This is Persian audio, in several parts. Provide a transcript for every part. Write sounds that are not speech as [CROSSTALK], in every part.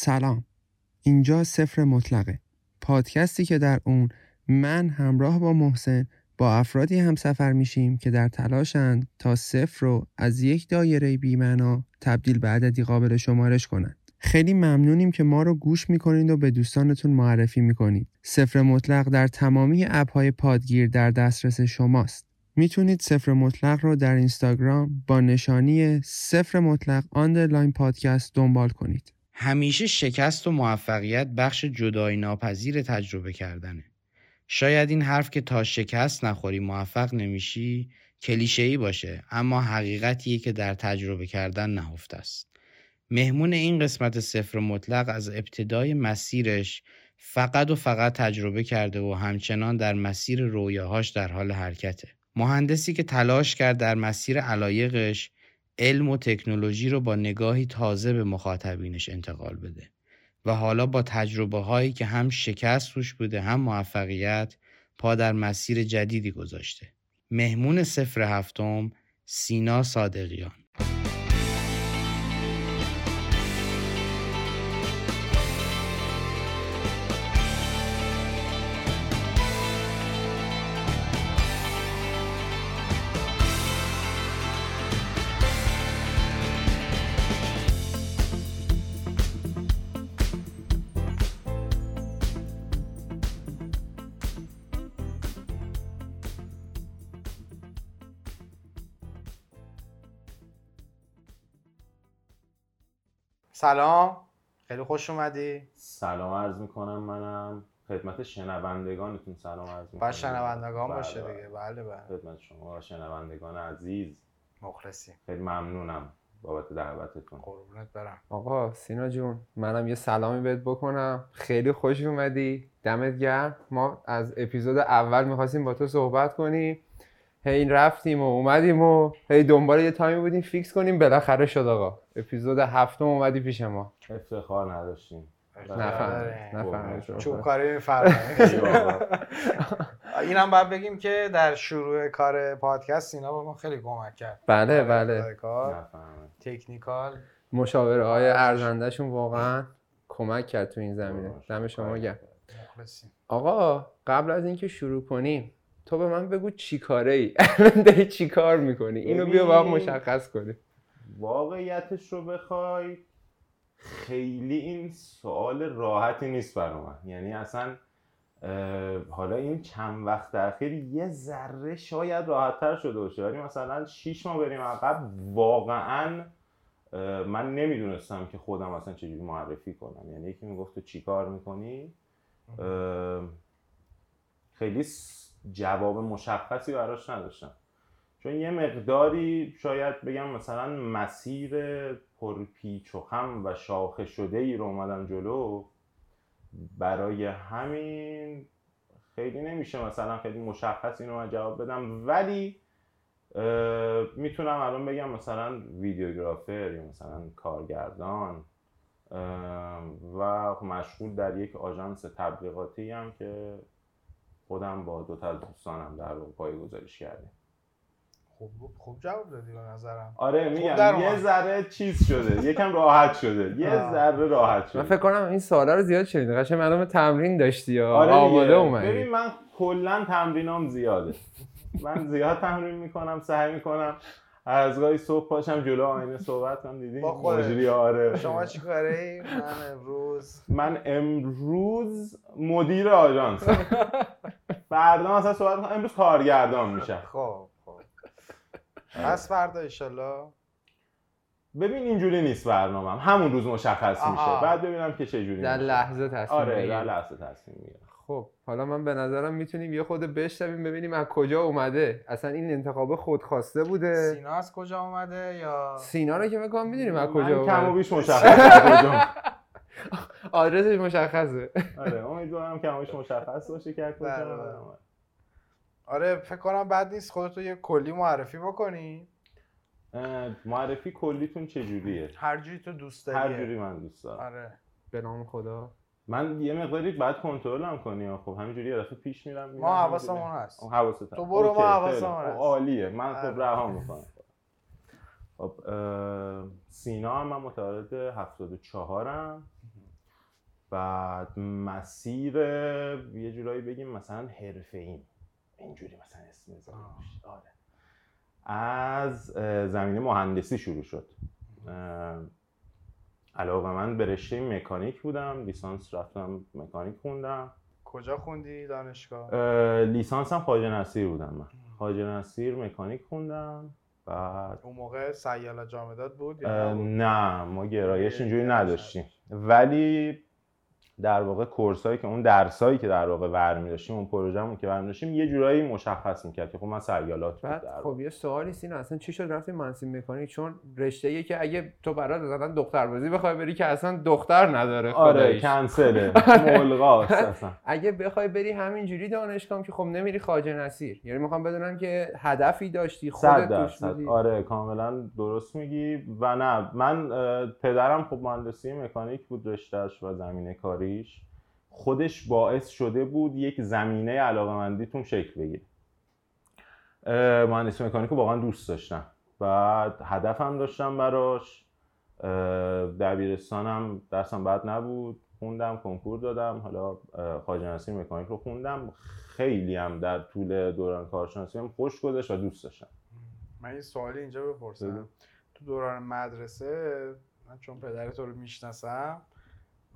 سلام. اینجا صفر مطلقه. پادکستی که در اون من همراه با محسن با افرادی هم سفر میشیم که در تلاشند تا صفر رو از یک دایره بی‌معنا تبدیل به عددی قابل شمارش کنند. خیلی ممنونیم که ما رو گوش می‌کنید و به دوستانتون معرفی می‌کنید. صفر مطلق در تمامی اپهای پادگیر در دسترس شماست. می‌تونید صفر مطلق رو در اینستاگرام با نشانی صفر مطلق underline پادکست دنبال کنید. همیشه شکست و موفقیت بخش جدای ناپذیر تجربه کردنه. شاید این حرف که تا شکست نخوری موفق نمیشی کلیشه‌ای باشه اما حقیقتیه که در تجربه کردن نهفته است. مهمون این قسمت صفر مطلق از ابتدای مسیرش فقط و فقط تجربه کرده و همچنان در مسیر رویاهاش در حال حرکته. مهندسی که تلاش کرد در مسیر علایقش علم و تکنولوژی رو با نگاهی تازه به مخاطبینش انتقال بده و حالا با تجربه هایی که هم شکست روش بوده هم موفقیت پا در مسیر جدیدی گذاشته. مهمون سفر هفتم سینا صادقیان. سلام. خیلی خوش اومدی. سلام عرض می‌کنم منم. خدمت شنوندگانتون سلام عرض می‌کنم. شنوندگان باشه بله، دیگه. بله بله. خدمت شما و شنوندگان عزیز. مخلصی. خیلی ممنونم بابت دعوتتون. قربونت برم. آقا سینا جون منم یه سلامی بهت بکنم. خیلی خوش اومدی. دمت گرم. ما از اپیزود اول می‌خواستیم با تو صحبت کنیم. هی رفتیم و اومدیم و هی دنبال یه تایمی بودیم فیکس کنیم. بالاخره شد آقا. اپیزود هفتم اومدی پیش ما. افتخار نداشتیم. نفهم چوب کاری میفرمایید. ای [LAUGHS] بابا. اینم باید بگیم که در شروع کار پادکست اینا به ما خیلی کمک کرد. بله بله. تکنیکال. مشاوره های ارزندهشون واقعا کمک کرد تو این زمینه. دم شما گرم. آقا قبل از اینکه شروع کنیم تو به من بگو چی کاره ای [LAUGHS] داری چی کار می‌کنی؟ اینو بیا با هم. مشخص کنیم. واقعیتش رو بخوای خیلی این سوال راحتی نیست برای من. یعنی اصلا حالا این چند وقت اخیر یه ذره شاید راحتتر شده باشه. ولی مثلا شیش ماه بریم عقب واقعا من نمی‌دونستم که خودم اصلا چجوری معرفی کنم. یعنی یکی می‌گفت تو چی کار می‌کنی؟ خیلی س- جواب مشخصی براش نداشتم. چون یه مقداری شاید بگم مثلا مسیر پرپیچ و خم و شاخه شده ای رو اومدم جلو. برای همین خیلی نمیشه مثلا خیلی مشخص اینو من جواب بدم. ولی می‌تونم الان بگم مثلا ویدیوگرافر یا مثلا کارگردان و مشغول در یک آژانس تبلیغاتی هم که خودم با دو تا از دوستانم در واقع پایه‌گذاریش کردیم خوب خوب جواب دادی به نظرم آره در میگم یه. ذره چیز شده یکم راحت شده یه. ذره راحت من شده فکر کنم این سوالا رو زیاد شنیدی قشنگ معلومه تمرین داشتی یا آره. آماده اومدی ببین من کلا تمرینام زیاده من زیاد تمرین می‌کنم سعی می‌کنم از گاهی صبح پاشم جلو آینه صحبت کنم دیدی؟ با خودت. مجری آره. شما چی کاره ای؟ من امروز. من امروز مدیر آژانس فردا مثلا صحبت می‌کنم. امروز کارگردان میشم. خب خب. پس فردا ایشالله ببین اینجوری نیست برنامهم. همون روز مشخص. میشه. بعد ببینم که چه جوری در. لحظه تصمیم آره. در لحظه تصمیم می‌گیرم. خب حالا من به نظرم می‌تونیم یه خود بشنویم ببینیم از کجا اومده. اصلا این انتخاب خودخواسته بوده. سینا از کجا اومده یا؟ سینا رو که بکنم می‌دونیم از کجا من کم و اومده. بیش [LAUGHS] مشخصه آدرسش مشخصه. آره امیدوارم کم و بیش مشخص باشه که کجا بله، اومده. بله. آره فکر کنم بد نیست خودتو یه کلی معرفی بکنی. معرفی کلیتون چجوریه؟ هر جوری تو دوست داری. هر جوری من دوست دارم. آره. به نام خدا. من یه مقداری بعد کنترلم کنی خب همینجوری یه دفعه پیش میرم ما. حواسمون هست اون حواست تو برو، ما حواسمون. هست. عالیه من آره. خب رها می‌کنم خب سینا هم من متولد 74 م بعد مسیر یه جورایی بگیم مثلا حرفه ایم اینجوری مثلا اسم. روش. آره از زمینه مهندسی شروع شد علاقه من به رشته مکانیک بودم لیسانس رفتم مکانیک خوندم. کجا خوندی دانشگاه؟ اه، لیسانسم خواجه نصیر بودم من. خواجه نصیر مکانیک خوندم بعد اون موقع سیالا جامدات بود؟ نه ما گرایش اینجوری نداشتیم. ولی در واقع کورسایی که اون درسایی که در واقع برمی داشتیم اون پروژه‌مون که برمی داشتیم یه جورایی مشخص می‌کرد که خب من سیالات بود بعد در خب. یه سوالی سینا اصلا چی شد رفتی مهندسی مکانیک چون رشته که اگه تو برات مثلا دختربازی بخوای بری که اصلا دختر نداره آره. کنسله [LAUGHS] ملغاست [LAUGHS] اصلا. اگه بخوای بری همینجوری دانشگاه که خب نمیری خواجه نصیر. یعنی می‌خوام بدونم که هدفی داشتی خودت توش بودی. آره کاملا درست میگی. و نه من پدرم خب مهندسی مکانیک بود رشتهش و زمینه کاریش خودش باعث شده بود یک زمینه علاقه توم شکل بگیره. مهندسی مکانیک واقعا دوست داشتم. بعد هدفم داشتم براش. دبیرستانم درسم بد نبود. خوندم کنکور دادم. حالا خواجه مکانیک رو خوندم. خیلی هم در طول دوران کارشناسی هم خوش گذشت و دوست داشتم. من این سوالی اینجا بپرسم. تو دوران مدرسه من چون پدر تو رو می‌شناسم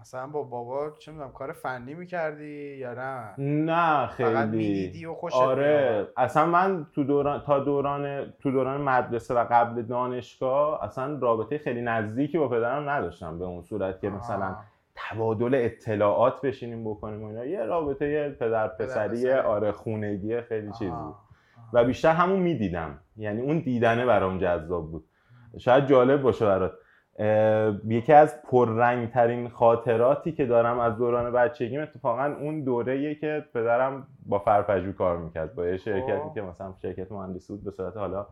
مثلا با بابا چه می‌دونم کار فنی می‌کردی یا نه؟ نه خیلی. فقط می‌دیدی و خوشت آره. میومد. اصلا من تو دوران تا دوران تو دوران مدرسه و قبل دانشگاه اصلا رابطه خیلی نزدیکی با پدرم نداشتم به اون صورت که مثلا آه. تبادل اطلاعات بشینیم بکنیم و اینا. یه رابطه پدر پسری. آره خونگی خیلی چیز آه. بود و بیشتر همون می‌دیدم. یعنی اون دیدنه برام جذاب بود. شاید جالب باشه برات. یکی از پررنگ ترین خاطراتی که دارم از دوران بچگیم اتفاقا اون دوره که پدرم با فرپژو کار می‌کرد با یه شرکتی خب. که مثلا شرکت مهندسی بود به صورت حالا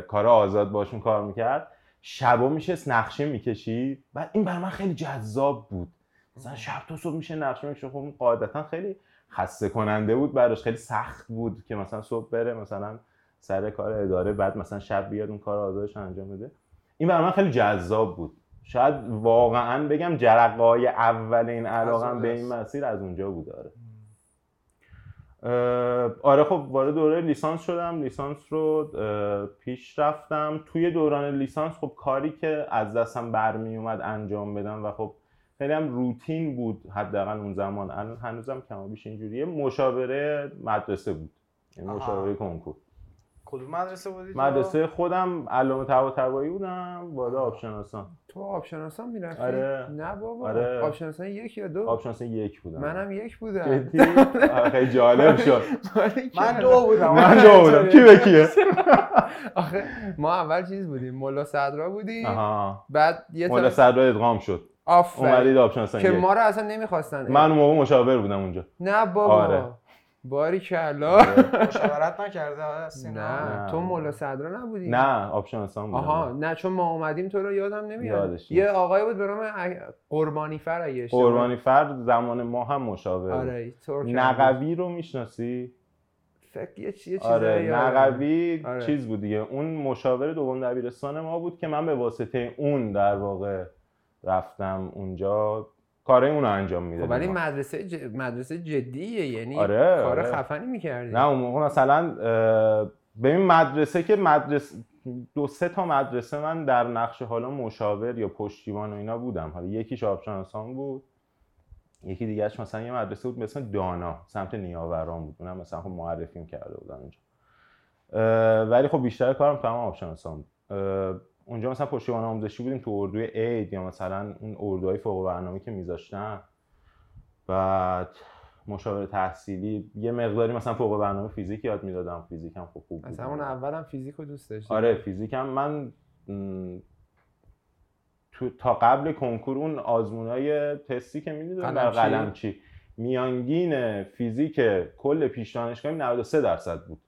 کار آزاد باشون کار می‌کرد. شبا میشه نقشه می‌کشید. و این برای من خیلی جذاب بود. مثلا شب تا صبح میشه نقشه می‌کشه خب قاعدتا خیلی خسته کننده بود براش خیلی سخت بود که مثلا صبح بره مثلا سر کار اداره بعد مثلا شب بیاد اون کار آزادش انجام بده. این برای من خیلی جذاب بود. شاید واقعا بگم جرقه های اول این علاقم به این. مسیر از اونجا بود آره. آره خب وارد دوره لیسانس شدم. لیسانس رو پیش رفتم. توی دوران لیسانس خب کاری که از دستم برمی اومد انجام بدم و خب خیلی هم روتین بود حداقل اون زمان. الان هنوزم کم و بیش اینجوریه. مشاوره مدرسه بود. یعنی. مشاوره کنکور. کدوم مدرسه بودی؟ مدرسه خودم علامه طباطبایی بودم وارد آبشناسان. تو آبشناسان می‌رفتی؟ آره. نه بابا. آره. آبشناسان یک یا دو؟ آبشناسان یک بودم. منم یک بودم. جدی؟ آره، خیلی جالب شد. من دو بودم. من دو بودم. کی به کیه؟ [LAUGHS] آخه ما اول چیز بودیم ملا صدرا بودیم. بعد یه مولا صدرا ادغام شد. آفرین. اومدید آبشناسان که ما رو اصلا نمی‌خواستن. من موقع مشاور بودم اونجا. نه بابا. آره. باری کلا مشاورت نکرده آقا سینا نه نه. تو ملا صدرا نبودی نه آبشناسان بودم آها نه چون ما اومدیم تو رو یادم نمیاد یادش یه. آقای بود به نام قربانی فر اگه قربانی فرد زمان ما هم مشاور بود آره نقوی رو می‌شناسی بود. فکر یه چی- یه آره. نقوی آره. چیز بود دیگه اون مشاور دوم دبیرستان ما بود که من به واسطه اون در واقع رفتم اونجا کارای اون رو انجام خب می‌دادیم ولی مدرسه ج... مدرسه جدیه یعنی آره، کار آره. خفنی می‌کردی. نه اون موقع مثلا ببین مدرسه که مدرسه دو سه تا مدرسه من در نقش حالا مشاور یا پشتیبان و اینا بودم. حالا یکیش آبشناسان بود یکی دیگهش مثلا یه مدرسه بود اسم دانا سمت نیاوران بود. اونم مثلا خب معرفیم کرده بودن اونجا ولی خب بیشتر کارم تمام آبشناسان بود. اونجا مثلا پشتیبان آموزشی بودیم تو اردوی عید یا مثلا اون اردوهای فوق برنامه که میذاشتن. بعد مشاور تحصیلی یه مقداری مثلا فوق برنامه فیزیک یاد می‌دادم. فیزیکم خب خوب بود. از همون اولم فیزیک رو دوست داشتی؟ آره فیزیکم. من تو تا قبل کنکور اون آزمونای تستی که می‌دیدم در. قلمچی میانگین فیزیک کل پیش دانشگاهی 93 درصد بود.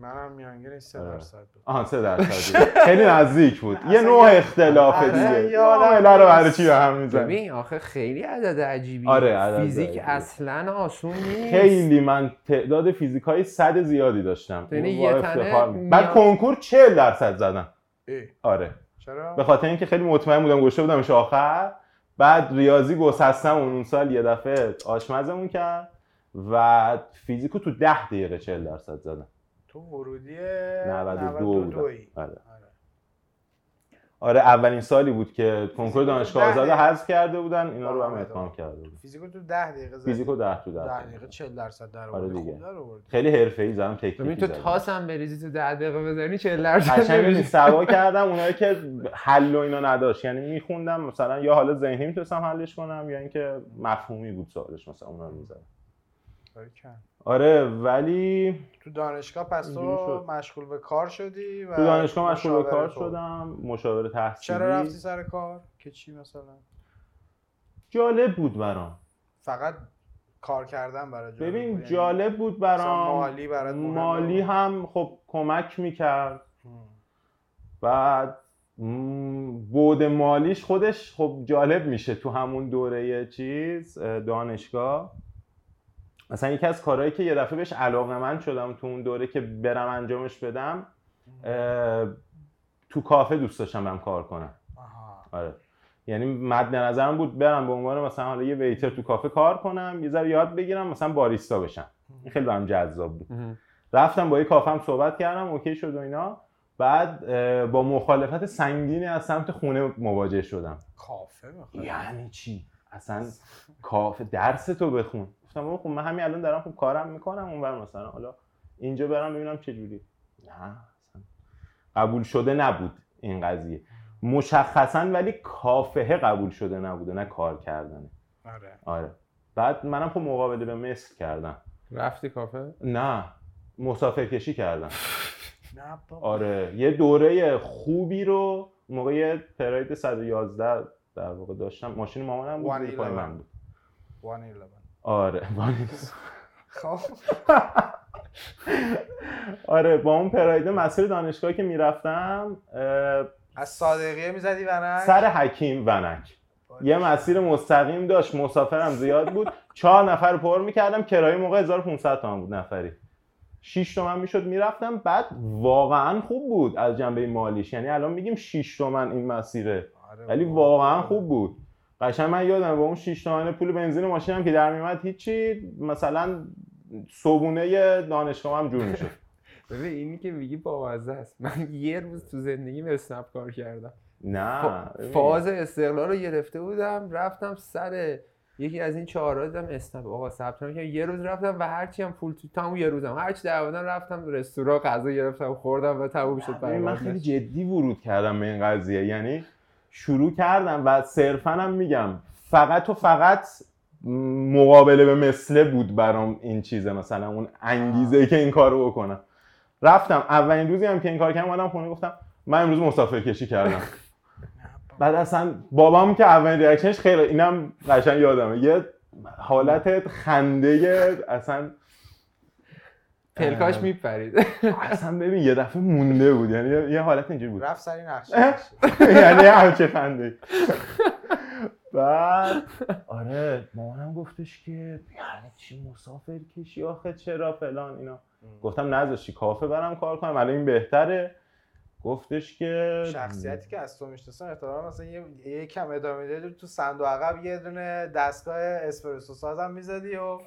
منم میانگین 3 آره. درصد بود. آها 3 درصد بود خیلی نزدیک بود. [LAUGHS] یه نوع اصلا دیگه. یادم رو برای. چی به هم می‌زنی؟ ببین آخه خیلی عدد عجیبی. آره، عدد فیزیک عجیبی. اصلا آسون نیست. خیلی من تعداد فیزیک های صد زیادی داشتم. یعنی یه تنه بعد کنکور 40 درصد زدم آره. چرا؟ به خاطر اینکه خیلی مطمئن بودم گوشه بودمش آخر. بعد ریاضی گسستم اون سال یه دفعه آشمزمون کرد و فیزیکو تو ده دقیقه 40 درصد زدم. تو ورودی 92 بودم. دویی. آره. آره. آره اولین سالی بود که کنکور دانشگاه آزاد. حذف کرده بودن اینا رو هم آره. اتمام کرده بودن فیزیکو تو 10 دقیقه زدی فیزیکو 10 تو 10 10 دقیقه 40 درصد در آره آوردی. دیگه. خیلی حرفه‌ای زدم ببین تکنیکی تو زدم تاس هم بریزی تو ده دقیقه بزنی 40 درصد قشنگ ببین. سوا [LAUGHS] کردم اونایی که حل و اینا نداشت یعنی میخوندم مثلا یا حالا ذهنی می‌تونستم حلش کنم یا اینکه مفهومی بود سوالش مثلا اونا رو می‌زدم. آره ولی تو دانشگاه پس تو. مشغول به کار شدی و تو دانشگاه مشغول به کار تو. شدم مشاوره تحصیلی چرا رفتی سر کار که چی مثلا جالب بود برام فقط کار کردن برای جالب ببین بود؟ یعنی جالب بود برام مالی برات مالی؟ هم خب کمک می‌کرد. بعد بود مالیش خودش خب جالب میشه تو همون دوره چیز اه، دانشگاه مثلا یکی از کارهایی که یه دفعه بهش علاقه من شدم تو اون دوره که برم انجامش بدم تو کافه دوست داشتم برم کار کنم. آها. آره. یعنی مد نظرم بود برم به عنوان مثلا حالا یه ویتر تو کافه کار کنم یه ذره یاد بگیرم مثلا باریستا بشم. این خیلی برام جذاب بود. رفتم با یه کافم صحبت کردم اوکی شد و اینا. بعد با مخالفت سنگینی از سمت خونه مواجه شدم. کافه یعنی چی؟ اصلا کافه درس تو بخون. گفتم بابا خب من همین الان دارم خوب کارم می‌کنم اونور مثلا. حالا اینجا برم ببینم چه جوری. نه اصلا قبول شده نبود این قضیه. مشخصا ولی کافه قبول شده نبوده نه کار کردنه. آره. آره. بعد منم خب مقابله به مثل کردم. رفتی کافه؟ نه مسافر کشی کردم. [LAUGHS] نه بابا. آره. یه دوره خوبی رو موقع یه پراید 111 در واقع داشتم. ماشین مامانم بود پای 111. من بود. 111 آره. خب. [LAUGHS] آره با اون پرایده مسیر دانشگاهی که می‌رفتم از صادقیه می‌زدی ونک؟ سر حکیم ونک. یه مسیر مستقیم داشت مسافرم زیاد بود. چهار نفر پر می‌کردم کرایه موقع 1500 تومن بود نفری. 6 تومن می‌شد می‌رفتم. بعد واقعا خوب بود از جنبه مالیش. یعنی الان میگیم 6 تومن این مسیره. آره ولی. واقعا خوب بود. قشنگ من یادم با اون 6 تومن پول بنزین ماشینم که در میومد هیچی مثلا صبونه دانشگاه هم جور می‌شد. [LAUGHS] ببین اینی که میگی بامزه است. من یه روز تو زندگیم اسنپ کار کردم. نه. فاز استقلال رو گرفته بودم رفتم سر یکی از این چهارراه دیدم اسنپ. آقا ثبت کردم. یه روز رفتم و هرچی هم پول تو تمام یه روزم. هرچی در آوردم رفتم رستوران غذا گرفتم خوردم و تموم شد ببین، من. خیلی جدی ورود کردم به این قضیه. یعنی شروع کردم و صرفا هم میگم فقط و فقط مقابله به مثله بود برام این چیزه مثلا اون انگیزه ای که این کارو بکنم. رفتم اولین روزی هم که این کار کردم اومدم خونه گفتم من امروز مسافر کشی کردم. بعد اصلا بابام که اولین ریاکشنش خیلی اینم قشنگ یادمه. یه حالت خنده اصلا پلکاش. میپرید. [LAUGHS] اصلا ببین یه دفعه مونده بود. یعنی یه- حالت اینجوری بود. رفت سری نقشه. [LAUGHS] یعنی همچه خنده. بعد آره مامانم گفتش که یعنی چی مسافر کشی آخه چرا فلان اینا. گفتم نذاشتی کافه برم کار کنم الان این بهتره. گفتش که شخصیتی که از تو می‌شناسم احتمالاً مثلا یه یه کم ادامه دادی تو صندوق عقب یه دونه دستگاه اسپرسو سازم می‌زدی و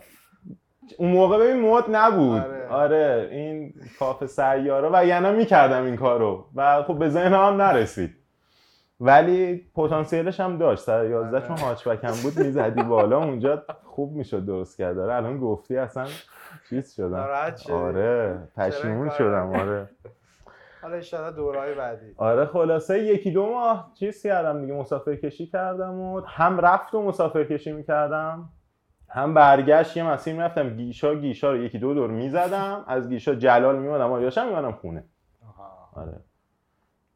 اون موقع ببین مد نبود. آره. آره, این کافه سیاره. و یعنی می‌کردم این کارو. و خب به ذهنم هم نرسید. ولی پتانسیلش هم داشت. سر 11 آره. چون هاچبک هم بود می‌زدی بالا اونجا خوب می‌شد درست کرد. داره الان گفتی اصلا چیز شدم؟ آره پشیمون شدم؟ آره. [LAUGHS] حالا ان دورهای بعدی. آره خلاصه یکی دو ماه چیز کردم دیگه مسافر کشی کردم و هم رفت و مسافر کشی می‌کردم. هم برگشت یه مسیر می‌رفتم گیشا گیشا رو یکی دو دور می‌زدم از گیشا جلال میمادم آریاشم میمادم خونه. آره.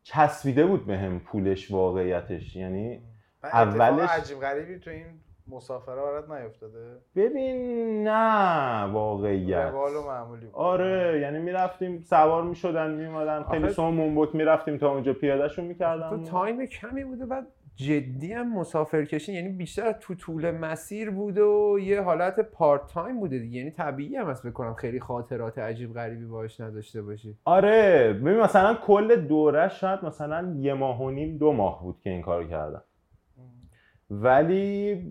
چسبیده بود بهم پولش واقعیتش. یعنی اولش- عجیب غریبی تو این مسافره برات نیفتاده؟ ببین نه واقعیت. و معمولی بود. آره یعنی می‌رفتیم سوار می‌شدن میومدن خیلی سومون بود می‌رفتیم تا اونجا پیادهشون تو می‌کردم. time کمی بوده بعد جدی هم مسافر کشی یعنی بیشتر تو طول مسیر بود و یه حالت part time بوده دیگه. یعنی طبیعی هم هست بکنم خیلی خاطرات عجیب غریبی باش نداشته باشی. آره ببین مثلا کل دوره شاید مثلا یه ماه و نیم دو ماه بود که این کارو کردم. ولی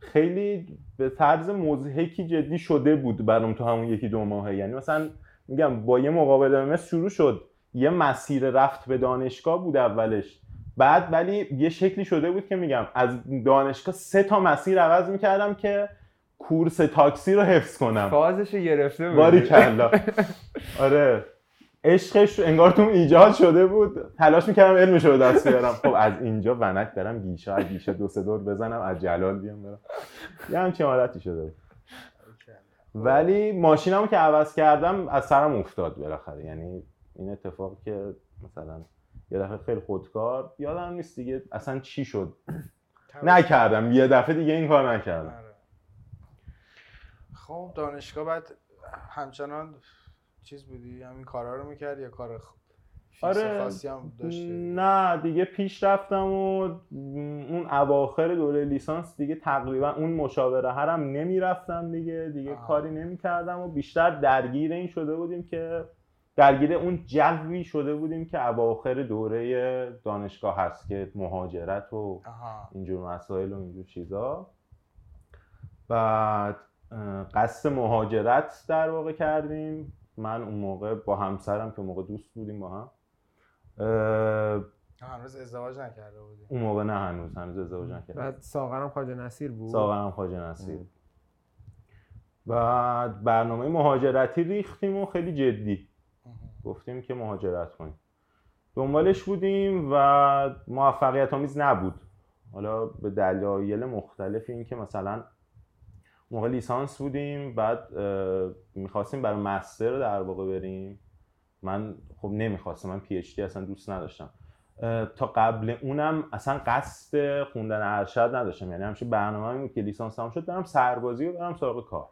خیلی به طرز مضحکی جدی شده بود برام تو همون یکی دو ماهه. یعنی مثلا میگم با یه مقابله شروع شد. یه مسیر رفت به دانشگاه بود اولش. بعد ولی یه شکلی شده بود که میگم از دانشگاه سه تا مسیر عوض می‌کردم که کورس تاکسی رو حفظ کنم. فازش رو گرفته بود باری کلا [LAUGHS] آره. عشقش انگار تو ایجاد شده بود. تلاش می‌کردم علمش رو دست بیارم. خب از اینجا ونک برم گیشه از گیشه دو سه دور بزنم از جلال بیام برم. یه همچین حالتی شده بود. ولی ماشینمو که عوض کردم از سرم افتاد بالاخره. یعنی این اتفاق که مثلا یه دفعه خیلی خودکار یادم نیست دیگه اصلا چی شد. نکردم. یه دفعه دیگه این کار نکردم. آره. خب دانشگاه بعد همچنان چیز بودی؟ همین کارا رو می‌کرد یا کار خ- فیکس آره خاصی هم داشتی؟ نه دیگه پیش رفتم و اون اواخر دوره لیسانس دیگه تقریبا اون مشاوره هرم نمی‌رفتم دیگه. دیگه آه. کاری نمی‌کردم و بیشتر درگیر این شده بودیم که درگیر اون جوی شده بودیم که اواخر دوره دانشگاه هست که مهاجرت و اینجور مسائل و اینجور چیزا. بعد قصد مهاجرت در واقع کردیم. من اون موقع با همسرم که موقع دوست بودیم با هم. هنوز ازدواج نکرده بودی. اون موقع نه هنوز هنوز ازدواج نکردم بعد ساغرم خواجه نصیر بود؟ ساغرم خواجه نصیر. بعد برنامه مهاجرتی ریختیم و خیلی جدی. گفتیم که مهاجرت کنیم. دنبالش بودیم و موفقیت آمیز نبود. حالا به دلایل مختلف این که مثلا موقع لیسانس بودیم بعد می‌خواستیم برای مستر در واقع بریم. من خب نمی‌خواستم من پی اچ دی اصلا دوست نداشتم. تا قبل اونم اصلا قصد خوندن ارشد نداشتم. یعنی همیشه برنامه بود که لیسانس تمام شد برم سربازی و برم سراغ کار.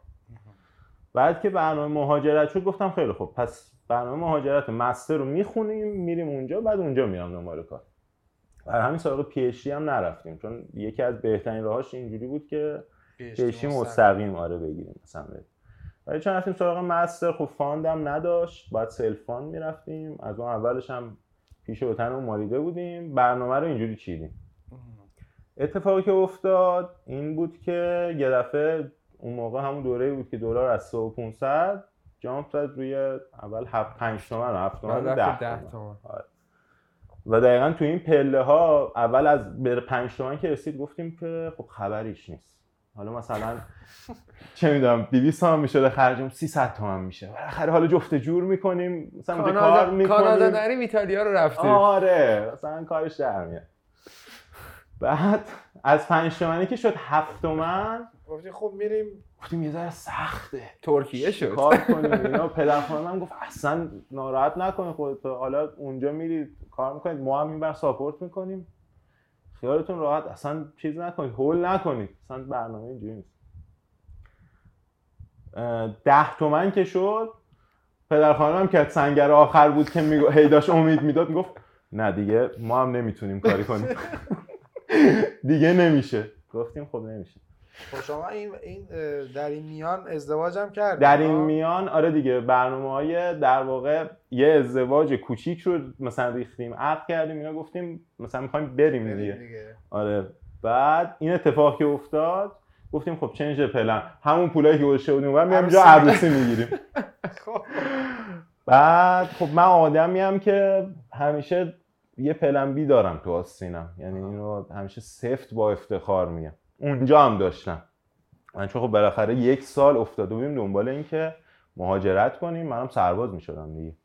بعد که برنامه مهاجرت شد گفتم خیلی خوب پس برنامه مهاجرت مستر رو می‌خونیم میریم اونجا بعد اونجا میرم دنبال کار. برای همین سراغ PhD هم نرفتیم چون یکی از بهترین راهاش اینجوری بود که PhD مستقیم. آره بگیریم مثلا. ولی چون رفتیم سراغ master خب fund م نداشت باید self fund می‌رفتیم. از اون اولش هم پیه‌ش به تنمون مالیده بودیم. برنامه رو اینجوری چیدیم. اتفاقی که افتاد این بود که یه دفعه اون موقع همون دوره بود که دلار از 3500 jump زد روی اول 7 5 تومن و 7 تومن 10 ده تومن. و دقیقا تو این پله ها اول از به 5 تومن که رسید گفتیم که خب خبریش نیست. حالا مثلا [LAUGHS] چه می‌دونم 200 تومن میشه خرجم 300 تومن میشه. بالاخره حالا جفت جور می‌کنیم مثلا اونجا کار کانادا می‌کنیم. کانادا نریم ایتالیا رو رفتیم. آره مثلا کارش در میاد. بعد از 5 تومنی که شد 7 تومن گفتی خب میریم. گفتیم یه ذره سخته. ترکیه شد. کار کنیم؟ اینا پدر خانمم گفت اصلا ناراحت نکنید خودت. حالا اونجا میرید کار می‌کنید. ما هم این بر ساپورت می‌کنیم. خیالتون راحت. اصلا چیز نکنید. هول نکنید. اصلا برنامه اینجوری نیست. ده تومن که شد پدر خانمم که سنگر آخر بود که میگو هی داشت امید می‌داد می‌گفت نه دیگه ما هم نمی‌تونیم کاری کنیم. [LAUGHS] دیگه نمیشه. گفتیم خب نمیشه. خب شما این این در این میان ازدواج هم کردی در این؟ میان آره دیگه برنامه های در واقع یه ازدواج کوچیک رو مثلا ریختیم عقد کردیم اینا گفتیم مثلا می‌خوایم بریم بریم دیگه. دیگه. آره. بعد این اتفاق که افتاد گفتیم خب چنج پلن. همون پولایی که گذاشته بودیم و میام اینجا عروسی. عروسی می‌گیریم. [LAUGHS] خب. بعد خب من آدمی هم که همیشه یه پلن بی دارم تو آستینم. یعنی اینو همیشه سفت با افتخار میگم. اونجا هم داشتم. من چون خب بالاخره یک سال افتاده بودیم دنبال این که مهاجرت کنیم. منم سرباز می‌شدم دیگه.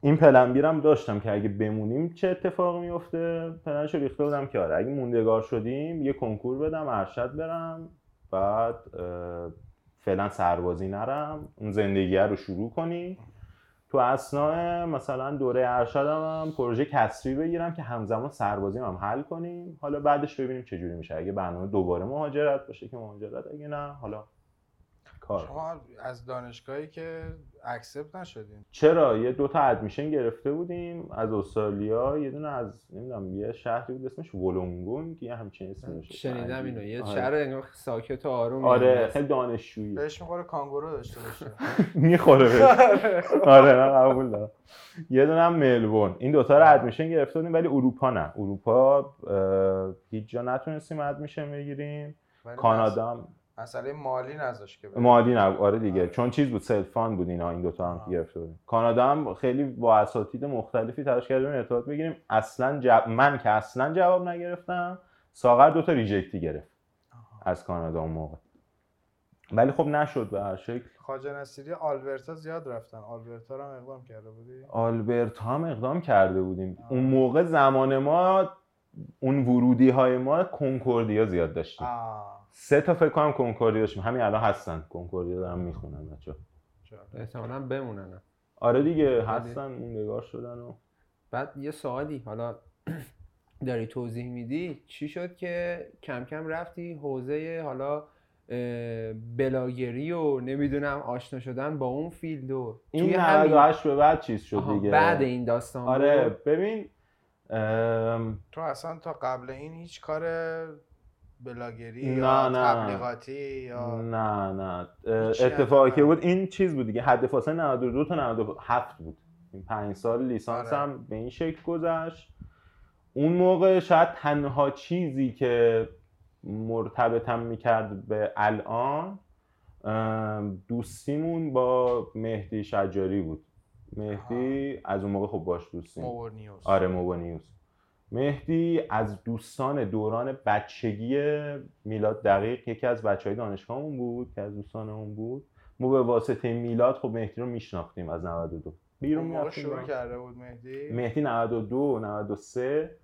این پلن بیرم داشتم که اگه بمونیم چه اتفاقی میفته پلنشو ریخته بودم که آره اگه موندگار شدیم یه کنکور بدم ارشد برم بعد فعلا سربازی نرم اون زندگی رو شروع کنی. تو اسناء مثلا دوره ارشدم هم پروژه کسری بگیرم که همزمان سربازی هم حل کنیم. حالا بعدش ببینیم چه جوری میشه. اگه برنامه دوباره مهاجرت باشه که مهاجرت اگه نه حالا کار. شما از دانشگاهی که اکسپت نشدین. چرا؟ یه دوتا ادمیشن گرفته بودیم. از استرالیا یه دونه از نمی‌دونم یه شهری بود اسمش ولونگون که یه همچین اسمی داشت. شنیدم اینو. یه آره. شهر انگار ساکت و آروم آره خیلی دانشجویی. بهش می‌خوره کانگورو داشته باشه. [LAUGHS] می‌خوره بهش. آره نه قبول دارم. یه دونه هم ملبورن. این دوتا رو ادمیشن گرفته بودیم ولی اروپا نه. اروپا هیچ جا نتونستیم ادمیشن بگیریم. کانادا مسئله مالی نذاشت که بره. مالی نه آره دیگه آره. چون چیز بود سلفان بود اینا این دوتا هم که آه. گرفته کانادا هم خیلی با اساتید مختلفی تلاش کردیم ارتباط بگیریم اصلا جواب من که اصلا جواب نگرفتم ساغر دوتا ریجکتی گرفت. از کانادا اون موقع ولی خب نشد به هر شکل خواجه نصیری آلبرتا زیاد رفتن آلبرتا هم اقدام کرده بودی آلبرت هم اقدام کرده بودیم آه. اون موقع زمان ما اون ورودی های ما کنکوردیا زیاد داشتیم آه سه تا فکر کنم کنکوردیا داشتیم همین الان هستن کنکوردیا دارن می‌خونن بچه جالب. احتمالاً بمونن آره دیگه. هستن موندگار شدن و بعد یه سوالی حالا [CLEARS THROAT] داری توضیح میدی چی شد که کم کم رفتی حوزه حالا بلاگری و نمی‌دونم آشنا شدن با اون field و این توی همین- 98 به بعد چیز شد دیگه بعد این داستان آره؟ ببین ام، تو اصلا تا قبل این هیچ کار بلاگری نه، یا نه. تبلیغاتی یا نه نه. اتفاقی که. بود این چیز بود دیگه. حد فاصله 92 تا 97 بود. این پنج سال لیسانس آره. هم به این شکل گذشت. اون موقع شاید تنها چیزی که مرتبطم می‌کرد به الان دوستیمون با مهدی شجاری بود. مهدی از اون موقع خب باش دوستیم. مور نیوز آره موبا نیوز مهدی از دوستان دوران بچگی میلاد دقیق یکی از بچه های دانشگاهمون بود که از دوستانمون بود. ما به واسطه میلاد خب مهدی رو میشناختیم از 92 بیرون اون موقع شروع کرده بود مهدی؟ مهدی 92 93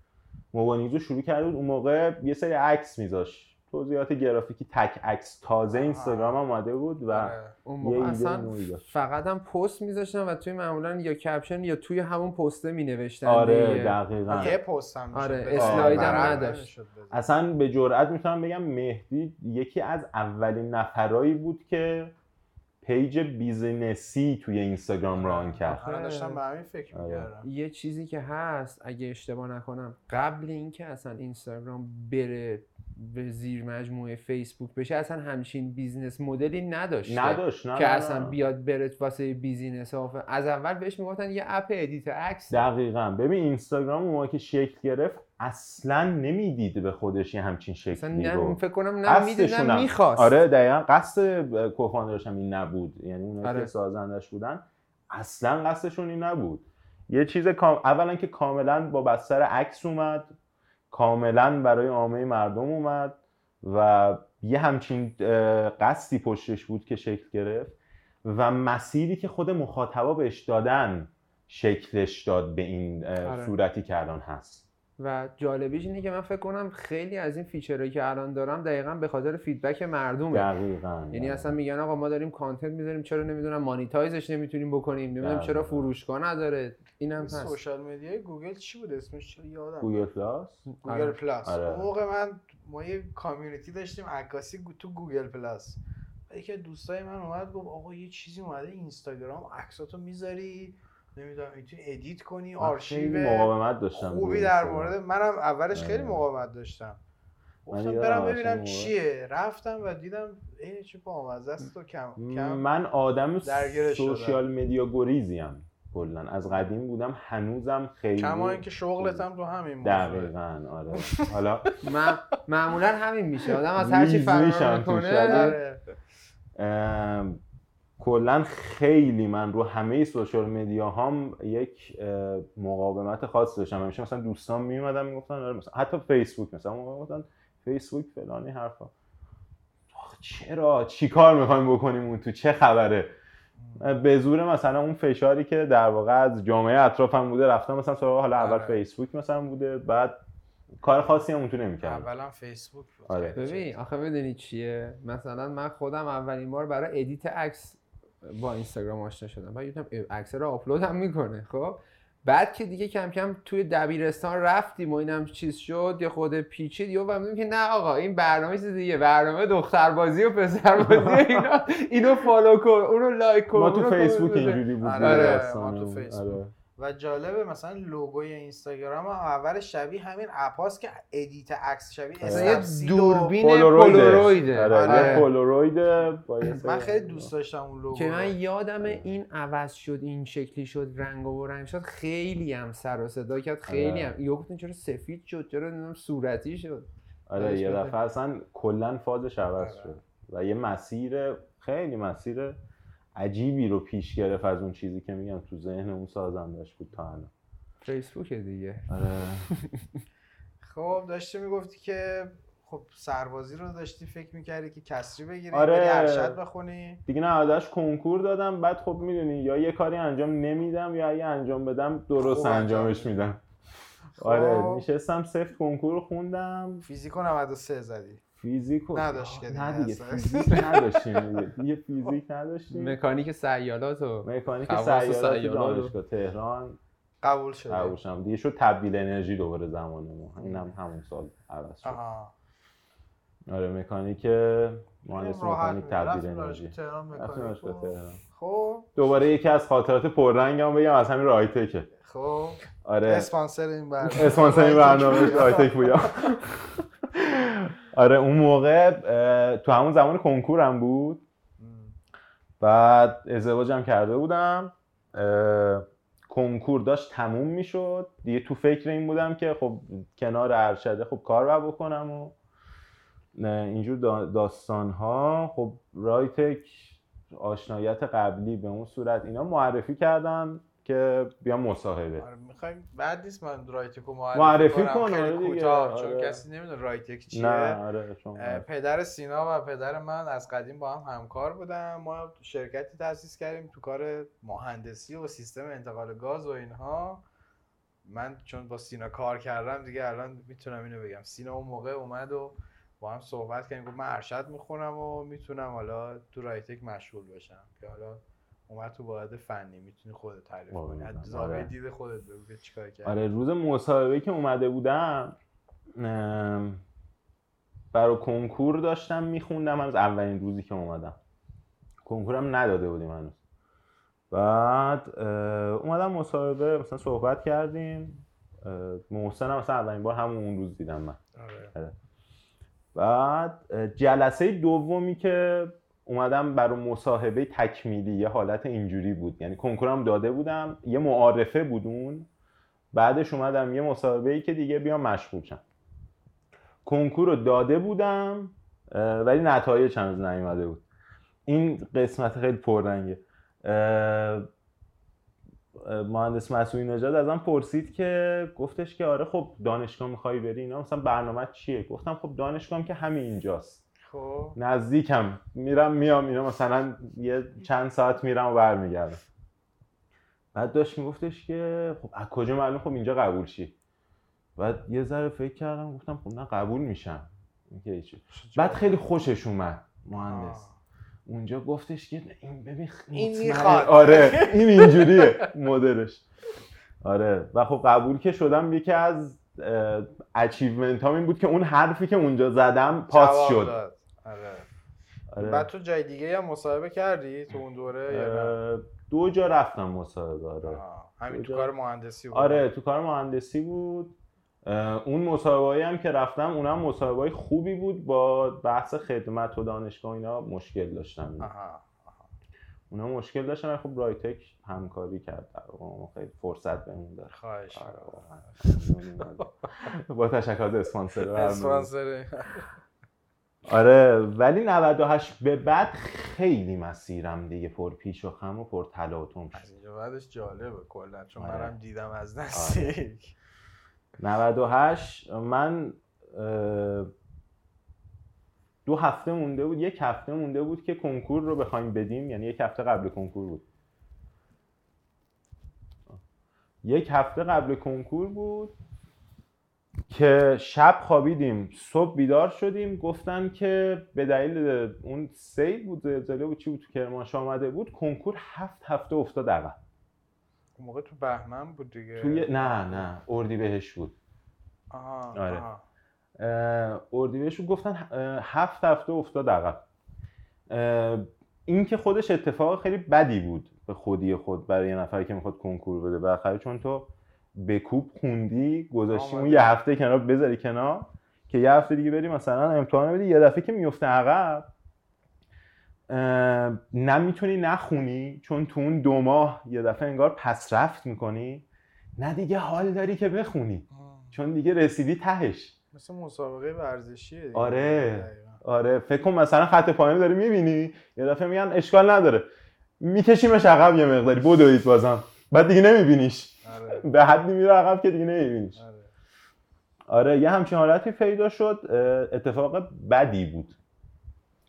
موبانیزو شروع کرده بود. اون موقع یه سری عکس میذاش توضیحات گرافیکی تک عکس تازه. اینستاگرام هم اومده بود و آره. اون یه اصلا. فقط هم پست میذاشتن و توی معمولا یا caption یا توی همون پسته مینوشتن آره دیگه. دقیقا یه پست هم آره،. اسلاید هم نداشت. اصلا به جرئت می‌تونم بگم مهدی یکی از اولین نفرایی بود که page business ی توی اینستاگرام run کرد من داشتم به همین فکر آره. می‌کردم یه چیزی که هست اگه اشتباه نکنم قبل اینکه اصلا اینستاگرام بره به زیر مجموعه فیسبوک بشه اصلا همچین business model ی نداشته نداشت نه که نه، اصلا نه. بیاد بره واسه business ها. از اول بهش می‌گفتن یه اپ edit عکس. دقیقا. ببین اینستاگرام اون که شکل گرفت اصلا نمی‌دید به خودش یه همچین اصلا شکلی نه رو فکر کنم نه می‌دید نه می‌خواست. آره دقیقا. قصد co-founder ش هم این نبود. یعنی اونایی آره. که سازندش بودن اصلا قصدشون این نبود. یه چیز کام... اولا که کاملا با بستر عکس اومد. کاملا برای عامه مردم اومد و یه همچین قصدی پشتش بود که شکل گرفت و مسیری که خود مخاطبا بهش دادن شکلش داد به این آره. صورتی که الان هست و جالبیش اینه که من فکر کنم خیلی از این feature هایی که الان دارم دقیقا به خاطر feedback مردمه. دقیقا یعنی اصلا میگن آقا ما داریم content می‌ذاریم چرا نمی‌دونم monetize ش نمی‌تونیم بکنیم؟ نمی‌دونم چرا. فروشگاه نداره؟ این هم هست. social media ی گوگل چی بود اسمش؟ چرا یادم گوگل پلاس؟ گوگل آره. پلاس. آره. اون موقع من ما یه community داشتیم عکاسی تو گوگل پلاس. یکی از دوستای من اومد گفت آقا یه چیزی اومده اینستاگرام عکساتو می‌ذاری؟ نمی‌دونم می‌تونی edit کنی آرشیو مقاومت داشتم خوبی در. مورد منم اولش خیلی آره. مقاومت داشتم من گفتم برم ببینم چیه رفتم و دیدم این چه بامزه است و کم کم من آدم. سوشیال مدیا گریزیم کلا از قدیم بودم هنوزم خیلی کما اینکه شغلت هم تو همین موضوع دقیقا آره حالا من معمولا همین میشه آدم از هر چی فرار می‌کنه آره. ام، کلا خیلی من رو همه سوشال مدیا هم یک مقاومت خاص داشتم. همیشه مثلا دوستان میومدن می‌گفتن آره مثلا حتی فیسبوک مثلا موقع گفتن فیسبوک فلانی حرفا. آخ، چرا؟ چیکار می‌خوایم بکنیم اون تو؟ چه خبره؟ به زور مثلا اون فشاری که در واقع از جامعه اطرافم بوده رفتم مثلا سراغ حالا اول آره. فیسبوک مثلا بوده بعد کار خاصی هم اون تو نمی‌کردم. اولا فیسبوک بود. آره. ببین آخه بدونی چیه؟ مثلا من خودم اولین بار برای edit عکس با اینستاگرام آشنا شدم بعد دیدم عکس رو آپلود هم می‌کنه خب بعد که دیگه کم کم توی دبیرستان رفتیم و اینم چیز شد یا خود پیچید یا فهمیدیم که نه آقا این برنامه چیز دیگه برنامه دختربازی و پسربازی [LAUGHS] اینا اینو follow کن اونو like کن ما تو فیسبوک. اینجوری بود آره، داستانمون. ما تو فیسبوک. آره. و جالبه مثلا لوگوی اینستاگرام هم اول شبیه همین app است که edit عکس شبیه مثلا یه دوربین پولارویده. پولارویده آره آره. من خیلی دوست داشتم اون لوگو که. من یادم این عوض شد این شکلی شد رنگ و رنگ شد خیلی هم سر و صدا کرد خیلی آره. هم یا گفتن چرا سفید شد چرا نمی‌دونم صورتی شد آره یه. دفعه اصلا کلا فازش عوض آره. شد و یه مسیر خیلی مسیر عجیبی رو پیش گرفت از اون چیزی که میگم تو ذهن اون سازندش بود تا الان. فیسبوک دیگه. آره. [LAUGHS] خب داشتی می‌گفتی که خب سربازی رو داشتی فکر می‌کردی که کسری بگیری آره. بری ارشد بخونی. دیگه 98 کنکور دادم. بعد خب می‌دونی یا یه کاری انجام نمیدم یا اگه انجام بدم درست خوب انجامش انجام میدم. خب. آره نشستم سفت کنکور خوندم. فیزیک و 93 زدی. فیزیک نداشت نه دیگه. فیزیک نداشتیم دیگه. فیزیک نداشتیم. مکانیک سیالات و مکانیک سیارات. دانشگاه تهران قبول شدی قبول شدم. دیگه شد تبدیل انرژی دوباره زمان ما اینم همون سال عوض شد. آها. آره مکانیک مهندس مکانیک. تبدیل انرژی. تهران مکانیک. خب. دوباره یکی از خاطرات پررنگم بگم از همین رایتکه. خب. آره. اسپانسر این برنامه. اسپانسر این برنامه رایتک بویا. [LAUGHS] آره اون موقع تو همون زمان کنکورم بود. بعد ازدواجم کرده بودم. کنکور داشت تموم می‌شد. دیگه تو فکر این بودم که خب کنار ارشده خب کار باید بکنم و اینجور داستان ها خب رایتک آشنایت قبلی به اون صورت اینا معرفی کردن. که بیام مصاحبه. آره می‌خوایم بعد نیست من رایتکو معرفی, معرفی کنم کن، خیلی آره کوتاه چون آره. کسی نمی‌دونه رایتک چیه. نه آره پدر سینا و پدر من از قدیم با هم همکار بودن. ما شرکتی تأسیس کردیم تو کار مهندسی و سیستم انتقال گاز و اینها. من چون با سینا کار کردم دیگه الان می‌تونم اینو بگم. سینا اون موقع اومد و با هم صحبت کردیم. گفت من ارشد می‌خونم و می‌تونم حالا تو رایتک مشغول باشم. که حالا اومد تو واحد فنی می‌تونی خودت تعریف آره، کنی. از آره. زاویه دید خودت بگو که چیکار کردی. آره روز مصاحبه که اومده بودم برای کنکور داشتم میخوندم. از اولین روزی که اومدم. کنکورم نداده بودیم هنوز. بعد اومدم مصاحبه مثلا صحبت کردیم. محسن هم مثلا اولین بار همون اون روز دیدم من. آره. بعد اه، جلسه دومی که اومدم برای مصاحبه تکمیلی یه حالت اینجوری بود. یعنی کنکورم داده بودم یه معارفه بود اون. بعدش اومدم یه مصاحبه ای که دیگه بیام مشغول شم. کنکور رو داده بودم ولی نتایج هنوز نیومده بود. این قسمت خیلی پررنگه. مهندس مسئولی نژاد ازم پرسید که گفتش که آره خب دانشگاه می‌خوای بری اینا مثلا برنامه چیه؟ گفتم خب دانشگاهم که همین اینجاست. خب. نزدیکم. میرم میام اینا مثلا یه چند ساعت میرم و برمیگردم. بعد داشت میگفتش که خب از کجا معلوم خب اینجا قبول شی. بعد یه ذره فکر کردم گفتم خب نه قبول میشم. بعد خیلی خوشش اومد مهندس. آه. اونجا گفتش که این ببین این می‌خواد. آره این اینجوریه مدلش. آره. و خب قبول که شدم یکی از اچیومنت هم این بود که اون حرفی که اونجا زدم پاس شد. آره. آره. بعد تو جای دیگه هم مصاحبه کردی؟ تو اون دوره یا نه؟ اه، دو جا رفتم مصاحبه آره. همین تو؟ کار مهندسی بود. آره تو کار مهندسی بود. اون مصاحبه هم که رفتم اونم مصاحبه خوبی بود. با بحث خدمت و دانشگاه اینا مشکل داشتم. آها اونا مشکل داشتن ولی خب رایتک همکاری کرد. در واقع ما خیلی فرصت بهمون داد. خواهش. آره،. [LAUGHS] با تشکر از اسپانسر. اسپانسر. آره ولی 98 به بعد خیلی مسیرم دیگه پر پیش و خم و پر تلاطم شد از اینجا بعدش جالبه کلا چون آره. منم دیدم از نزدیک 98 من دو هفته مونده بود یک هفته مونده بود که کنکور رو بخوایم بدیم. یعنی یک هفته قبل کنکور بود. یک هفته قبل کنکور بود. که شب خوابیدیم صبح بیدار شدیم گفتن که به دلیل اون سیل بود زلزله بود چی بود تو کرمانشاه آمده بود کنکور هفت هفته افتاد عقب اون موقع تو بهمن بود دیگه. توی نه نه اردی بهش بود. آها آره. آها. اردیبهشت گفتن اه، هفت هفته افتاد عقب این که خودش اتفاق خیلی بدی بود به خودی خود برای یه نفری که می‌خواد کنکور بده. بالاخره چون تو به کوب خوندی گذاشتی اون. یه هفته کنار بذاری کنار که یه هفته دیگه بری مثلا امتحان بدی یه دفعه که میفته عقب اه، نه می‌تونی نخونی چون تو اون دو ماه یه دفعه انگار پس رفت می‌کنی نه دیگه حال داری که بخونی آه. چون دیگه رسیدی تهش مثل مسابقه ورزشیه دیگه آره. دقیقاً. آره فکر کن مثلا خط پایانی داری می‌بینی یه دفعه میگن اشکال نداره میکشیمش عقب یه مقداری بدوید بازم بعد دیگه نمیبینیش. آره. [LAUGHS] به حدی میره عقب که دیگه نمیبینیش. آره. آره یه همچین حالتی پیدا شد. اتفاق بدی بود.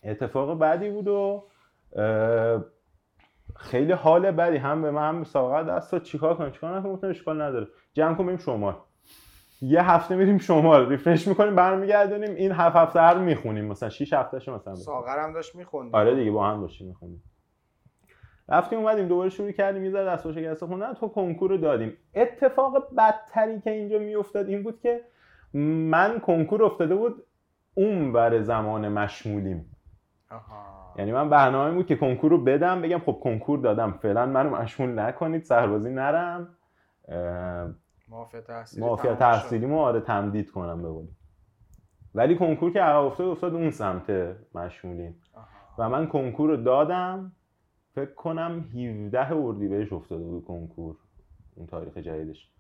اتفاق بدی بود و خیلی حال بدی. هم به من هم ساقه دست چیکار کنم؟ چیکار نکنم؟ گفتم اشکال نداره. جمع کن بریم شمال. یه هفته میریم شمال. ریفرش می‌کنیم برمیگردونیم. این هفت هفته رو می‌خونیم. مثلا 6 هفتهش مثلا بخونیم. ساغرم داشت می‌خوند. آره دیگه با هم داشتیم می‌خونیم رفتیم اومدیم دوباره شروع کردیم یه ذره دست و شکسته خوندن. تو کنکور رو دادیم. اتفاق بدتری که اینجا میافتاد این بود که من کنکور افتاده بود اون ور زمان مشمولیم. آها. یعنی من برنامه بود که کنکور رو بدم بگم خب کنکور دادم فعلا منو مشمول نکنید سربازی نرم. معافیت تحصیلی معافیت آره تمدید کنم قولی ولی کنکور که عقب افتاد افتاد اون سمت مشمولیم. آها. و من کنکور رو دادم. فکر کنم 17 اردیبهشت افتاده بود کنکور اون تاریخ جدیدش.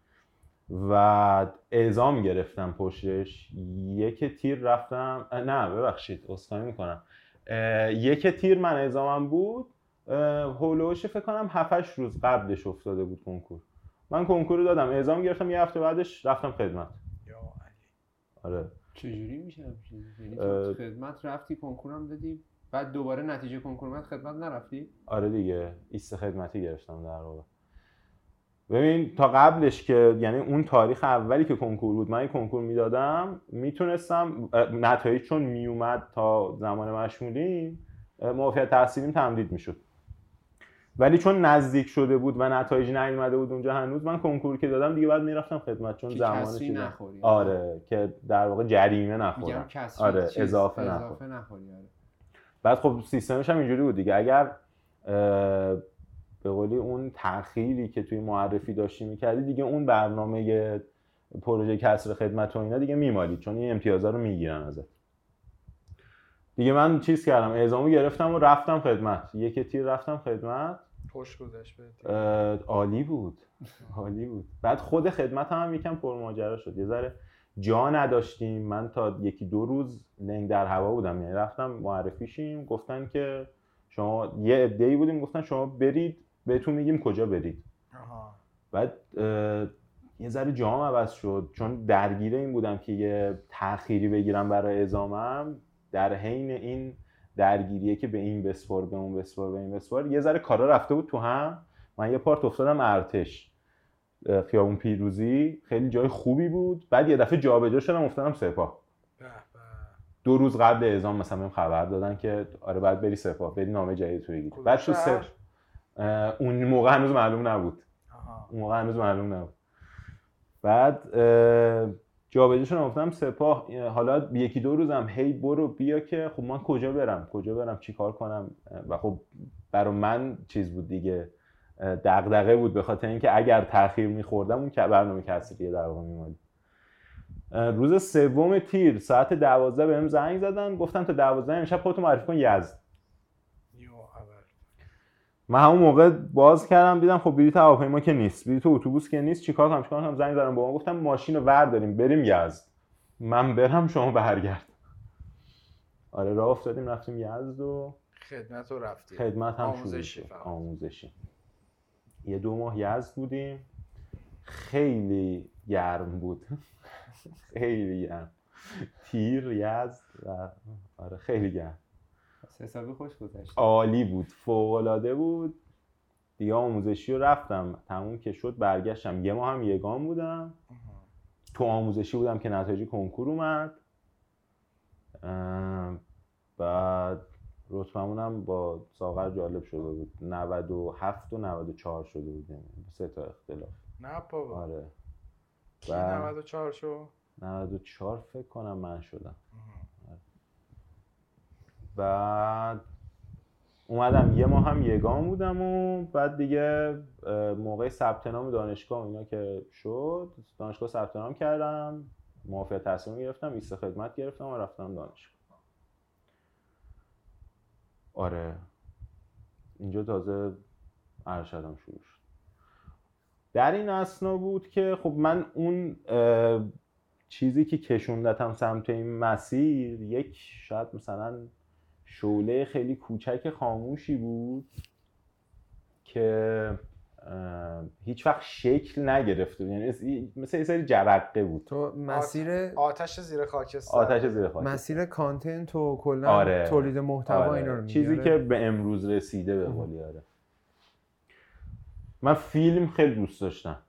و اعزام گرفتم پشتش. یک تیر رفتم نه ببخشید اسخای می‌کنم. یک تیر من اعزامم بود. هولوش فکر کنم 7 روز قبلش افتاده بود کنکور. من کنکور رو دادم اعزام گرفتم یه هفته بعدش رفتم خدمت. یا علی. آره. چجوری میشه؟ یعنی خدمت رفتی کنکورم دادی؟ بعد دوباره نتیجه کنکور اومد خدمت نرفتی آره دیگه ایست خدمتی گرفتم در واقع ببین تا قبلش که یعنی اون تاریخ اولی که کنکور بود من این کنکور می‌دادم می‌تونستم نتایج چون میومد تا زمان مشمولین اه، معافیت تحصیلیم تمدید می‌شد ولی چون نزدیک شده بود و نتایج نیومده بود اونجا هنوز من کنکور که دادم دیگه بعد می‌رفتم خدمت چون که زمان کسری چیزه. نخوری آره که در واقع جریمه نخورم آره، اضافه. اضافه نخوری آره. بعد خب سیستمش هم اینجوری بود دیگه. اگر به قولی اون تأخیری که توی معرفی داشتی می‌کردی دیگه اون برنامه پروژه کسر خدمت و اینا دیگه میمالید چون این امتیازها رو می‌گیرن ازت. دیگه من چیز کردم اعزامو گرفتم و رفتم خدمت. یک تیر رفتم خدمت. خوش گذشت عالی بود. عالی بود. بعد خود خدمت هم, هم یکم پرماجرا شد. یه ذره جا نداشتیم. من تا یکی دو روز لنگ در هوا بودم. یعنی رفتم معرفی شیم گفتن که شما یه عده‌ای بودیم. گفتن شما برید. بهتون میگیم کجا برید. آها. بعد اه، یه ذره جام عوض شد. چون درگیر این بودم که یه تأخیری بگیرم برای اعزامم. در حین این درگیریه که به این بسپار به اون بسپار به این بسپار یه ذره کارا رفته بود تو هم. من یه پارت افتادم ارتش. خیابون پیروزی خیلی جای خوبی بود. بعد یه دفعه جابجا شدم افتادم سپاه. دو روز قبل اعزام مثلا بهم خبر دادن که آره بعد بری سپاه بری نامه جدید تو بگیری. بعد تو؟ سپ... اه، اون موقع هنوز معلوم نبود. آها. اون موقع هنوز معلوم نبود. بعد جابجا شدم گفتم سپاه اه، حالا یکی دو روزم هی برو بیا که خب من کجا برم؟ کجا برم؟ چیکار کنم؟ و خب برای من چیز بود دیگه. دغدغه بود به خاطر اینکه اگر تاخیر میخوردم اون برنامه کسریه در واقع میمالی. روز سوم تیر ساعت دوازده بهم زنگ زدن. گفتن تا دوازده امشب خودتو معرفی کن یزد. من همون موقع باز کردم دیدم خب بلیط هواپیما که نیست بلیط اتوبوس که نیست چیکار کنم چیکار کنم؟ زنگ زدم با ما گفتم ماشین رو ور داریم بریم یزد. من برم شما برگرد. آره راه افتادیم رفتیم یزد و خدمت رو رفتی خدمت هم آموزشی. آموزشی. یه دو ماه یزد بودیم. خیلی گرم بود. [LAUGHS] خیلی گرم. تیر یزد و آره خیلی گرم. حسابی خوش گذشت. عالی بود. فوقالعاده بود. دیگه آموزشی رو رفتم. تموم که شد برگشتم. یه ماه هم یگان بودم. تو آموزشی بودم که نتایج کنکور اومد. بعد رتبمون هم با ساغر جالب شده بود. 97 و 94 شده بود. یعنی سه تا اختلاف. نه بابا. آره. کی و 94 شو 94 فکر کنم من شدم. بعد اومدم یه ماه هم یگان بودم و بعد دیگه موقع ثبت نام دانشگاه اینا که شد دانشگاه ثبت نام کردم موافقت تصمیم گرفتم ایست خدمت گرفتم و رفتم دانشگاه. آره. اینجا تازه ارشدم شروع شد. در این اسنا بود که خب من اون چیزی که کشوندتم سمت این مسیر یک شاید مثلا شعله خیلی کوچک خاموشی بود که هیچ وقت شکل نگرفته بود. یعنی مثل- یه سری جرقه بود. تو مسیر آتش زیر خاکستر. آتش زیر خاک مسیر کانتنت و کلا آره. تولید محتوا آره. اینا رو میگی چیزی آره؟ که به امروز رسیده به قولی آره. من فیلم خیلی دوست داشتم.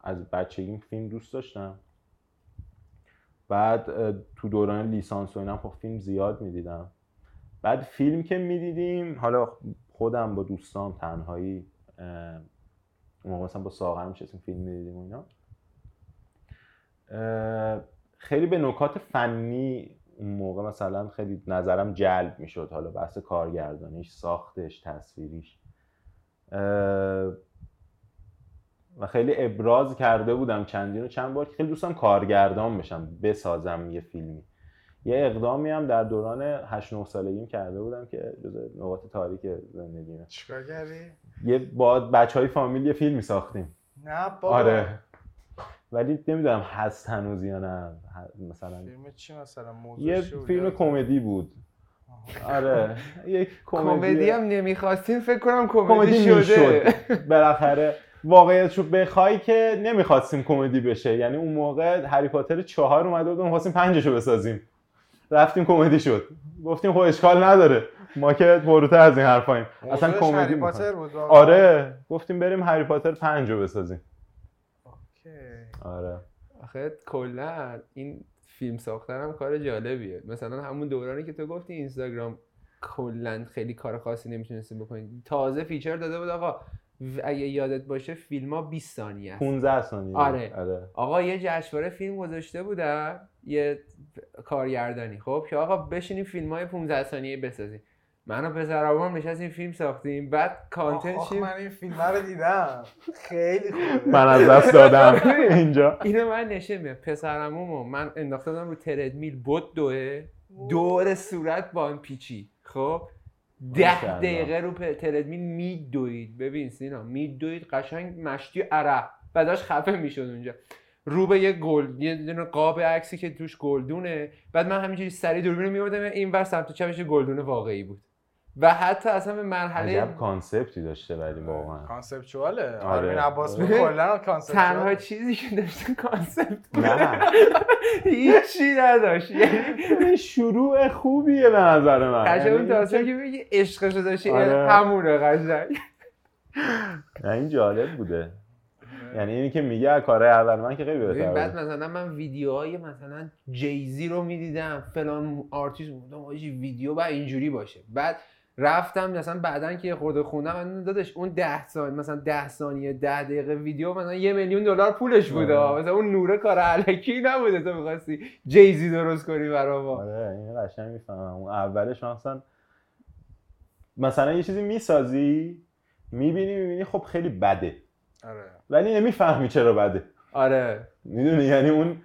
از بچگیم فیلم دوست داشتم. بعد تو دوران لیسانس و اینا خب فیلم زیاد می‌دیدم. بعد فیلم که می‌دیدیم حالا خودم با دوستام تنهایی اون موقع مثلا با ساغر میشستیم فیلم می‌دیدیم و اینا. خیلی به نکات فنی اون موقع مثلا خیلی نظرم جلب می‌شد. حالا بحث کارگردانیش ساختش تصویریش. و خیلی ابراز کرده بودم چندین و چند بار که خیلی دوستم کارگردان بشم بسازم یه فیلمی. یه اقدامی هم در دوران 8 9 سالگیم کرده بودم که جز نقاط تاریک زندگیمه. چیکار کردی؟ یه با بچه های فامیل یه فیلمی ساختیم. نه بابا. آره. ولی نمی‌دونم هست هنوز یا نه. مثلا فیلم چی مثلا؟ موضوع یه؟ فیلم کمدی بود. آره. یک کمدی. هم نمی‌خواستیم. فکر کنم کمدی شده. بالاخره واقعیت رو بخوای که نمی‌خواستیم کمدی بشه. یعنی اون موقع هری پاتر چهار اومده بود و می‌خواستیم پنجشو بسازیم. رفتیم کمدی شد. گفتیم خب اشکال نداره. ما که پرروتر از این حرفاییم. اصلا کمدی. پاتر بود؟ آره. گفتیم بریم هری پاتر پنجو بسازیم. OK. آره. آخه کلا این فیلم ساختن هم کار جالبیه. مثلا همون دورانی که تو گفتی اینستاگرام کلا خیلی کار خاصی نمی‌تونستی بکنی تازه feature داده بود آقا. اگه یادت باشه فیلم ها 20 ثانیه است. 15 ثانیه. آره. آره. آقا یه جشنواره فیلم گذاشته بودن. یه کارگردانی. خب که آقا بشینیم فیلم های 15 ثانیه بسازیم. من و پسرامون نشستیم فیلم ساختیم بعد کانتنت آخ، من این فیلم رو دیدم. خیلی خوبه. من از دست دادم. [LAUGHS] اینجا. اینو من نشه میاد پسرمو من انداخته بودم رو تردمیل بود دوه دور صورت با آن پیچی. خب؟ ده. دقیقه رو تردمیل میدوید. ببین سینا میدوید قشنگ مشتی عرق. و داشت خفه می‌شد اونجا. رو به یه گل یه دونه قاب عکسی که توش گلدونه. بعد من همینجوری سری دوربین رو میبردم این ور سمت چپش یه گلدون واقعی بود. و حتی اصلا به مرحله عجب concept ی داشته ولی واقعا. conceptual ه. آره. آرمین عباس [LAUGHS] کلا تنها conceptual ه چیزی که داشته concept نه. [LAUGHS] هیچی نداشت. یعنی شروع خوبیه به نظر من. قشنگ اون یعنی داستان که بگی عشقشو داشتی آره. همونه قشنگ. نه، این جالب بوده. یعنی اینی که میگه کارهای اول من که خیلی ببین بهتر بعد مثلا من ویدیوهای مثلا جیزی رو می‌دیدم فلان آرتیست بودم آجی ویدیو باید اینجوری باشه. بعد رفتم مثلا بعدا که خورده خوندم من دادش اون ده ثانیه مثلا ده ثانیه ده دقیقه ویدیو مثلا یه میلیون دلار پولش بوده. آره. مثلا اون نوره کار علکی نبوده. تو می‌خواستی جیزی درست کنی برا ما آره این قشنگ می‌فهمم. اون اولش مثلا مثلا یه چیزی می‌سازی می‌بینی می‌بینی خب خیلی بده. آره. ولی نمی‌فهمی چرا بده. آره. می‌دونی؟ یعنی اون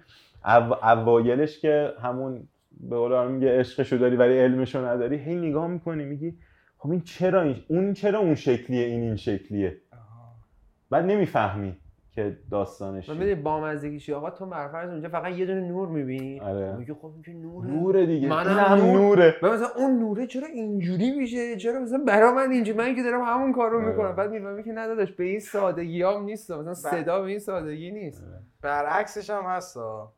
او... اوایلش که همون به قول میگه عشقشو داری ولی علمشو نداری هی نگاه می‌کنی میگی خب این چرا این اون چرا اون شکلیه این این شکلیه. بعد نمی‌فهمی. که داستانش من. می‌دونی بامزدگیش آقا تو برفرض اونجا فقط یه دونه نور می‌بینی. آره. میگه خب این که نوره. نوره دیگه. منم این هم نور. نوره. و مثلا اون نوره چرا اینجوری میشه؟ چرا مثلا برا من اینجوری؟ من که دارم همون کار رو آره. می‌کنم. بعد می‌فهمی که نداداش به این سادگی هم نیست. مثلا. صدا به این سادگی نیست. برعکسش هم هستا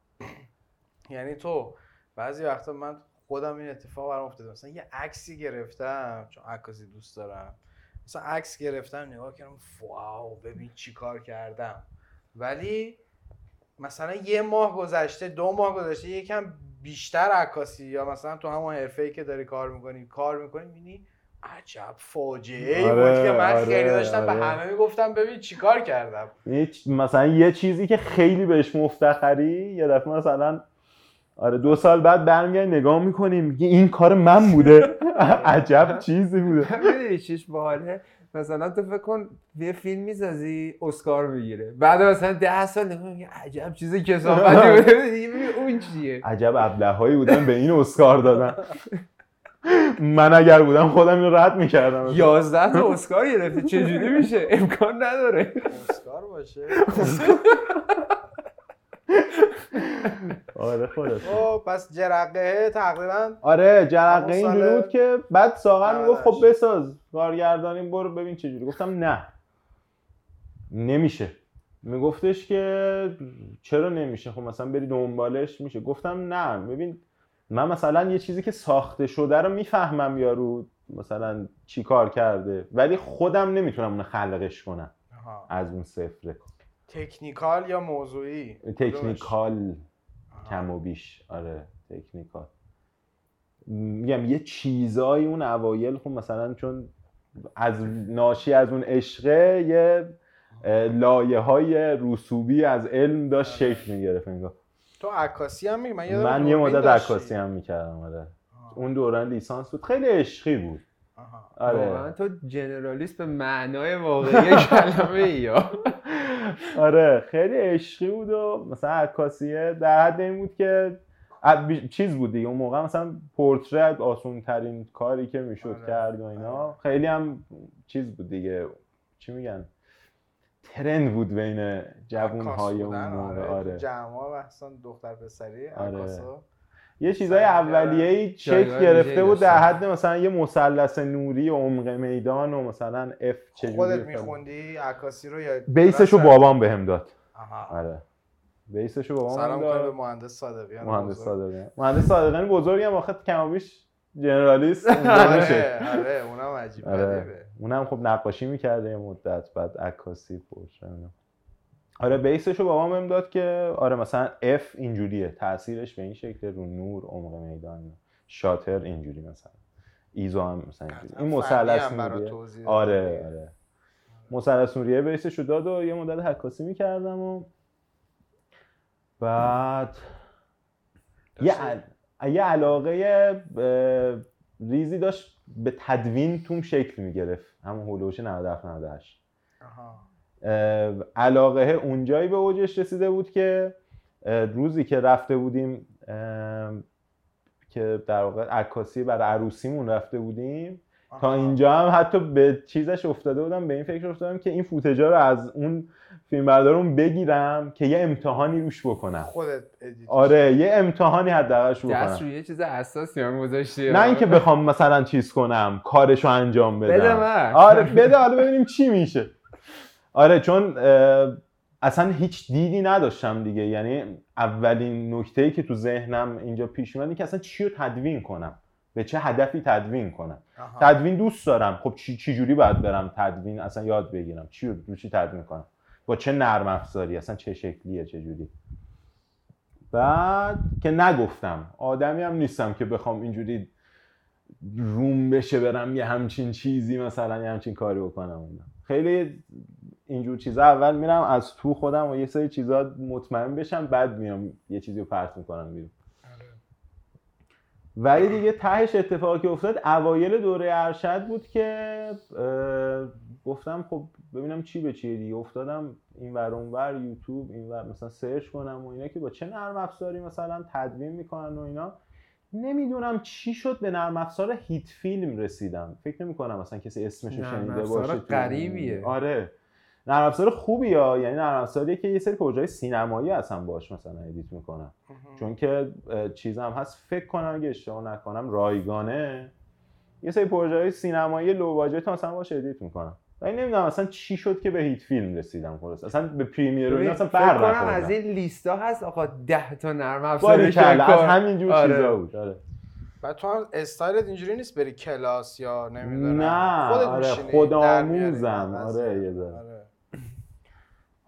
یعنی تو بعضی وقتا من خودم این اتفاق برام افتاده. مثلا یه عکسی گرفتم چون عکاسی دوست دارم. مثلا عکس گرفتم نگاه کردم واو ببین چی کار کردم ولی مثلا یه ماه گذشته دو ماه گذشته یکم بیشتر عکاسی یا مثلا تو همون حرفه که داری کار می‌کنی کار می‌کنی می‌بینی عجب فاجعه ای آره، بود که من آره، خیلی داشتم به آره. همه می‌گفتم ببین چیکار کردم مثلا یه چیزی که خیلی بهش مفتخری یه دفعه مثلا آره دو سال بعد برمیگردی نگاه می‌کنی میگی این کار من بوده. [LAUGHS] عجب چیزی بوده. می‌دونی چیش باحاله؟ مثلا تو فکر کن یه فیلم می‌سازی اسکار می‌گیره. بعد مثلا ده سال نگاه می‌کنی، عجب چیز کسافتی بوده. [LAUGHS] دیگه ببین اون چیه. عجب ابلهایی بودن به این اسکار دادن. من اگر بودم خودم اینو رد می‌کردم. 11 تا اسکار گرفته چجوری میشه؟ امکان نداره. اسکار باشه. [LAUGHS] آره خودت. خب پس جرقه تقریبا آره جرقه سال بود که بعد ساغر می‌گفت خب 98. بساز کارگردانی برو ببین چجوری گفتم نه. نمیشه. میگفتش که چرا نمیشه؟ خب مثلا بری دنبالش میشه. گفتم نه. ببین من مثلا یه چیزی که ساخته شده رو می‌فهمم یارو مثلا چی کار کرده ولی خودم نمی‌تونم اونو خلقش کنم آها. از اون صفره تکنیکال یا موضوعی؟ تکنیکال. کم و بیش. آره تکنیکال. میگم یه چیزایی اون اوایل خب مثلا چون از ناشی از اون عشقه یه لایه های رسوبی از علم داشت آره. شکل می‌گرفت انگار. تو عکاسی هم میگی من من یه مدت. عکاسی هم می‌کردم آره. اون دوران لیسانس بود. خیلی عشقی بود. آها. آره. تو جنرالیست به معنای واقعی کلمه ای یا. [LAUGHS] آره خیلی عشقی بود و مثلا عکاسیه در حد این بود که چیز بود دیگه اون موقع مثلا پورترت آسون ترین کاری که می‌شد آره. کرد و اینا آره. خیلی هم چیز بود دیگه چی میگن ترند بود بین جوون عکاس های اون موقع آره آره جمعا مثلا دختر پسری آره. یه چیزای اولیه‌ای جایگاه گرفته بود در. حد مثلا یه مثلث نوری و عمق میدان و مثلا اف چجوری خودت. میخوندی؟ عکاسی رو یا بیسشو درست بابام بهم داد. آها. آره. بیسشو بابام سلام بهم کنیم به داد مهندس صادقیان مهندس بزرگ. صادقی مهندس صادقی بزرگی هم آخه کم و بیش جنرالیست [LAUGHS] آره آره اونم عجیب آره. اونم خب نقاشی می‌کرده یه مدت بعد عکاسی پرشه آره بیسشو بابام بهم داد که آره مثلا F اینجوریه. تاثیرش به این شکل رو نور عمق میدان شاتر اینجوری مثلا. ایزو هم مثلا اینجوری. این مثلث هم نوریه. آره. آره. مثلث نوریه بیسشو داد و یه مدت عکاسی می‌کردم و بعد یه, داشتی؟ ع- یه علاقه اه، ریزی داشت به تدوین توم شکل می‌گرفت. همون هولوش 97 98 آها. اه، علاقه اونجایی به اوجش رسیده بود که روزی که رفته بودیم که در واقع عکاسی برای عروسیمون رفته بودیم. تا آها. اینجا هم حتی به چیزش افتاده بودم به این فکر افتادم که این فوتجا رو از اون فیلم بردارون بگیرم که یه امتحانی روش بکنم. خودت آره یه امتحانی حداقلش دست بکنم. روی یه چیز اساسی هم گذاشتی. نه اینکه بخوام مثلا چیز کنم کارشو انجام بدم. بده من. آره بده حالا ببینیم چی میشه. آره چون اصلا هیچ دیدی نداشتم دیگه. یعنی اولین نکته که تو ذهنم اینجا پیش اومد که اصلا چی رو تدوین کنم؟ به چه هدفی تدوین کنم؟ آها. تدوین دوست دارم. خب چی, چی جوری باید برم تدوین؟ اصلا یاد بگیرم. چی رو چی تدوین کنم؟ با چه نرم افزاری؟ اصلا چه شکلیه؟ چه جوری؟ بعد که نگفتم. آدمی هم نیستم که بخوام اینجوری روم بشه برم یه همچین چیزی مثلا یه همچین کاری بکنم. خیلی اینجور چیزا اول میرم از تو خودم و یه سری چیزا مطمئن بشم بعد میام یه چیزی رو پرت می‌کنم بیرون. آره. ولی دیگه تهش اتفاقی که افتاد اوایل دوره ارشد بود که گفتم خب ببینم چی به چیه دیگه. افتادم این ور اون ور یوتیوب این ور مثلا سرچ کنم و اینا که با چه نرم افزاری مثلا تدوین می‌کنن و اینا. نمی‌دونم چی شد به نرم افزار HitFilm رسیدم. فکر نمی کنم مثلا کسی اسمشو نرم شنیده باشه غریبیه. آره. نرم افزار خوبی ها یعنی نرم افزاریه که یه سری پروژه سینمایی اصلا باش مثلا edit می‌کنن. چون که چیزم هست فکر کنم اگه اشتباه نکنم رایگانه یه سری پروژه سینمایی low budget مثلا باش edit می‌کنم ولی نمی‌دونم اصلا چی شد که به HitFilm رسیدم خلاص اصلا به Premiere و اینا اصلا کنم نخوردم. از این لیستا هست آقا ده تا نرم کلا از همین جور آره. چیزا بود آره بعد تو هم استایلت اینجوری نیست بری کلاس یا نمی‌دونم نه خودت آره خودآموزم میاری آره. یه ذره آره.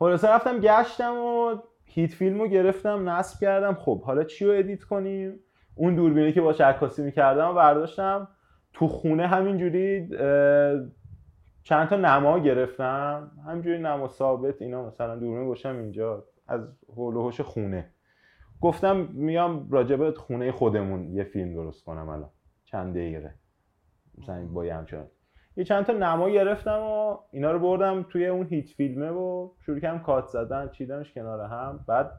خلاصه رفتم گشتم و HitFilm گرفتم نصب کردم. خب حالا چی رو edit کنیم؟ اون دوربینی که باش عکاسی می‌کردم و برداشتم تو خونه همینجوری چند تا نما گرفتم. همینجوری نما ثابت اینا مثلا دوربین گوشم اینجا از حول و خونه. گفتم میام راجبه خونه خودمون یه فیلم درست کنم الان. چند دقیقه. مثلا با یه همچنان یه چند تا نما گرفتم و اینا رو بردم توی اون هیت فیلمه و شروع کردم کات زدن چیدمش کنار هم. بعد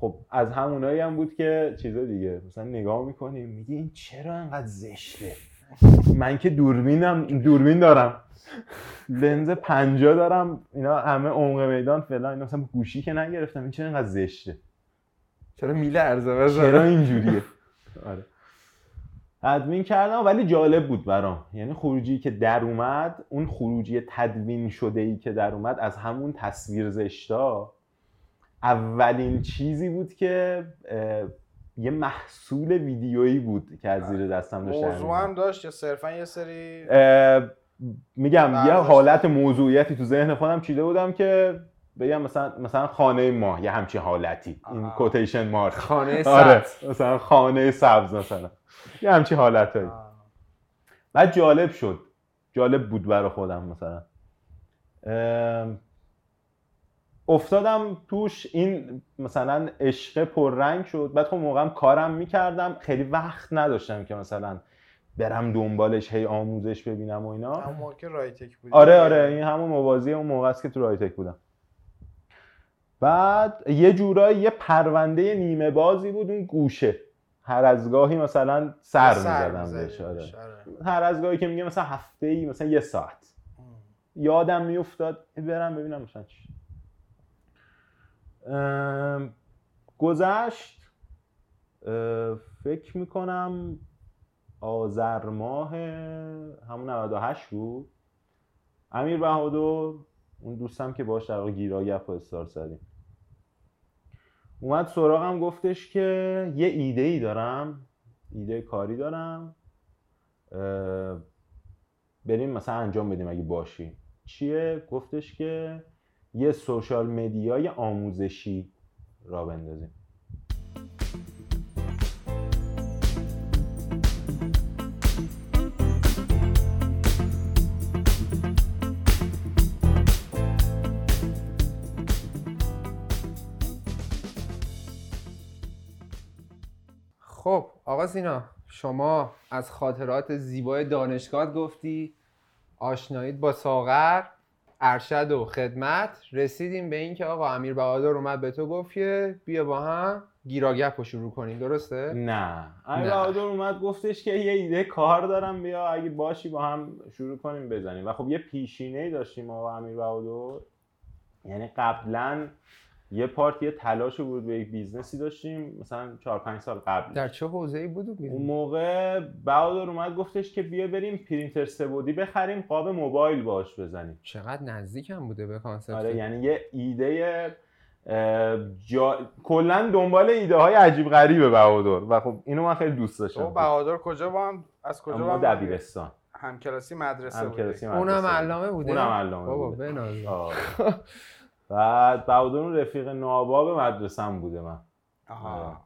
خب از همونایی هم بود که چیزا دیگه مثلا نگاه می‌کنیم میگی این چرا انقدر زشته؟ من که دوربینم دوربین دارم. لنز پنجا دارم اینا همه عمق میدان فلان اینا مثلا گوشی که نگرفتم این چرا انقدر زشته؟ چرا میله ارزه چرا اینجوریه؟ آره. تدوین کردم ولی جالب بود برام. یعنی خروجی که در اومد اون خروجی تدوین شده ای که در اومد از همون تصویر زشتا اولین چیزی بود که یه محصول ویدیویی بود که از زیر دستم داشت موضوع هم داشت یا صرفا یه سری میگم یه حالت موضوعیتی تو ذهن خودم چیده بودم که بگم مثلا مثلا خانه ما یه همچین حالتی. این کوتیشن مارک خانه آره. مثلا خانه سبز مثلا. یه همچین حالتایی. بعد جالب شد. جالب بود برای خودم مثلا. افتادم توش. این مثلا عشق پررنگ شد. بعد خب موقعم کارم می‌کردم. خیلی وقت نداشتم که مثلا برم دنبالش هی آموزش ببینم و اینا. همون موقع که رایتک بودی. آره آره. این همون موازی اون موقع است که تو رایتک بودم. بعد یه جورایی یه پرونده نیمه بازی بود اون گوشه. هر از گاهی مثلا سر, می‌زدم بهش آره. هر از گاهی که میگه مثلا هفته ای مثلا یه ساعت. یادم میافتاد برم ببینم مثلا چی. گذشت. فکر می‌کنم آذر ماه همون 98 بود. امیر بهادر اون دوستم که باش در گیرا گپ و استار زدیم. اومد سراغم گفتش که یه ایده ای دارم ایده کاری دارم بریم مثلا انجام بدیم اگه باشی. چیه؟ گفتش که یه سوشال مدیای آموزشی را بندازیم. آقا سینا شما از خاطرات زیبای دانشگاه گفتی آشنایید با ساغر ارشد و خدمت. رسیدیم به اینکه آقا امیر بهادر اومد به تو گفت که بیا با هم گیراگپ رو شروع کنیم درسته؟ نه. امیر بهادر اومد گفتش که یه ایده کار دارم بیا اگه باشی با هم شروع کنیم بزنیم. و خب یه پیشینه داشتیم آقا امیر بهادر. یعنی قبلا یه part یه تلاش بود به یک business ی داشتیم مثلا 4 5 سال قبل. در چه حوزه‌ای بود اون موقع بهادر اومد گفتش که بیا بریم پرینتر سه‌بعدی بخریم قاب موبایل باش بزنیم. چقدر نزدیکم بوده به concept. آره یعنی یه ایده جا... کلا دنبال ایده های عجیب غریبه بهادر. و خب اینو من خیلی دوست داشتم. او بهادر کجا با هم از کجا با هم دبیرستان. همکلاسی مدرسه همکلاسی مدرسه. اونم علامه بوده؟ اونم علامه بابا بوده. بناز [LAUGHS] بعد بهادر اون رفیق ناباب مدرسم بوده من. آها.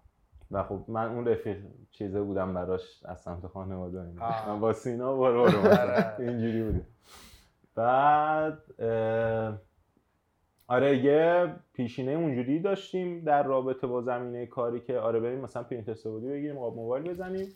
و خب من اون رفیق چیزه بودم براش از سمت خانواده من با سینا برو برو. اینجوری بوده. بعد آره یه پیشینه اونجوری داشتیم در رابطه با زمینه کاری که آره بریم مثلا پرینتر سعودی بگیریم قاب موبایل بزنیم.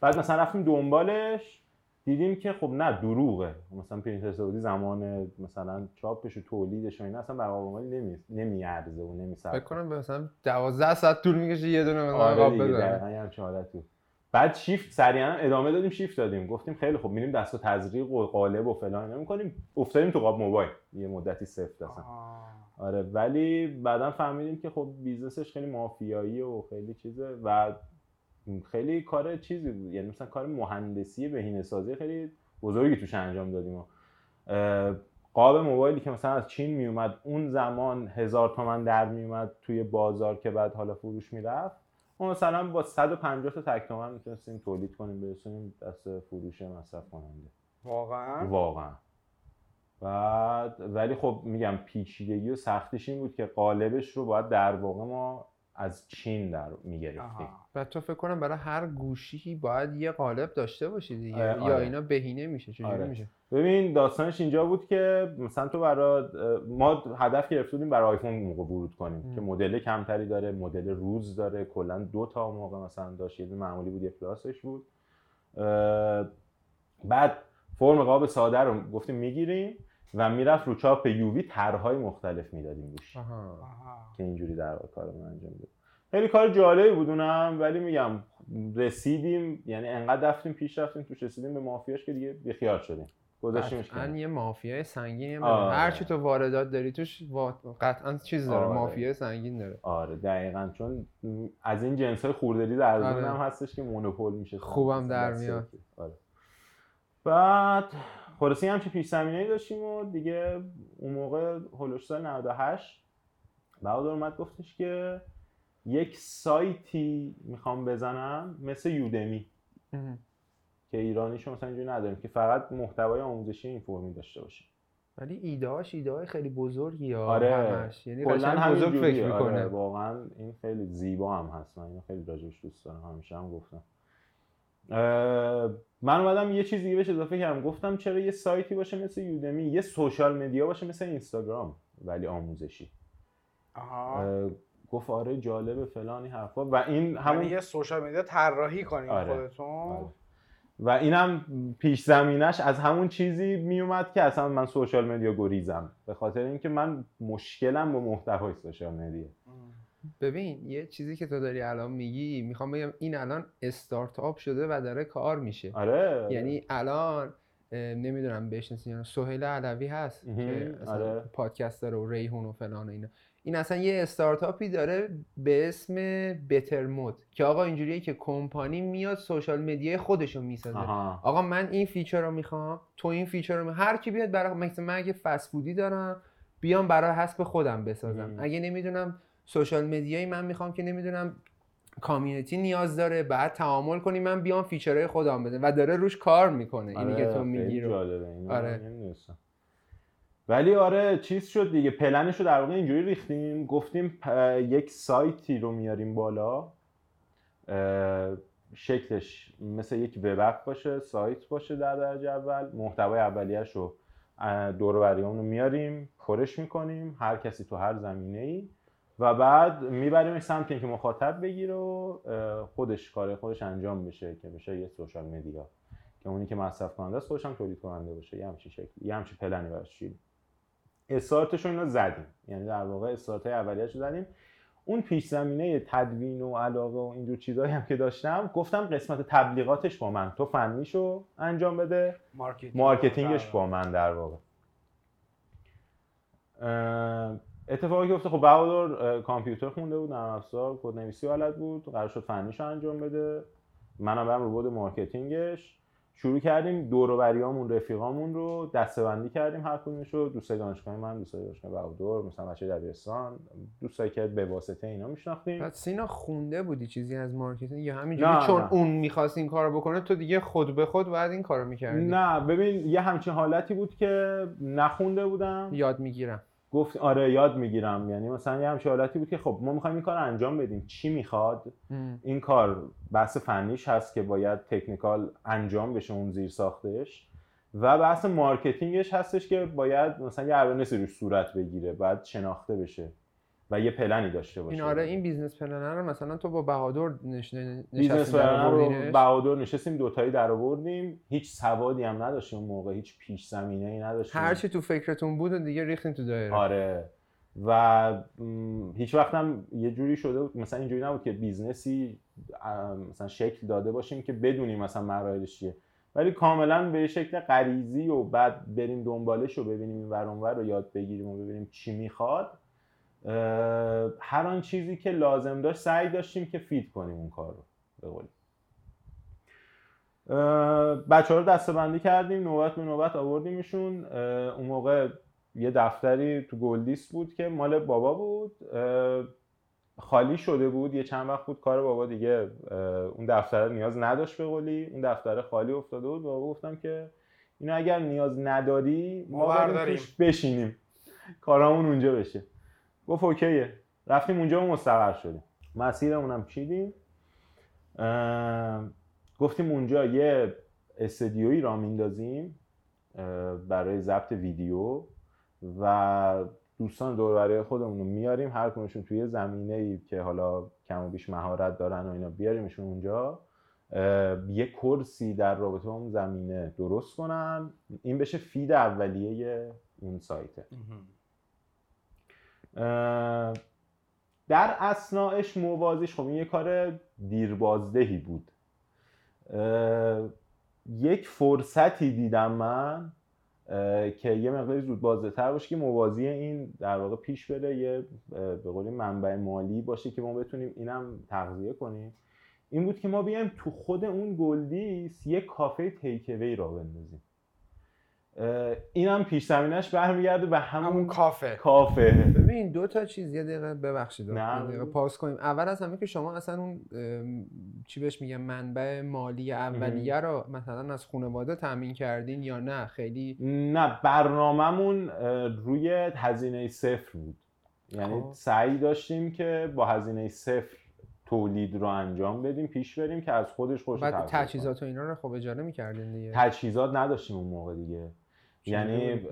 بعد مثلا رفتیم دنبالش. دیدیم که خب نه دروغه. مثلا پرینتر سه‌بعدی زمان مثلا چاپش و تولیدش و اینا اصلا بر نمی نمیارزه و نمیصرفه فکر کنم مثلا 12 ساعت طول می‌کشه یه دونه مثلا آره قاب بزنه. دقیقاً یه همچین حالتی بعد شیفت سریعا ادامه دادیم شیفت دادیم. گفتیم خیلی خب میریم دست تزریق و قالب و فلان اینا می‌کنیم. افتادیم تو قاب موبایل. یه مدتی سفت اصلا. آره ولی بعدا فهمیدیم که خب business ش خیلی مافیایی و خیلی چیزه و خیلی کار چیزی بود. یعنی مثلا کار مهندسی بهینه سازی خیلی بزرگی توش انجام دادیم و قاب موبایلی که مثلا از چین میومد اون زمان هزار تومن در میومد توی بازار که بعد حالا فروش می‌رفت. ما مثلا با 150 تا تک تومن می‌تونستیم تولید کنیم برسونیم دست فروش مصرف کننده. واقعا؟ واقعا. بعد ولی خب میگم پیچیدگی و سختش این بود که قالبش رو باید در واقع ما از چین در می‌گرفتیم. و تو فکر کنم برای هر گوشی باید یه قالب داشته باشی دیگه آره، یا آره. اینا بهینه میشه چجوری آره. میشه ببین داستانش اینجا بود که مثلا تو برای ما هدف گرفته بودیم برای آیفون موقع ورود کنیم م. که مدل کمتری داره مدل روز داره کلا دو تا موقع مثلا داشت یه معمولی بود یه پلاسش بود بعد فرم قاب ساده رو گفتیم می‌گیریم و می‌رفت رو چاپ یووی طرحهای مختلف می‌دادیم روش. که اینجوری در واقع کارمون انجام بده خیلی کار جالبی بود اونم ولی میگم رسیدیم یعنی انقدر رفتیم پیش رفتیم توش رسیدیم به مافیاش که دیگه بیخیال شدیم گذاشتیمش کنار. یه مافیای سنگینی آره. هر چی تو واردات داری توش وا- قطعا چیز داره آره. مافیای سنگین داره آره دقیقا چون از این جنس های خوردری ارزون آره. هم هستش که مونوپول میشه خوبم در میاد. آره. بعد خلاصی همچین پیش زمینه داشتیم و دیگه اون موقع هلوش سال 98 بعد اومد گفتش که یک سایتی می‌خوام بزنم مثل یودمی. که ایرانیشو مثلا اینجوری نداریم که فقط محتوای آموزشی این فرمی داشته باشه. ولی ایدهاش ایده های خیلی بزرگی ها آره. همش. یعنی کلا بزرگ. فکر می‌کنه. آره واقعا این خیلی زیبا هم هست. من اینو خیلی راجبش دوست دارم. همیشه هم گفتم. من اومدم یه چیز دیگه بهش اضافه کردم. گفتم چرا یه سایتی باشه مثل Udemy یه social media باشه مثل اینستاگرام ولی آموزشی. آها. گفت آره جالبه فلان این حرفا. و این همون یعنی یه social media طراحی کنیم آره. خودتون؟ آره. و اینم پیش زمینش از همون چیزی میومد که اصلا من social media گریزم. به خاطر اینکه من مشکلم با محتوای social media ببین یه چیزی که تو داری الان میگی می‌خوام بگم این الان استارتاپ شده و داره کار میشه آره یعنی الان نمی‌دونم بشناسی یا نه، سهیل علوی هست که مهم. اصلا آره. پادکست داره و ریحون و فلان و اینا این اصلا یه استارتاپی داره به اسم Bettermode که آقا اینجوریه که کمپانی میاد social media ی خودشو می‌سازه آها آقا من این feature رو می‌خوام تو این feature رو می‌خوام هر کی بیاد برای مثلا من اگه فست فودی دارم بیام برای حسب خودم بسازم. اگه نمی‌دونم social media یی من می‌خوام که نمی‌دونم community نیاز داره بعد تعامل کنی من بیام feature های خودم بدم. و داره روش کار می‌کنه اینی که تو آره، میگی خیلی رو آره. ولی آره چیز شد دیگه پلنش رو در واقع اینجوری ریختیم. گفتیم یک سایتی رو میاریم بالا. شکلش مثل یک وب اپ باشه سایت باشه در درجه اول. محتوای اولیش رو دور رو میاریم پرش می‌کنیم. هر کسی تو هر زمینه ای و بعد میبریمش سمت اینکه مخاطب بگیره و خودش کار خودش انجام بشه که بشه یه سوشال مدیا که اونی که مصرف کننده است خودش هم تولید کننده باشه. یه همچین شکل یه همچین پلنی براش چیدیم استارتش رو اینا زدیم. یعنی در واقع استارت های اولیه‌اش رو زدیم. اون پیش زمینه تدوین و علاقه و اینجور چیزهایی هم که داشتم گفتم قسمت تبلیغاتش با من. تو فنیشو انجام بده. marketing marketing ش با من در واقع. اتفاقی که افتاد خب بهادر کامپیوتر خونده بود نرم افزار کد نویسی بلد بود قرار شد فنیشو انجام بده. منم برم رو بود marketing ش. شروع کردیم دور و بریامون رفیقامون رو دسته‌بندی کردیم هر کدومش رو دوستای دانشگاه من دوستای دانشگاه بهادر مثلا بچه دبیرستان دوستایی که به واسطه اینا میشناختیم. بعد سینا خونده بودی چیزی از marketing؟ یا همینجوری چون نه. اون می‌خواست این کارو بکنه تو دیگه خود به خود باید این کارو می‌کردی؟ نه ببین یه همچین حالتی بود که نخونده بودم. یاد می‌گیرم. گفت آره یاد می‌گیرم. یعنی مثلا یه همچین حالتی بود که خب ما می‌خوایم این کار انجام بدیم. چی می‌خواد؟ این کار بحث فنیش هست که باید technical انجام بشه اون زیر ساختش. و بحث marketing ش هستش که باید مثلا یه awareness ی روش صورت بگیره باید شناخته بشه. و یه پلنی داشته باشه. این آره این business plan رو مثلا تو با بهادر نش... business plan رو؟ بهادر نشستیم دوتایی در آوردیم. هیچ سوادی هم نداشتیم اون موقع هیچ پیش زمینه ای نداشتیم. هر چی تو فکرتون بود و دیگه ریختین تو دایره. آره. و هیچ وقتم یه جوری شده بود مثلا اینجوری نبود که business ی مثلا شکل داده باشیم که بدونیم مثلا مراحلش چیه. ولی کاملا به شکل غریزی و بعد بریم دنبالش رو ببینیم این ور اون ور رو یاد بگیریم و ببینیم چی می‌خواد. هر آن چیزی که لازم داشت سعی داشتیم که feed کنیم اون کار رو به قولی بچه ها رو دسته بندی کردیم نوبت به نوبت آوردیمشون. اون موقع یه دفتری تو گلدیس بود که مال بابا بود. خالی شده بود یه چند وقت بود کار بابا دیگه اون دفتر نیاز نداشت به قولی. اون دفتر خالی افتاده بود بابا گفتم که اینو اگر نیاز نداری ما ما برداریم. بشینیم. کارامون اونجا بشه. گفت اوکیه. رفتیم اونجا و مستقر شدیم. مسیرمونم چیدیم؟ گفتیم اونجا یه استدیویی را میندازیم برای ضبط ویدیو و دوستان دور و برای خودمون رو میاریم هر کدومشون توی زمینه ای که حالا کم و بیش مهارت دارن و اینا بیاریمشون اونجا. یه کرسی در رابطه اون زمینه درست کنن. این بشه فید اولیه اون سایته اه، در اسناعش موازیش خب این یه کار دیربازدهی بود. یک فرصتی دیدم من که یه مقداری زود بازده‌تر باشه که موازی این در واقع پیش بره یه به قولی منبع مالی باشه که ما بتونیم اینم تغذیه کنیم. این بود که ما بیایم تو خود اون گلدیس یه کافه تیکوی را بندازیم. اینم پیش زمینش برمیگرده به همون همون کافه. کافه. ببین دو تا چیز یه دقیقه ببخشید. نه. دقیقه پاس کنیم. اول از همه که شما اصلا اون چی بهش میگن منبع مالی اولیه رو مثلا از خانواده تامین کردین یا نه؟ خیلی نه برنامهمون روی هزینه صفر بود. یعنی خب. سعی داشتیم که با هزینه صفر تولید رو انجام بدیم پیش بریم که از خودش خوش بعد تجهیزات و اینا رو خب اجاره می‌کردین دیگه. تجهیزات نداشتیم اون موقع دیگه. یعنی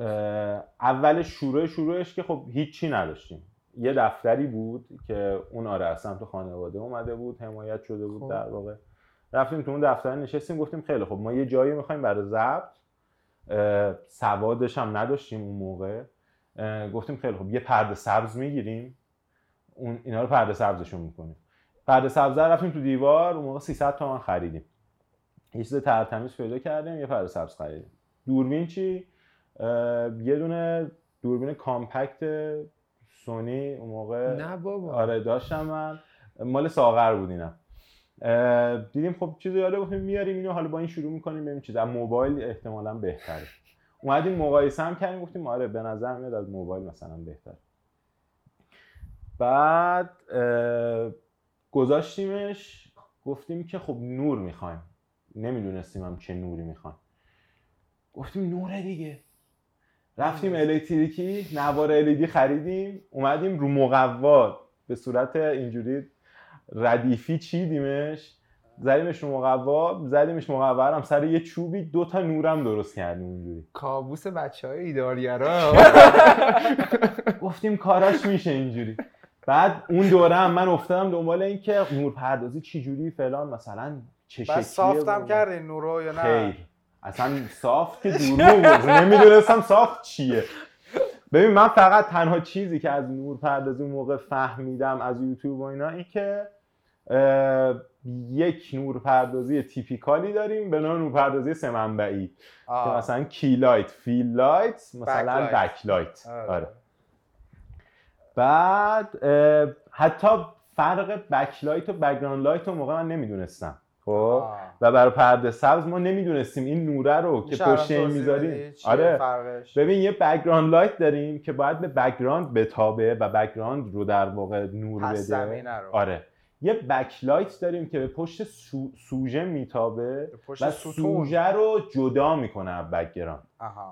اول شروع شروعش که خب هیچی نداشتیم. یه دفتری بود که اون آره از سمت خانواده اومده بود حمایت شده بود خب. در واقع. رفتیم تو اون دفتر نشستیم گفتیم خیلی خب ما یه جایی می‌خوایم برای ضبط. سوادش هم نداشتیم اون موقع. گفتیم خیلی خب یه پرده سبز می‌گیریم. اون اینا رو پرده سبزشون می‌کنیم. پرده سبز رفتیم تو دیوار اون موقع 300 تومن خریدیم. یه چیز ترتمیز پیدا کردیم یه پرده سبز خریدیم. دوربین چی؟ یه دونه دوربین کامپکت سونی اون موقع نه بابا. آره داشتم من. مال ساغر بود اینم اه، دیدیم خب چیزی یاده گفتیم میاریم اینو حالا با این شروع می‌کنیم ببینیم چیز. از موبایل احتمالا بهتره. اومدیم مقایسه هم کردیم گفتیم آره به نظر میاد از موبایل مثلا بهتر بعد گذاشتیمش گفتیم که خب نور می‌خوایم. نمی‌دونستیم هم چه نوری می‌خوایم. گفتیم نوره دیگه. رفتیم الکتریکی نوار LED خریدیم اومدیم رو مقوا به صورت اینجوری ردیفی چیدیمش زدیمش رو مقوا زدیمش مقوا هم سر یه چوبی دو تا نورم درست کردیم اونجوری. کابوس بچه های ایدارگرا [LAUGHS] گفتیم کاراش میشه اینجوری. بعد اون دوره هم من افتادم دنبال این که نور پردازی چی جوری فلان مثلا چه شکلیه؟ بعد soft هم کردین نورو یا نه؟ خیر. اصلا soft که دروغ بود نمی‌دونستم soft چیه ببین من فقط تنها چیزی که از نور پردازی اون موقع فهمیدم از یوتیوب و اینا این که یک نور پردازی typical ی داریم به نام نور پردازی سه منبعی که. مثلا key light fill light مثلا. back light آره. آره بعد حتی فرق back light و background light اون موقع من نمی‌دونستم خب. و برای پرده سبز ما نمی‌دونستیم این نوره رو که پشت این می‌ذاریم چیه آره. فرقش؟ ببین یه background light داریم که باید به background بتابه و background رو در واقع نور بده. رو. آره. یه back light داریم که به پشت سو- سوژه میتابه و. سوژه رو جدا می‌کنه از background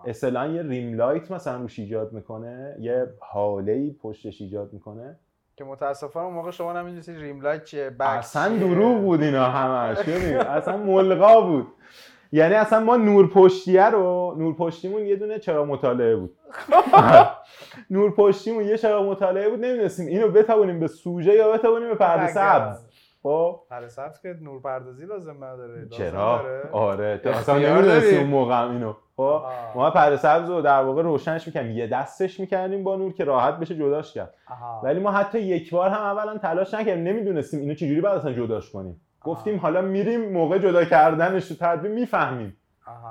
اصطلاحا یه rim light مثلا روش ایجاد می‌کنه یه هاله پشتش ایجاد می‌کنه. که متاسفانه اون موقع شما نمی‌دونید rim light اصلا. دروغ بود اینا همش ببین [LAUGHS] اصلا ملغا بود یعنی اصلا ما نور پشتیه رو نور پشتیمون یه دونه چراغ مطالعه بود [LAUGHS] نور پشتیمون یه چراغ مطالعه بود نمی‌دونستیم اینو بتابونیم به سوژه یا بتابونیم به پرده. سبز خب. پرده سبز که نور پردازی لازم نداره. چرا؟ داره؟ آره. تو اصلا داری. اون موقع هم اینو. خب. ما پرده سبز رو در واقع روشنش می‌کردیم. یه دستش می‌کردیم با نور که راحت بشه جداش کرد. ولی ما حتی یک بار هم اولا تلاش نکردیم. نمی‌دونستیم اینو چجوری بعد اصلا جداش کنیم. گفتیم حالا میریم موقع جدا کردنش تو تدبیر می‌فهمیم.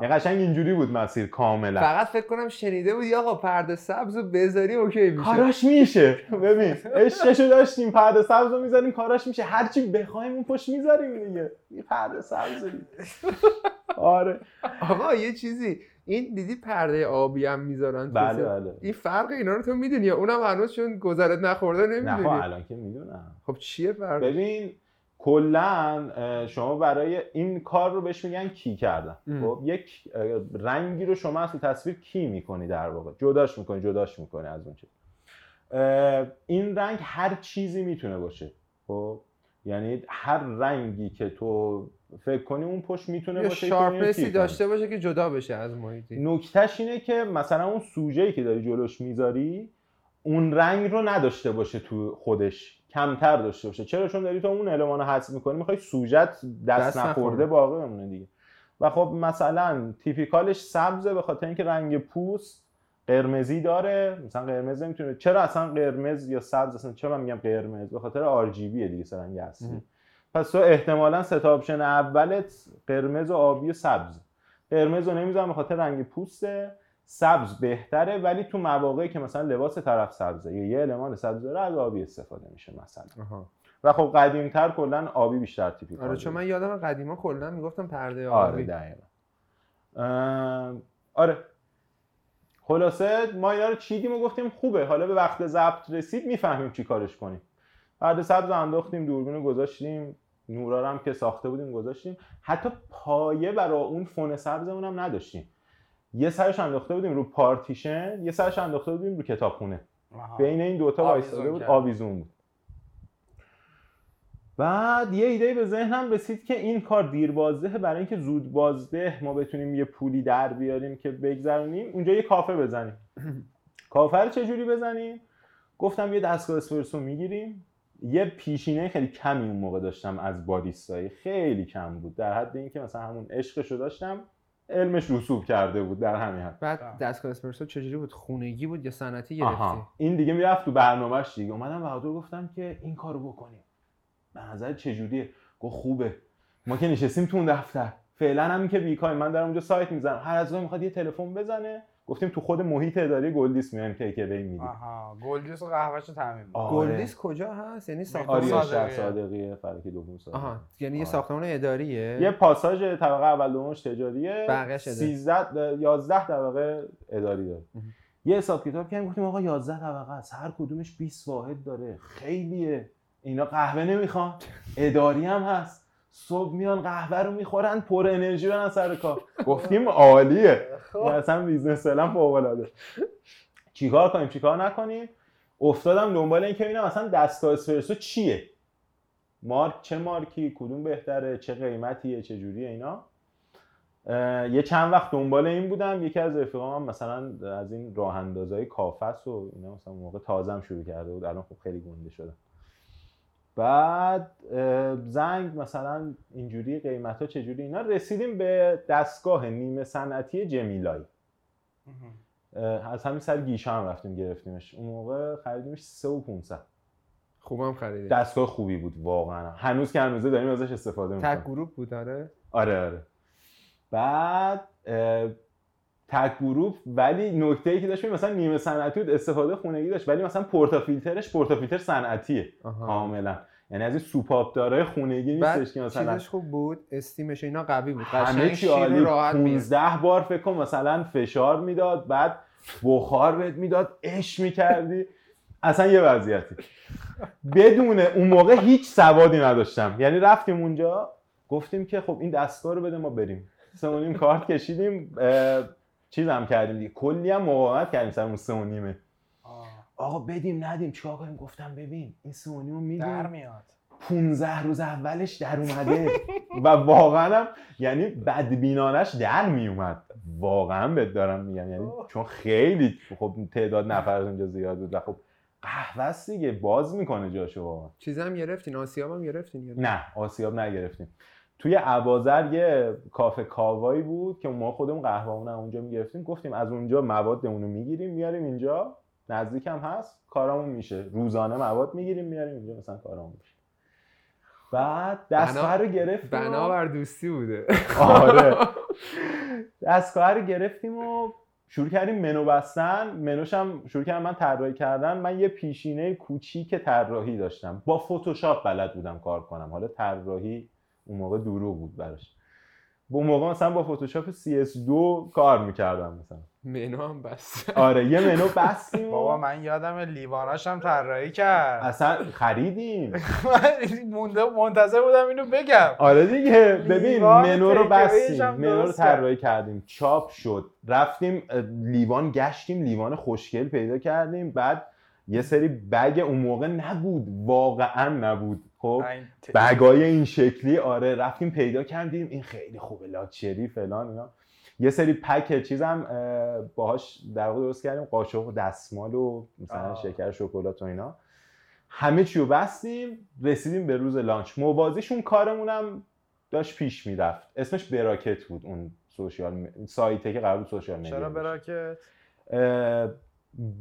یه قشنگ اینجوری بود مسیر کاملا. فقط فکر کنم شنیده بود یا آقا پرده سبز رو بذاری اوکی میشه. کاراش میشه. ببین عشقشو داشتیم پرده سبز رو می‌ذاریم کاراش میشه. هرچی بخوایم اون پشت می‌ذاریم دیگه. یه پرده سبز. [LAUGHS] آره. آقا یه چیزی. این دیدی پرده آبی هم می‌ذارن بله؟ بله. این فرق اینا رو تو می‌دونی یا اونم هنوز چون گذرت نخورده نه خب نمی‌دونی؟ الان که می‌دونم. خب چیه فرق ببین کلا شما برای این کار رو بهش میگن کی کردن. خب یک رنگی رو شما از تو تصویر کی می‌کنی در واقع؟ جداش می‌کنی جداش می‌کنی از اون چیز. این رنگ هر چیزی می‌تونه باشه. خب یعنی هر رنگی که تو فکر کنی اون پشت می‌تونه یه باشه sharpness ی کنی. داشته باشه که جدا بشه از محیطی. نکتهش اینه که مثلا اون سوژه‌ای که داری جلوش می‌ذاری اون رنگ رو نداشته باشه تو خودش. کمتر داشته باشه. چرا؟ چون داری تو اون المان رو حذف می‌کنی می‌خوای سوژت دست, دست نخورده. باقی بمونه دیگه. و خب مثلا typical ش سبزه به خاطر اینکه رنگ پوست قرمزی داره. مثلا قرمز نمی‌تونه چرا اصلا قرمز یا سبز اصلا چرا من میگم قرمز؟ به خاطر RGB دیگه رنگ اصلی. پس تو احتمالا option اولت قرمز و آبی و سبز قرمز رو نمی‌ذارم به خاطر رنگ پوسته. سبز بهتره ولی تو مواقعی که مثلا لباس طرف سبزه یا یه المان سبز داره از آبی استفاده میشه مثلا. آها. و خب قدیمتر کلا آبی بیشتر typical آره چون من یادم قدیما کلا می‌گفتم پرده آره آبی. دقیقا. اه، آره. خلاصه ما اینا رو چیدیم و گفتیم خوبه. حالا به وقت ضبط رسید می‌فهمیم چی کارش کنیم. بعد سبز رو انداختیم دوربین رو گذاشتیم نورا هم که ساخته بودیم گذاشتیم. حتی پایه برای اون فون سبزمون هم نداشتیم. یه سرش انداخته بودیم رو پارتیشن یه سرش انداخته بودیم رو کتابخونه. بین این دوتا آویزون وایستاده بود. آویزون بود. بعد یه ایده به ذهنم رسید که این کار دیر بازده برای اینکه زود بازده ما بتونیم یه پولی در بیاریم که بگذرونیم اونجا یه کافه بزنیم. [CLEARS THROAT] کافه رو چجوری بزنیم؟ گفتم یه دستگاه اسپرسو می‌گیریم. یه پیشینه خیلی کمی اون موقع داشتم از باریستایی خیلی کم بود. در حد اینکه مثلا همون عشقشو داشتم. علمش رسوب کرده بود در همین حد. بعد. دستگاه اسپرسو چجوری بود؟ خونگی بود یا صنعتی گرفتی؟ آها. این دیگه می‌رفت تو برنامهش دیگه. اومدم بهادر گفتم که این کارو بکنیم. به نظر چجوریه؟ گفت خوبه. ما که نشستیم تو اون دفتر. فعلا هم که بیکاریم من دارم اونجا سایت می‌زنم. هر از گاهی می‌خواد یه تلفن بزنه. گفتیم تو خود محیط اداری گلدیس میایم take away میدیم. آها گلدیس و قهوه‌شو تأمین آه. گلدیس کجا هست؟ یعنی ساختمان صادقیه. شهر صادقیه. فلکی دوم صادقیه. آها یعنی یه آره. ساختمان اداریه؟ یه پاساژ طبقه اول دومش تجاریه. بقیه‌ش اداری. 13 11 طبقه اداری داره. یه حساب کتاب کردیم گفتیم آقا 11 طبقه است. هر کدومش 20 واحد داره. خیلیه. اینا قهوه نمی‌خوان. اداری هم هست. صبح میان قهوه رو می‌خورن پر انرژی برن سر کار. [LAUGHS] گفتیم عالیه. خب. این اصلا business فعلا فوق العاده چیکار کنیم؟ چیکار نکنیم؟ افتادم دنبال این که ببینم اصلا دستگاه اسپرسو چیه؟ مارک چه مارکی؟ کدوم بهتره؟ چه قیمتیه؟ چه جوریه اینا؟ یه چند وقت دنبال این بودم. یکی از رفیقام مثلا از این راه اندازهای کافس و اینا مثلا موقع تازم شروع کرده بود. الان خب خیلی گنده شده بعد زنگ مثلا اینجوری قیمت ها چجوری اینا رسیدیم به دستگاه نیمه صنعتی جمیلای. اه، از همین سر گیشه هم رفتیم گرفتیمش. اون موقع خریدیمش 3 و 500 خوبم خریدی دستگاه خوبی بود واقعا. هنوز که هنوزه داریم ازش استفاده می‌کنیم. تک group بود داره آره آره. بعد تک group ولی نکته ای که داشت مثلا نیمه صنعتی بود استفاده خونگی داشت ولی مثلا portafilter ش portafilter صنعتیه کاملا. یعنی از این سوپاپ داره خونگی نیستش که مثلا چیزش خوب بود؟ steam ش اینا قوی بود. همه چی عالی راحت میاد 15 بار فکر کن مثلا فشار می‌داد بعد بخار بهت می‌داد اش می‌کردی. اصلا یه وضعیتی. بدون اون موقع هیچ سوادی نداشتم. یعنی رفتیم اونجا گفتیم که خب این دستگاه رو بده ما بریم. سه و نیم کارت کشیدیم اه، چیز هم کردیم دیگه. کلی هم مقاومت کردیم سر اون سه و نیمه. آقا بدیم ندیم چیکار کنیم؟ گفتم ببین این سه و نیم رو در میدیم میاد. 15 روز اولش در اومده. و واقعا هم یعنی بدبینانش در میومد. واقعا بهت دارم میگم. یعنی. چون خیلی خب تعداد نفر اونجا زیاد بود و خب قهوه است دیگه باز می‌کنه جاشو واقعا. چیزی هم گرفتین آسیاب هم گرفتین نه آسیاب نگرفتیم. توی ابازر یه کافه کاوایی بود که ما خودمون قهوه‌مون هم اونجا می‌گرفتیم. گفتیم از اونجا موادمون رو می‌گیریم میاریم اینجا. نزدیک هم هست کارمون میشه. روزانه مواد می‌گیریم میاریم اینجا مثلا کارمون میشه. بعد دستگاه رو گرفتیم و- بنا بر دوستی بوده. آره. [LAUGHS] دستگاه رو گرفتیم و شروع کردیم منو بستن. منوش هم شروع کردم من طراحی کردن. من یه پیشینه کوچیک طراحی داشتم. با فتوشاپ بلد بودم کار کنم. حالا طراحی اون موقع دروغ بود براش. با موقع مثلا با فتوشاپ CS2 کار می‌کردم مثلا. منو هم بس آره یه منو بستیم. بابا من یادم لیواناش هم طراحی کرد. اصلا خریدیم. من [LAUGHS] مونده منتظر بودم اینو بگم. آره دیگه. ببین منو رو بستیم. منو رو. طراحی کردیم. چاپ شد. رفتیم لیوان گشتیم لیوان خوشگل پیدا کردیم. بعد یه سری بگ اون موقع نبود واقعا نبود. خب بگای این شکلی آره رفتیم پیدا کردیم. این خیلی خوبه لاچری فلان اینا. یه سری پک چیزم اه، باهاش در واقع درست کردیم. قاشق و دستمال و مثلا آه. شکر شکلات و اینا. همه چی رو بستیم رسیدیم به روز launch. موازیشون کارمونم داشت پیش می‌رفت. اسمش براکت بود اون social m... سایته که قرار بود social media چرا. براکت؟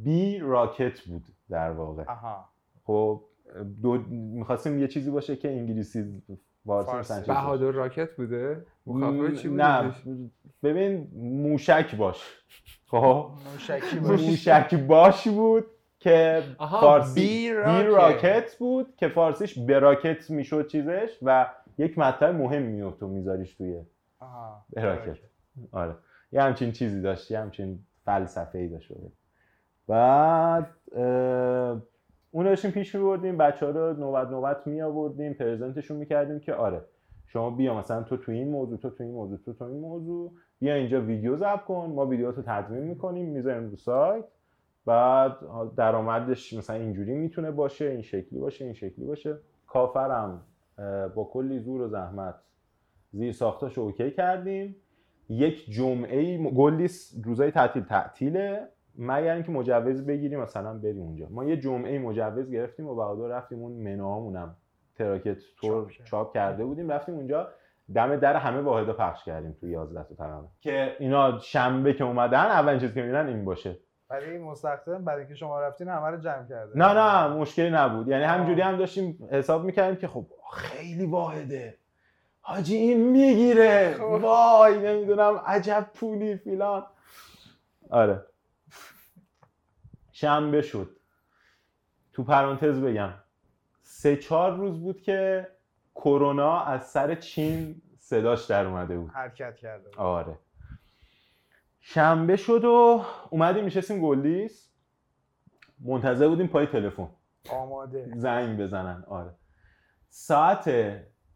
بی راکت بود. در واقع. آها. خب دو می‌خواستیم یه چیزی باشه که انگلیسی فارسی. بهادر rocket بوده؟ چی بود نه؟ ببین موشک باش. خب؟ موشکی [LAUGHS] باشه موشک باش بود که آها، فارسی بی بی راکت. راکت بود که فارسیش براکت می‌شد چیزش و یک مطلب مهم میاد تو میذاریش توی آها. براکت. آره. یه همچین چیزی داشت یه همچین فلسفه ای داشت. بوده. بعد اون داشتیم پیش میبردیم بچه ها رو نوبت نوبت می آوردیم پرزنتشون می‌کردیم که آره شما بیا مثلا تو تو این موضوع تو تو این موضوع تو تو این موضوع بیا اینجا ویدیو ضبط کن ما ویدیو رو تدوین می‌کنیم می‌ذاریم رو سایت بعد درآمدش مثلا اینجوری می‌تونه باشه این شکلی باشه این شکلی باشه. کافرم با کلی زور و زحمت زیر ساختاش OK کردیم. یک جمعه گلی روزای تعطیل تعطیله. مگر اینکه مجوز بگیریم مثلا بریم اونجا. ما یه جمعه مجوز گرفتیم و بعدا رفتیم اون منوهامونم. تراکت تور چاپ کرد. چاپ کرده بودیم رفتیم اونجا. دم در همه واحدا پخش کردیم تو 11 تا تقریبا که اینا شنبه که اومدن اولین چیزی که می‌بینن این باشه. ولی مستخدم بعد اینکه شما رفتین همه رو جمع کرده نه نه مشکلی نبود. یعنی. همجوری هم داشتیم حساب می‌کردیم که خب خیلی واحده. حاجی این می‌گیره. خب. وای نمی‌دونم عجب پولی فیلان. آره. شنبه شد. تو پرانتز بگم. سه چهار روز بود که کرونا از سر چین صداش در اومده بود. حرکت کرده بود. آره. شنبه شد و اومدیم نشستیم گلدیس. منتظر بودیم پای تلفن. آماده. زنگ بزنن. آره. ساعت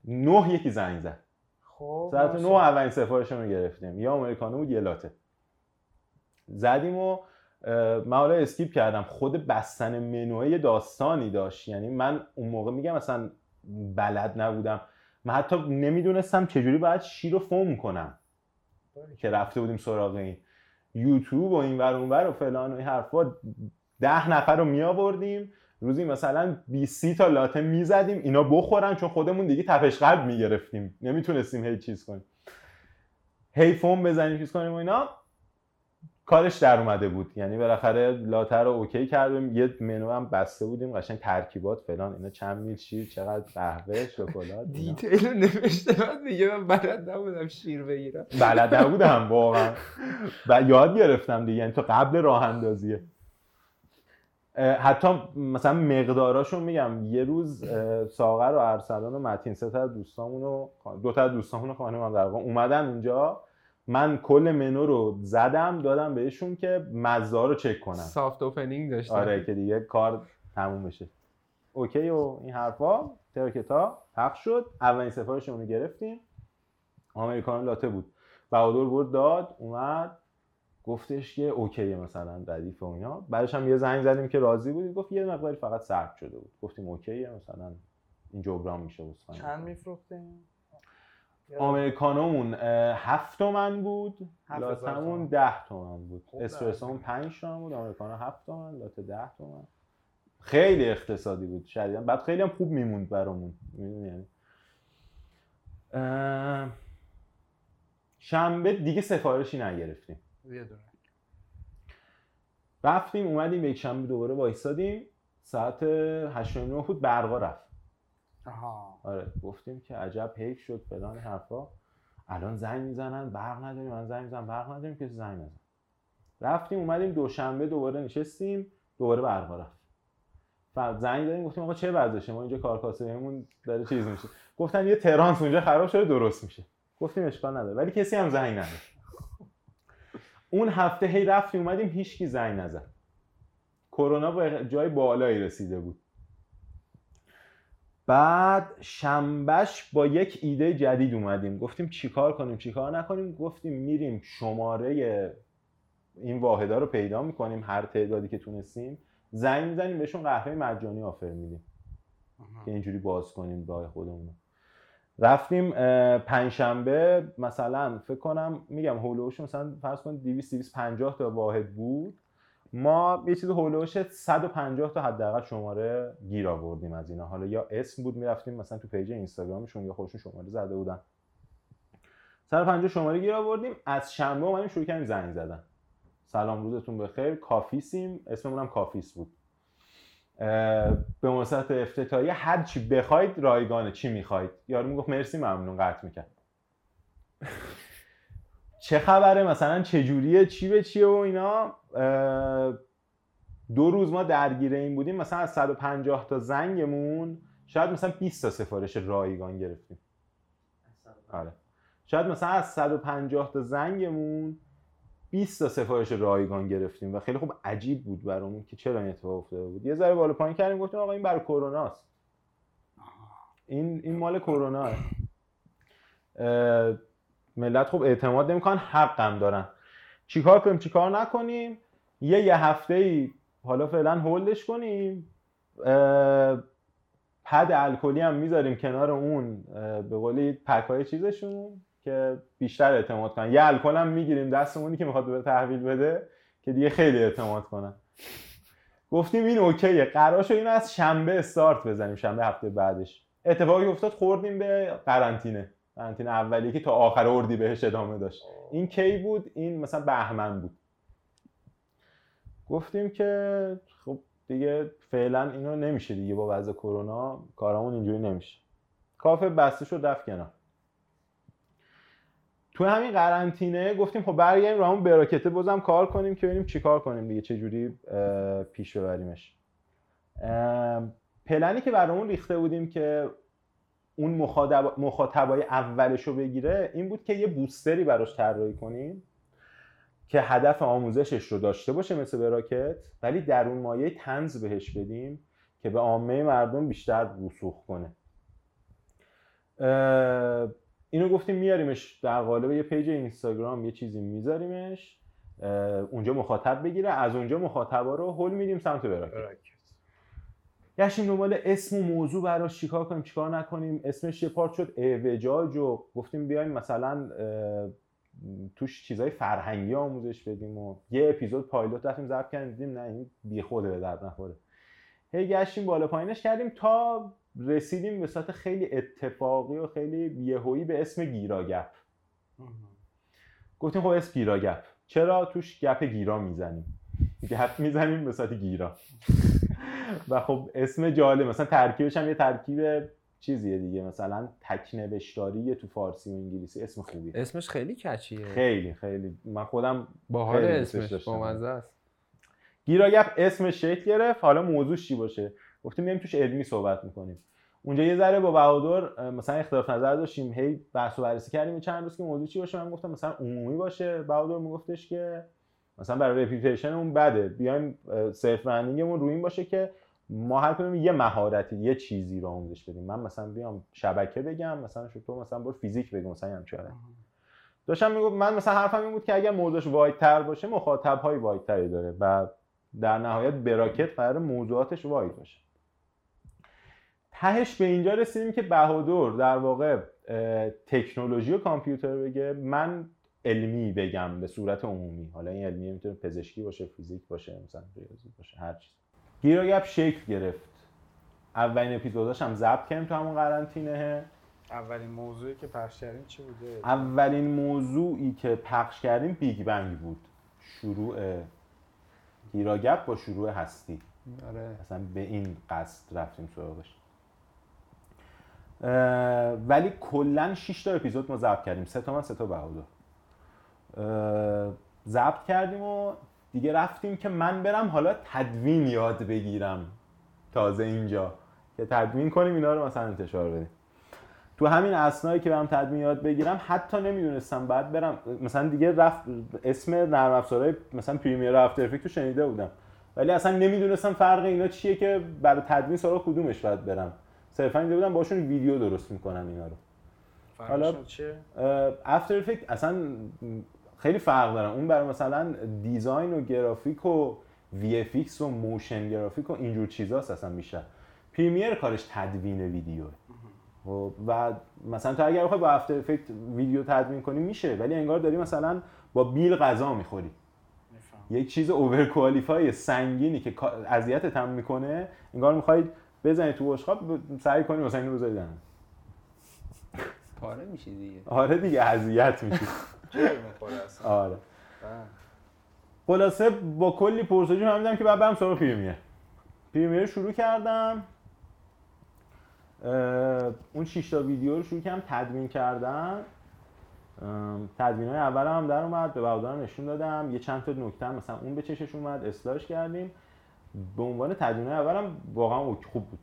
نه یکی زنگ زد. خب ساعت. نه اولین سفارشمون رو گرفتیم. یا آمریکانو بود یه لاته زدیم و من حالا اسکیپ کردم. خود بستن منوی داستانی داشت. یعنی من اون موقع میگم مثلا بلد نبودم. من حتی نمی‌دونستم چجوری باید شیر رو فوم کنم. که رفته بودیم سراغ این یوتیوب و این ور ور و فلان و این حرفا. ده نفر رو می آوردیم روزی مثلا 20 تا لاته می‌زدیم. اینا بخورن چون خودمون دیگه تپش قلب می‌گرفتیم. نمی‌تونستیم هی چیز کنیم. هی فوم بزنیم چیز کنیم و اینا. کارش در اومده بود. یعنی بالاخره لاته رو OK کردیم. یه منو هم بسته بودیم. قشنگ ترکیبات فلان. اینا چند میل شیر چقدر قهوه شکلات. detail رو نوشته. بعد میگه من بلد نبودم شیر بگیرم. بلد نبودم [LAUGHS] واقعا. و یاد گرفتم دیگه. یعنی تو قبل راه اندازیه حتی مثلا مقداراشون میگم. یه روز ساغر و ارسلان و متین سه تا دوستامون و دو تا دوستامون و خانم هم در واقع اومدن اونجا. من کل منو رو زدم دادم بهشون که مزه رو چک کنم soft opening داشتم آره که دیگه کار تموم بشه. OK و این حرفا تراکتا پخش شد. اولین سفارشمون رو گرفتیم. آمریکان لاته بود. بهادر برد داد اومد. گفتش که OK ه مثلا ردیف و اینا. بعدش هم یه زنگ زدیم که راضی بودی؟ گفت یه مقداری فقط سرد شده بود. گفتیم OK ه مثلا این جبران میشه. چند میفروختین؟ آمریکانومون هفت تومن بود. لاتمون. ده تومن بود. خوب اسپرسومون پنج تومن بود. آمریکانو هفت تومن لاته ده تومن. خیلی اقتصادی بود شدیدن بعد خیلی هم خوب میموند برامون. یعنی؟ شنبه دیگه سفارشی نگرفتیم. رفتیم اومدیم یک شنبه دوباره وایسادیم. ساعت 8 و نه بود برقا رفت. آره گفتیم که عجب حیف شد فلان حرفا. الان زنگ می‌زنن برق نداریم. من زنگ می‌زنم برق نداریم که زنگ نزن. رفتیم اومدیم دوشنبه دوباره نشستیم دوباره برقا رفت. زنگ دادیم گفتیم آقا چه وضعشه ما اینجا کارکاسبیمون داره چیز میشه. گفتن یه ترانس اونجا خراب شده درست میشه. گفتیم اشکال نداره. ولی کسی هم زنگ نداد اون هفته هی رفتیم اومدیم هیچکی زنگ نزد. کرونا به جای بالایی رسیده بود. بعد شنبهش با یک ایده جدید اومدیم. گفتیم چیکار کنیم چیکار نکنیم؟ گفتیم میریم شماره این واحدا رو پیدا می‌کنیم هر تعدادی که تونستیم. زنگ می‌زنیم بهشون قهوه مجانی آفر میدیم. که اینجوری باز کنیم راه خودمون رفتیم پنجشنبه مثلا فکر کنم میگم حول و حوش مثلا فرض کن 200 250 تا واحد بود. ما یه چیز حول و حوش 150 تا حداقل شماره گیر آوردیم از اینا. حالا یا اسم بود می‌رفتیم مثلا تو page اینستاگرامشون یا خودشون شماره زده بودن. 150 شماره گیر آوردیم. از شنبه اومدیم شروع کردیم زنگ زدن. سلام روزتون بخیر. کافیسیم. اسممون هم کافیس بود. به مناسبت افتتاحیه هر چی بخواید رایگانه چی می‌خواید. یارو می‌گفت مرسی ممنون قطع می‌کرد. چه خبره؟ مثلا چه جوریه چی به چیه و اینا؟ دو روز ما درگیر این بودیم. مثلا از 150 تا زنگمون شاید مثلا 20 تا سفارش رایگان گرفتیم. آره. شاید مثلا از 150 تا زنگمون 20 تا سفارش رایگان گرفتیم و خیلی خوب عجیب بود برامون که چرا این اتفاق افتاده بود. یه ذره بالا پایین کردیم گفتیم آقا این برای کروناست. این این مال کرونا ملت خوب اعتماد نمی‌کنن حقم دارن. چیکار کنیم؟ چیکار نکنیم؟ یه یه هفته ای حالا فعلا هولدش کنیم. پد الکلی هم می‌ذاریم کنار اون به قولی پک چیزشون که بیشتر اعتماد کنن. یه الکل هم می‌گیریم دستمونی که می‌خواد به تحویل بده که دیگه خیلی اعتماد کنن. گفتیم این اوکیه. قرار شد این از شنبه استارت بزنیم شنبه هفته بعدش. اتفاقی افتاد خوردیم به قرنطینه. قرنطینه اولی که تا آخر اردی بهش ادامه داشت. این کی بود؟ این مثلا بهمن بود. گفتیم که خب دیگه فعلا اینو نمیشه دیگه با وضع کرونا کارمون اینجوری نمیشه. کافه بسته شد رفت کنار. تو همین قرنطینه گفتیم خب برگردیم رو همون براکته بازم کار کنیم که ببینیم چیکار کنیم دیگه چه جوری پیش ببریمش. پلنی که برامون ریخته بودیم که اون مخاطبای اولش رو بگیره این بود که یه بوستری براش طراحی کنیم که هدف آموزشش رو داشته باشه مثل براکت ولی در اون مایه تنز بهش بدیم که به عامه مردم بیشتر رسوخ کنه. اینو گفتیم میاریمش در قالب یه پیج اینستاگرام یه چیزی میذاریمش اونجا مخاطب بگیره از اونجا مخاطبا رو هول میدیم سمت براکت. گشتیم دنبال اسم و موضوع براش چیکار کنیم چیکار نکنیم. اسمش یه پارت شد اعوجاج و گفتیم بیایم مثلا توش چیزای فرهنگی آموزش بدیم و یه اپیزود پایلوت رفتیم ضبط کردیم دیدیم نه این بی خوده به درد نخوره. هی گشتیم بالا پایینش کردیم تا رسیدیم به صورت خیلی اتفاقی و خیلی یهویی به اسم گیراگپ. گفتیم خب اسم گیراگپ. چرا توش گپ گیرا می‌زنیم؟ گپ می‌زنیم به صورت گیرا. و خب اسم جالب مثلا ترکیبش هم یه ترکیب چیزیه دیگه مثلا تکنوشتاری تو فارسی و انگلیسی اسم خوبیه. اسمش خیلی کچیه. خیلی خیلی. من خودم باحال اسمش بامزه است. گیراگپ اسمش شکل گرفت. حالا موضوعش چی باشه؟ گفتیم میایم توش علمی صحبت می‌کنیم. اونجا یه ذره با بهادر مثلا اختلاف نظر داشتیم هی بحث و بررسی کردیم. چند روز که موضوع چی باشه؟ من گفتم مثلا عمومی باشه. بهادر میگفتش که مثلا برای reputation مون بده. بیایم self branding مون روی این باشه که ما هر کدوم یه مهارتی یه چیزی رو آموزش بدیم. من مثلا بیام شبکه بگم مثلا تو مثلا برو فیزیک بگم مثلا همچین داشتم می‌گفت من مثلا حرفم این بود که اگر موضوعش wide تر باشه مخاطب های wide تری داره و در نهایت براکت قرار موضوعاتش wide باشه. تهش به اینجا رسیدیم که بهادر در واقع تکنولوژی و کامپیوتر بگه. من علمی بگم به صورت عمومی. حالا این علمی می‌تونه پزشکی باشه فیزیک باشه مثلا ریاضی باشه هر چیز. گیراگپ شکل گرفت. اولین اپیزوداش هم ضبط کردیم تو همون قرنطینه. اولین موضوعی که پخش کردیم چی بوده؟ اولین موضوعی که پخش کردیم بیگ بنگ بود. شروع گیراگپ با شروع هستی. آره. اصلا به این قصد رفتیم سراغش. ولی کلا 6 تا اپیزود ما ضبط کردیم. سه تا من سه تا بهادر. ضبط کردیم و دیگه رفتیم که من برم حالا تدوین یاد بگیرم تازه اینجا. که تدوین کنیم اینا رو مثلا انتشار بدیم. تو همین اسنایی که برم تدوین یاد بگیرم حتی نمی‌دونستم بعد برم. مثلا دیگه رفت اسم نرم افزارهای مثلا پریمیر افتر افکت رو شنیده بودم. ولی اصلا نمی‌دونستم فرق اینا چیه که برای تدوین سراغ کدومش باید برم. صرفا دیده بودم باشون ویدیو درست می‌کنن اینا رو. حالا- چیه؟ After Effect اصلا خیلی فرق دارن اون برای مثلا design و گرافیک و وی و motion graphic و اینجور چیزاست اصلا میشه. Premiere کارش تدوین ویدیوه. خب، و مثلا تو اگر بخوای با After Effect ویدیو تدوین کنی میشه ولی انگار داری مثلا با بیل غذا می‌خوری. یک چیز over qualify سنگینی که اذیتت هم می‌کنه انگار می‌خوای بزنی تو بشقاب ب- سعی کنی مثلا اینو بذاری. پاره میشی دیگه. آره دیگه اذیت میشی. [LAUGHS] آره. بله. خلاصه با کلی پرسجو فهمیدم که بعد برم سراغ پریمیر پریمیر شروع کردم. اون 6 تا ویدیو رو شروع کردم تدوین کردن. تدوین های اول هم در اومد به برادرم نشون دادم. یه چند تا نکته هم مثلا اون به چشش اومد اصلاحش کردیم. به عنوان تدوین اولم واقعا خوب بود.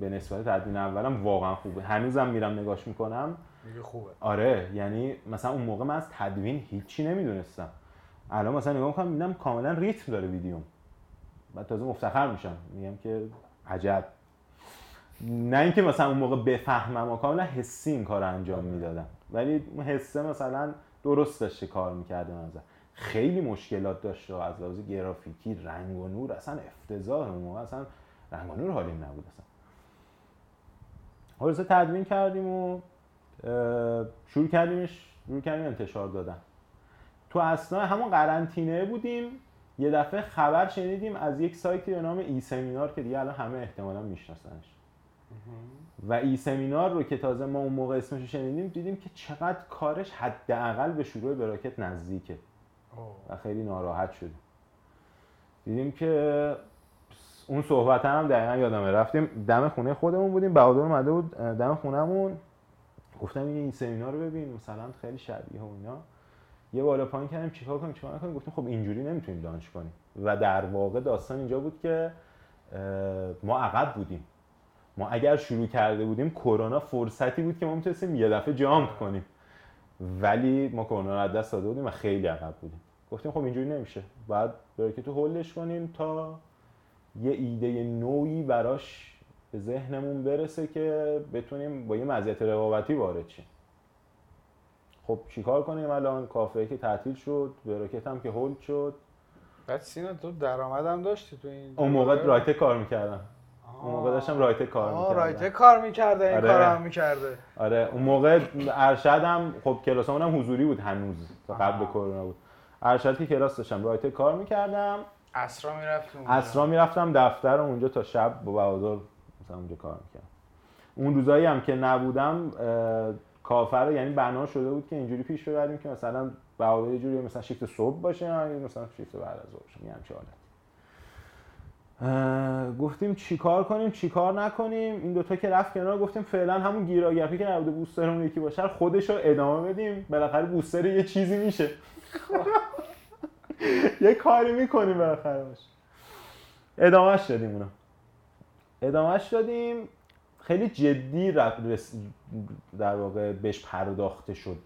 به نسبت تدوین اولم واقعا خوب بود. هنوزم میرم نگاش می‌کنم. میگه خوبه. آره یعنی مثلا اون موقع من از تدوین هیچی نمی‌دونستم. الان مثلا نگاه می‌کنم می‌بینم کاملا ریتم داره ویدیوم. بعد تازه مفتخر میشم. میگم که عجب. نه اینکه مثلا اون موقع بفهمم و کاملا حسی این کار انجام می‌دادم. ولی اون حسه مثلا درست داشته کار می‌کرده نظر. خیلی مشکلات داشته و از لحاظ گرافیکی رنگ و نور اصلا افتضاح اون موقع. اصلا رنگ و نور حالیم نبود اصلا. خلاصه تدوین کردیم و شروع کردیمش شروع کردیم انتشار دادن. تو اثناء همون قرنطینه بودیم یه دفعه خبر شنیدیم از یک سایتی به نام ای سمینار که دیگه الان همه احتمالا میشناسنش. و ای سمینار رو که تازه ما اون موقع اسمش رو شنیدیم دیدیم که چقدر کارش حداقل به شروع براکت نزدیکه. و خیلی ناراحت شدیم. دیدیم که اون صحبت هم دقیقا یادمه. رفتیم دم خونه خودمون بودیم. بهادر اومده بود دم خونهمون. گفتم این سمینار رو ببین مثلا خیلی شبیه و اینا. یه بالا پایین کردیم چیکار کنیم چیکار نکنیم؟ گفتیم خب اینجوری نمی‌تونیم لانچ کنیم. و در واقع داستان اینجا بود که ما عقب بودیم. ما اگر شروع کرده بودیم کرونا فرصتی بود که ما می‌تونستیم یه دفعه جامپ کنیم. ولی ما کرونا رو دست داده بودیم و خیلی عقب بودیم. گفتیم خب اینجوری نمیشه. بعد تو هولش کنیم تا یه ایده نوعی براش به ذهنمون برسه که بتونیم با یه مزیت رقابتی وارد شیم. خب چیکار کنیم الان؟ کافه که تعطیل شد براکت هم که هولد شد. بعد سینا تو درآمدم داشتی تو این اون موقع؟ رایته کار می‌کردم. اون موقع داشتم رایته کار می‌کردم. رایته کار می‌کرده این آره. کار هم می‌کرده. آره اون موقع ارشد هم خب کلاسمون هم حضوری بود هنوز تا قبل. کرونا بود. ارشد که کلاس داشتم رایته کار می‌کردم. اسرا اونجا. اسرا می‌رفتم دفتر اونجا تا شب با بهادر مثلا اونجا کار می‌کردم. اون روزایی هم که نبودم کافر یعنی بنا شده بود که اینجوری پیش ببریم که مثلا بهادر یه جوری مثلا شیفت صبح باشه یا مثلا شیفت بعد از ظهر باشه. اه، گفتیم چیکار کنیم چیکار نکنیم؟ این دوتا که رفت کنار گفتیم فعلا همون گیراگپی که نبوده بوسترمون یکی باشه خودش رو ادامه بدیم. بالاخره بوستر یه چیزی میشه. [LAUGHS] یه کاری می‌کنیم بالاخره باشه. ادامهش دادیم اونا. ادامهش دادیم. خیلی جدی در واقع بهش پرداخته شد.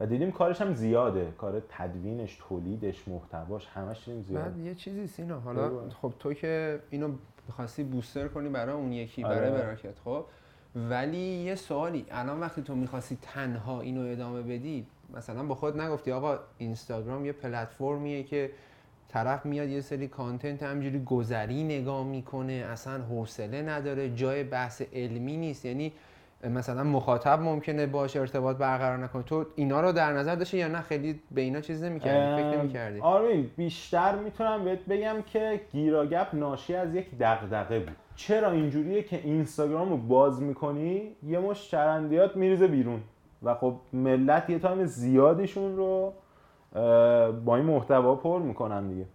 و دیدیم کارش هم زیاده. کار تدوینش تولیدش محتواش همش دیدیم زیاده بعد یه چیزی سینا حالا. خب تو که اینو می‌خواستی بوستر کنی برای اون یکی آره. برای براکت خب؟ ولی یه سوالی الان وقتی تو می‌خواستی تنها اینو ادامه بدی مثلا با خود نگفتی آقا اینستاگرام یه پلتفرمیه که طرف میاد یه سری کانتنت همجوری گذری نگاه می‌کنه اصلا حوصله نداره جای بحث علمی نیست. یعنی مثلا مخاطب ممکنه باش ارتباط برقرار نکنه. تو اینا رو در نظر داشتی یا نه؟ خیلی به اینا چیز نمی‌کردی فکر نمی‌کردی؟ آرمین بیشتر می‌تونم بهت بگم که گیراگپ ناشی از یک دغدغه بود. چرا اینجوریه که اینستاگرام رو باز می‌کنی؟ یه مش چرندیات میریزه بیرون. و خب ملت یه تایم زیادیشون رو با این محتوا پر می‌کنن دیگه.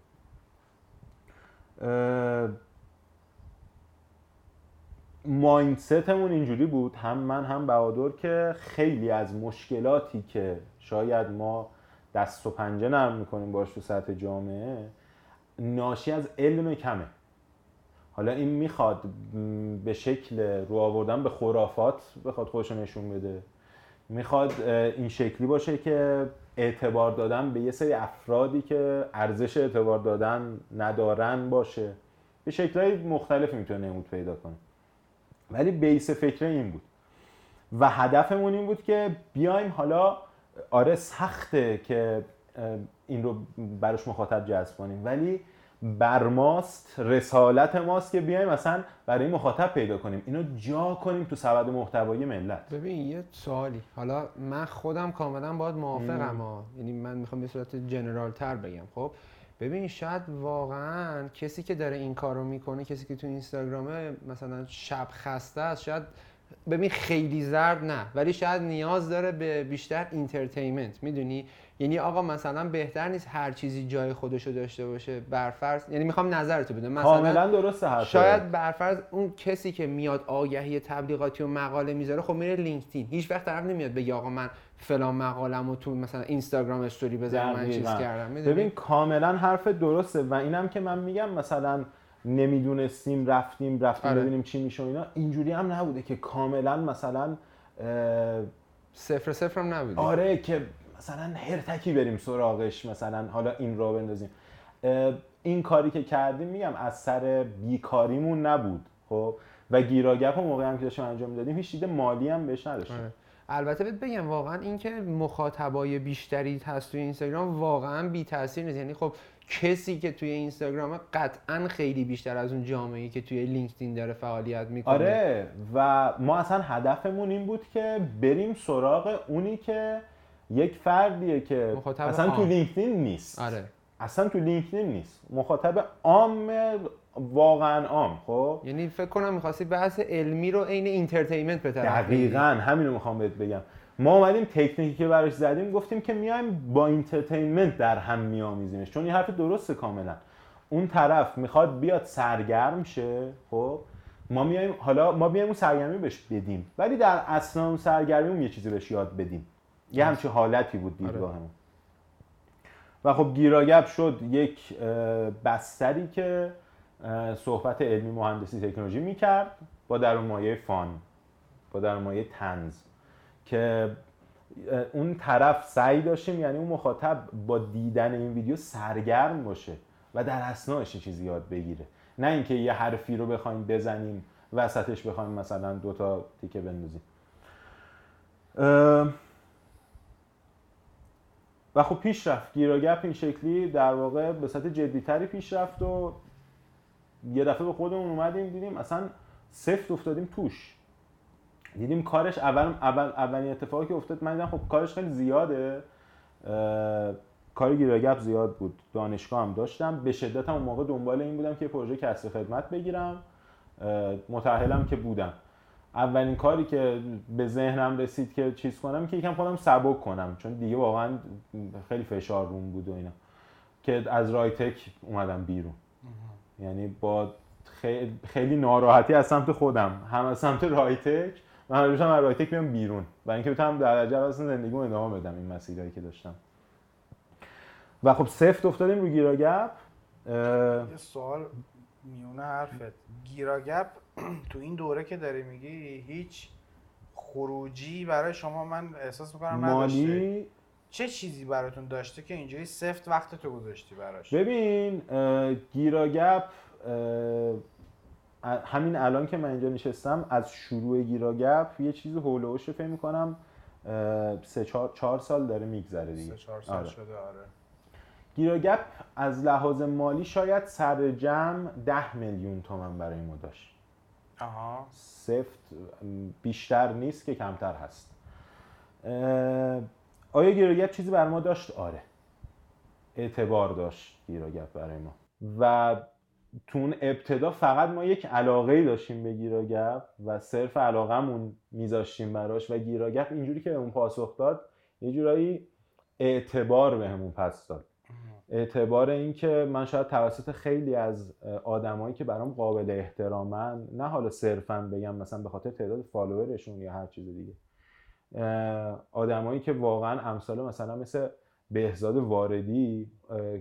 مایندستمون اینجوری بود هم من هم بهادر که خیلی از مشکلاتی که شاید ما دست و پنجه نرم می‌کنیم باش تو سطح جامعه ناشی از علم کمه. حالا این می‌خواد به شکل رو آوردن به خرافات بخواد خودش نشون بده. می‌خواد این شکلی باشه که اعتبار دادن به یه سری افرادی که ارزش اعتبار دادن ندارن باشه. به شکلهای مختلفی می‌تونه نمود پیدا کنه. ولی بیس فکر این بود. و هدفمون این بود که بیایم حالا آره سخته که این رو براش مخاطب جذب کنیم. ولی بر ماست رسالت ماست که بیایم مثلا برای مخاطب پیدا کنیم. اینو جا کنیم تو سبد محتوایی ملت. ببین یه سوالی. حالا من خودم کاملا باید موافقم. ها یعنی من می‌خوام به صورت جنرال تر بگم. خب ببین شاید واقعا کسی که داره این کارو می‌کنه کسی که تو اینستاگرامه مثلا شب خسته است شاید ببین خیلی زرد نه ولی شاید نیاز داره به بیشتر entertainment می‌دونی؟ یعنی آقا مثلا بهتر نیست هر چیزی جای خودشو داشته باشه برفرض یعنی می‌خوام نظرتو بدونم. مثلا کاملا درسته حرفت شاید برفرض اون کسی که میاد آگهی تبلیغاتی و مقاله می‌ذاره خب میره LinkedIn. هیچ وقت طرف نمیاد بگه آقا من فلان مقالم و تو مثلا اینستاگرام استوری بذارم من چیز. کردم. می‌دونی؟ ببین کاملا حرف درسته و اینم که من میگم مثلا نمی‌دونستیم رفتیم رفتیم آره. ببینیم چی میشه اینا. اینجوری هم نبوده که کاملا مثلا صفر صفر هم نبودی آره که مثلا هرتکی بریم سراغش مثلا حالا این رو بندازیم. این کاری که کردیم میگم از سر بیکاریمون نبود خب؟ و گیراگپ اون موقع هم که داشتیم انجام می‌دادیم هیچ دید مالی هم بهش نداشتیم. آره. البته بهت بگم واقعا اینکه مخاطبای بیشتری هست توی اینستاگرام واقعا بی تاثیر نیست. یعنی خب کسی که توی اینستاگرام قطعا خیلی بیشتر از اون جامعه که توی لینکدین داره فعالیت می‌کنه. آره و ما اصلا هدفمون این بود که بریم سراغ اونی که یک فردیه که اصلا تو عام. لینکدین نیست. آره. اصلا تو لینکدین نیست. مخاطب عام واقعا عام خب؟ یعنی فکر کنم می‌خواستی بحث علمی رو عین entertainment به طرف بگیری. دقیقا همین رو می‌خوام بهت بگم. ما اومدیم تکنیکی که براش زدیم گفتیم که میایم با entertainment در هم میآمیزیمش. چون این حرف درسته کاملا. اون طرف می‌خواد بیاد سرگرم شه خب؟ ما میایم حالا ما بیایم اون سرگرمی بهش بدیم. ولی در اثناء اون سرگرمی اون یه چیزی بهش یاد بدیم. یه همچین حالتی بود دیدگاهمون. و خب گیراگپ شد یک بستری که صحبت علمی مهندسی تکنولوژی می‌کرد با در مایه فان با در مایه تنز که اون طرف سعی داشتیم یعنی اون مخاطب با دیدن این ویدیو سرگرم باشه و در اسناش چیزی یاد بگیره. نه اینکه یه حرفی رو بخوایم بزنیم وسطش بخوایم مثلا دوتا تیکه بندازیم. و خب پیش رفت. گیراگپ این شکلی در واقع به سطح جدیتری پیش رفت و یه دفعه به خودمون اومدیم دیدیم اصلا سفت افتادیم توش. دیدیم کارش اول, اول اولین اتفاقی که افتاد من دیدم خب کارش خیلی زیاده. کار گیراگپ زیاد بود. دانشگاه هم داشتم. به شدت هم اون موقع دنبال این بودم که پروژه کسر خدمت بگیرم. متأهلم که بودم. اولین کاری که به ذهنم رسید که چیز کنم که یکم خودم سبک کنم چون دیگه واقعا خیلی فشار روم بود و اینا. که از رایتک اومدم بیرون. یعنی با خیلی, خیلی ناراحتی از سمت خودم. هم از سمت رایتک و هم از رایتک بیام بیرون. و اینکه بتونم در عجب اصلا زندگیمو ادامه بدم این مسیرهایی که داشتم. و خب سفت افتادیم رو گیراگپ. یه سوال. میونه حرفت. گیراگپ [CLEARS THROAT] تو این دوره که داری میگی هیچ خروجی برای شما من احساس می‌کنم نداشته. مالی چه چیزی براتون داشته که اینجوری سفت وقت تو گذاشتی براش؟ ببین گیراگپ همین الان که من اینجا نشستم از شروع گیراگپ یه چیز هولوش فکر می‌کنم سه چهار, چهار سال داره میگذره دیگه. سه چهار سال آره. شده آره. گیراگپ از لحاظ مالی شاید سر جمع ده میلیون تومن برای ما داشت. آها. سفت بیشتر نیست که کمتر هست. آیا گیراگپ چیزی برای ما داشت؟ آره. اعتبار داشت گیراگپ برای ما. و تو اون ابتدا فقط ما یک علاقه ای داشتیم به گیراگپ و صرف علاقمون میذاشتیم براش و گیراگپ اینجوری که بهمون پاسخ داد یه جورایی اعتبار بهمون پس داد. اعتبار این که من شاید توسط خیلی از آدمایی که برام قابل احترامن نه حالا صرفا بگم مثلا به خاطر تعداد فالوورشون یا هر چیز دیگه آدمایی که واقعا امثال مثلا مثل بهزاد واردی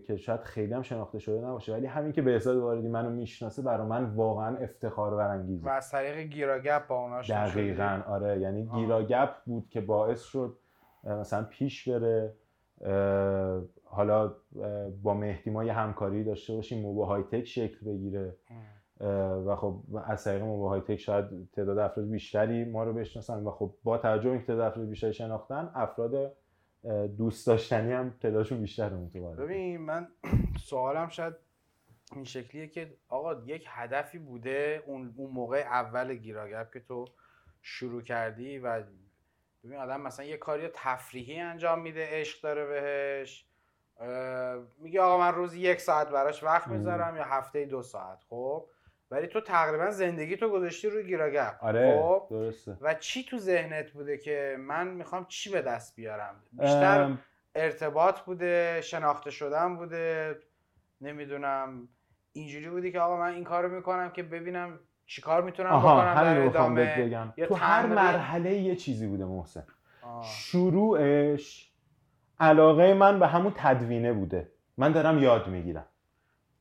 که شاید خیلی هم شناخته شده نباشه ولی همین که بهزاد واردی منو می‌شناسه برای من واقعا افتخار برانگیزه و از طریق گیراگپ با اوناش دقیقا آره. یعنی گیراگپ بود که باعث شد مثلا پیش بره. حالا با مهدی ما یه همکاری داشته باشیم موبا های تک شکل بگیره. و خب از طریق موبا های تک شاید تعداد افراد بیشتری ما رو بشناسن و خب با توجه اینکه تعداد افراد بیشتری شناختن افراد دوست داشتنی هم تعدادشون بیشتر اون ببین من [CLEARS THROAT] سوالم شاید این شکلیه که آقا یک هدفی بوده اون اون موقع اول گیراگپ که تو شروع کردی و ببین آدم مثلا یه کاری تفریحی انجام میده عشق داره بهش. میگه آقا من روزی یک ساعت براش وقت می‌ذارم یا هفته دو ساعت خب؟ ولی تو تقریبا زندگی تو گذاشتی روی گیراگپ آره خب؟ درسته. و چی تو ذهنت بوده که من می‌خوام چی به دست بیارم؟ بیشتر ارتباط بوده شناخته شدن بوده نمی‌دونم. اینجوری بودی که آقا من این کارو می‌کنم که ببینم چیکار می‌تونم بکنم در ادامه؟ بگم. تو هر مرحله یه چیزی بوده محسن. شروعش علاقه من به همون تدوینه بوده. من دارم یاد می‌گیرم.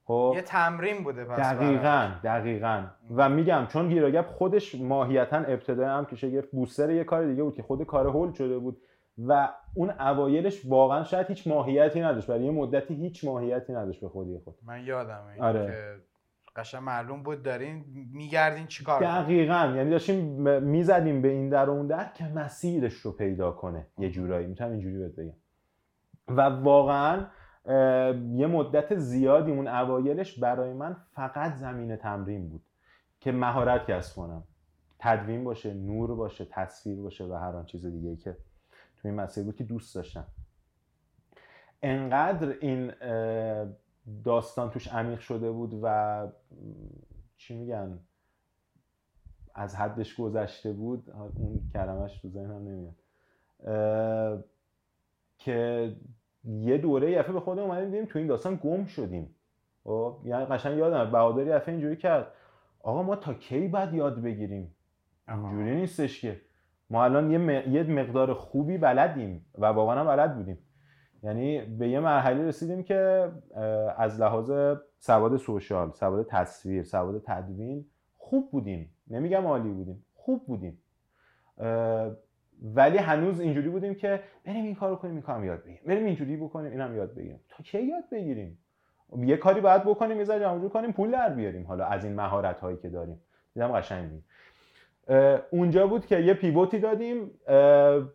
خب؟ یه تمرین بوده پس دقیقا دقیقا. و میگم چون گیراگپ خودش ماهیتا ابتدای هم که شگفت بوستر یه کار دیگه بود که خود کار هول شده بود و اون اوایلش واقعا شاید هیچ ماهیتی نداشت. برای یه مدتی هیچ ماهیتی نداشت به خودی خود. من یادمه آره. که قشنگ معلوم بود دارین میگردین چیکار دقیقا. یعنی داشتیم می‌زدیم به این در و اون در که مسیرش رو پیدا کنه. یه جورایی. می‌تونم اینجوری بهت بگم. و واقعا یه مدت زیادی اون اوایلش برای من فقط زمین تمرین بود که مهارت کسب کنم. تدوین باشه نور باشه تصویر باشه و هر آن چیز دیگه که تو این مسیر بود که دوست داشتم. انقدر این داستان توش عمیق شده بود و چی میگن از حدش گذشته بود. اون کلمش تو ذهنم نمیاد. که یه دوره یفه به خودم اومدیم دیدیم تو این داستان گم شدیم. خب یعنی قشنگ یادم بهادری یفه اینجوری کرد. آقا ما تا کی بعد یاد بگیریم؟ اینجوری نیستش که. ما الان یه, یه مقدار خوبی بلدیم و واقعا بلد بودیم. یعنی به یه مرحله رسیدیم که از لحاظ سواد سوشال سواد تصویر سواد تدوین خوب بودیم. نمیگم عالی بودیم خوب بودیم. ولی هنوز اینجوری بودیم که بریم این کارو کنیم این یاد بگیریم. بریم اینجوری بکنیم اینم یاد بگیریم. تا کی یاد بگیریم؟ یه کاری باید بکنیم یه ذره کنیم پول در بیاریم. حالا از این مهارت هایی که داریم. دیدم قشنگ اونجا بود که یه pivot ی دادیم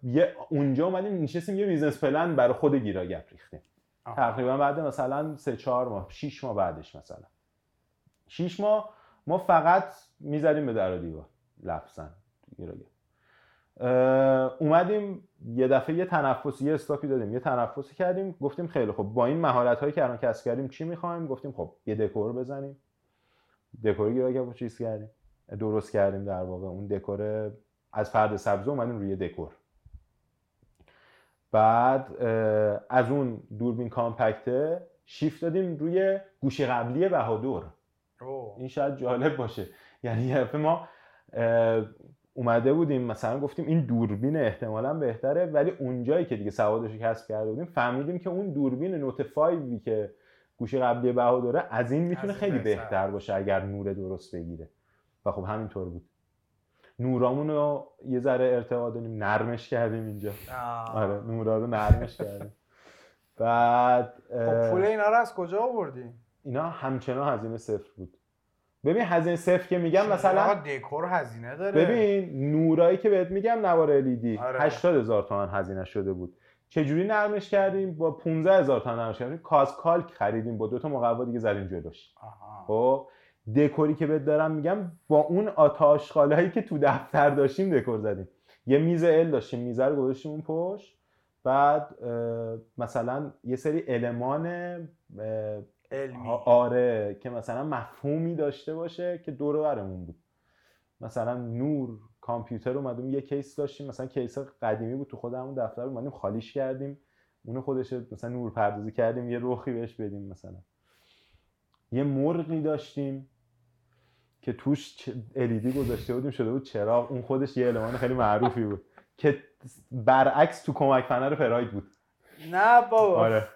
یه اونجا اومدیم نشستیم یه business plan برای خود گیراگپ ریختیم. تقریبا بعد مثلا سه چهار ماه 6 ماه بعدش مثلا. 6 ماه ما فقط می‌زدیم به در و دیوار گیراگپ اومدیم یه دفعه یه تنفسی یه stop ی دادیم یه تنفسی کردیم گفتیم خیلی خب با این مهارت هایی که الان کسب کردیم چی می‌خوایم؟ گفتیم خب یه دکور بزنیم. دکور گیراگپ چیز کردیم. درست کردیم در واقع. اون دکور از پرده سبز اومدیم روی دکور. بعد از اون دوربین کامپکته شیفت دادیم روی گوشی قبلی بهادور این شاید جالب باشه. یعنی یه ما اومده بودیم مثلا گفتیم این دوربین احتمالا بهتره ولی اونجایی که دیگه سوادش کسب کرده بودیم فهمیدیم که اون دوربین نوت 5 که گوشی قبلی بهادوره از این می‌تونه خیلی بهتر باشه اگر نور درست بگیره. و خب همینطور بود. نورامون رو یه ذره ارتباط دادیم نرمش کردیم اینجا. آره نورا رو نرمش کردیم. بعد خب پول اینا رو از کجا آوردی؟ اینا همچنان هزینه صفر بود. ببین هزینه صفر که میگم مثلا دکور هزینه داره. ببین نورایی که بهت میگم نوار الیدی آره. 80 هزار تومان هزینه شده بود. چجوری نرمش کردیم؟ با 15 هزار تومان نرمش کردیم. کالک خریدیم با دو تا مقوا دیگه زدیم جلوش. خب؟ دکوری که بهت دارم میگم با اون هایی که تو دفتر داشتیم دکور زدیم. یه میز L داشتیم میز رو گذاشتیم اون پشت. بعد مثلا یه سری المان علمی. آره که مثلا مفهومی داشته باشه که دور برمون بود. مثلا نور کامپیوتر اومدیم یه case داشتیم. مثلا case قدیمی بود تو خود همون دفتر اومدیم خالیش کردیم. اونو خودش مثلا نور پردازی کردیم یه روخی بهش بدیم مثلا. یه مرغی داشتیم که توش الیدی گذاشته بودیم شده بود چراغ اون خودش یه المان خیلی معروفی بود که برعکس تو کمک فنر پراید بود. نه بابا. آره.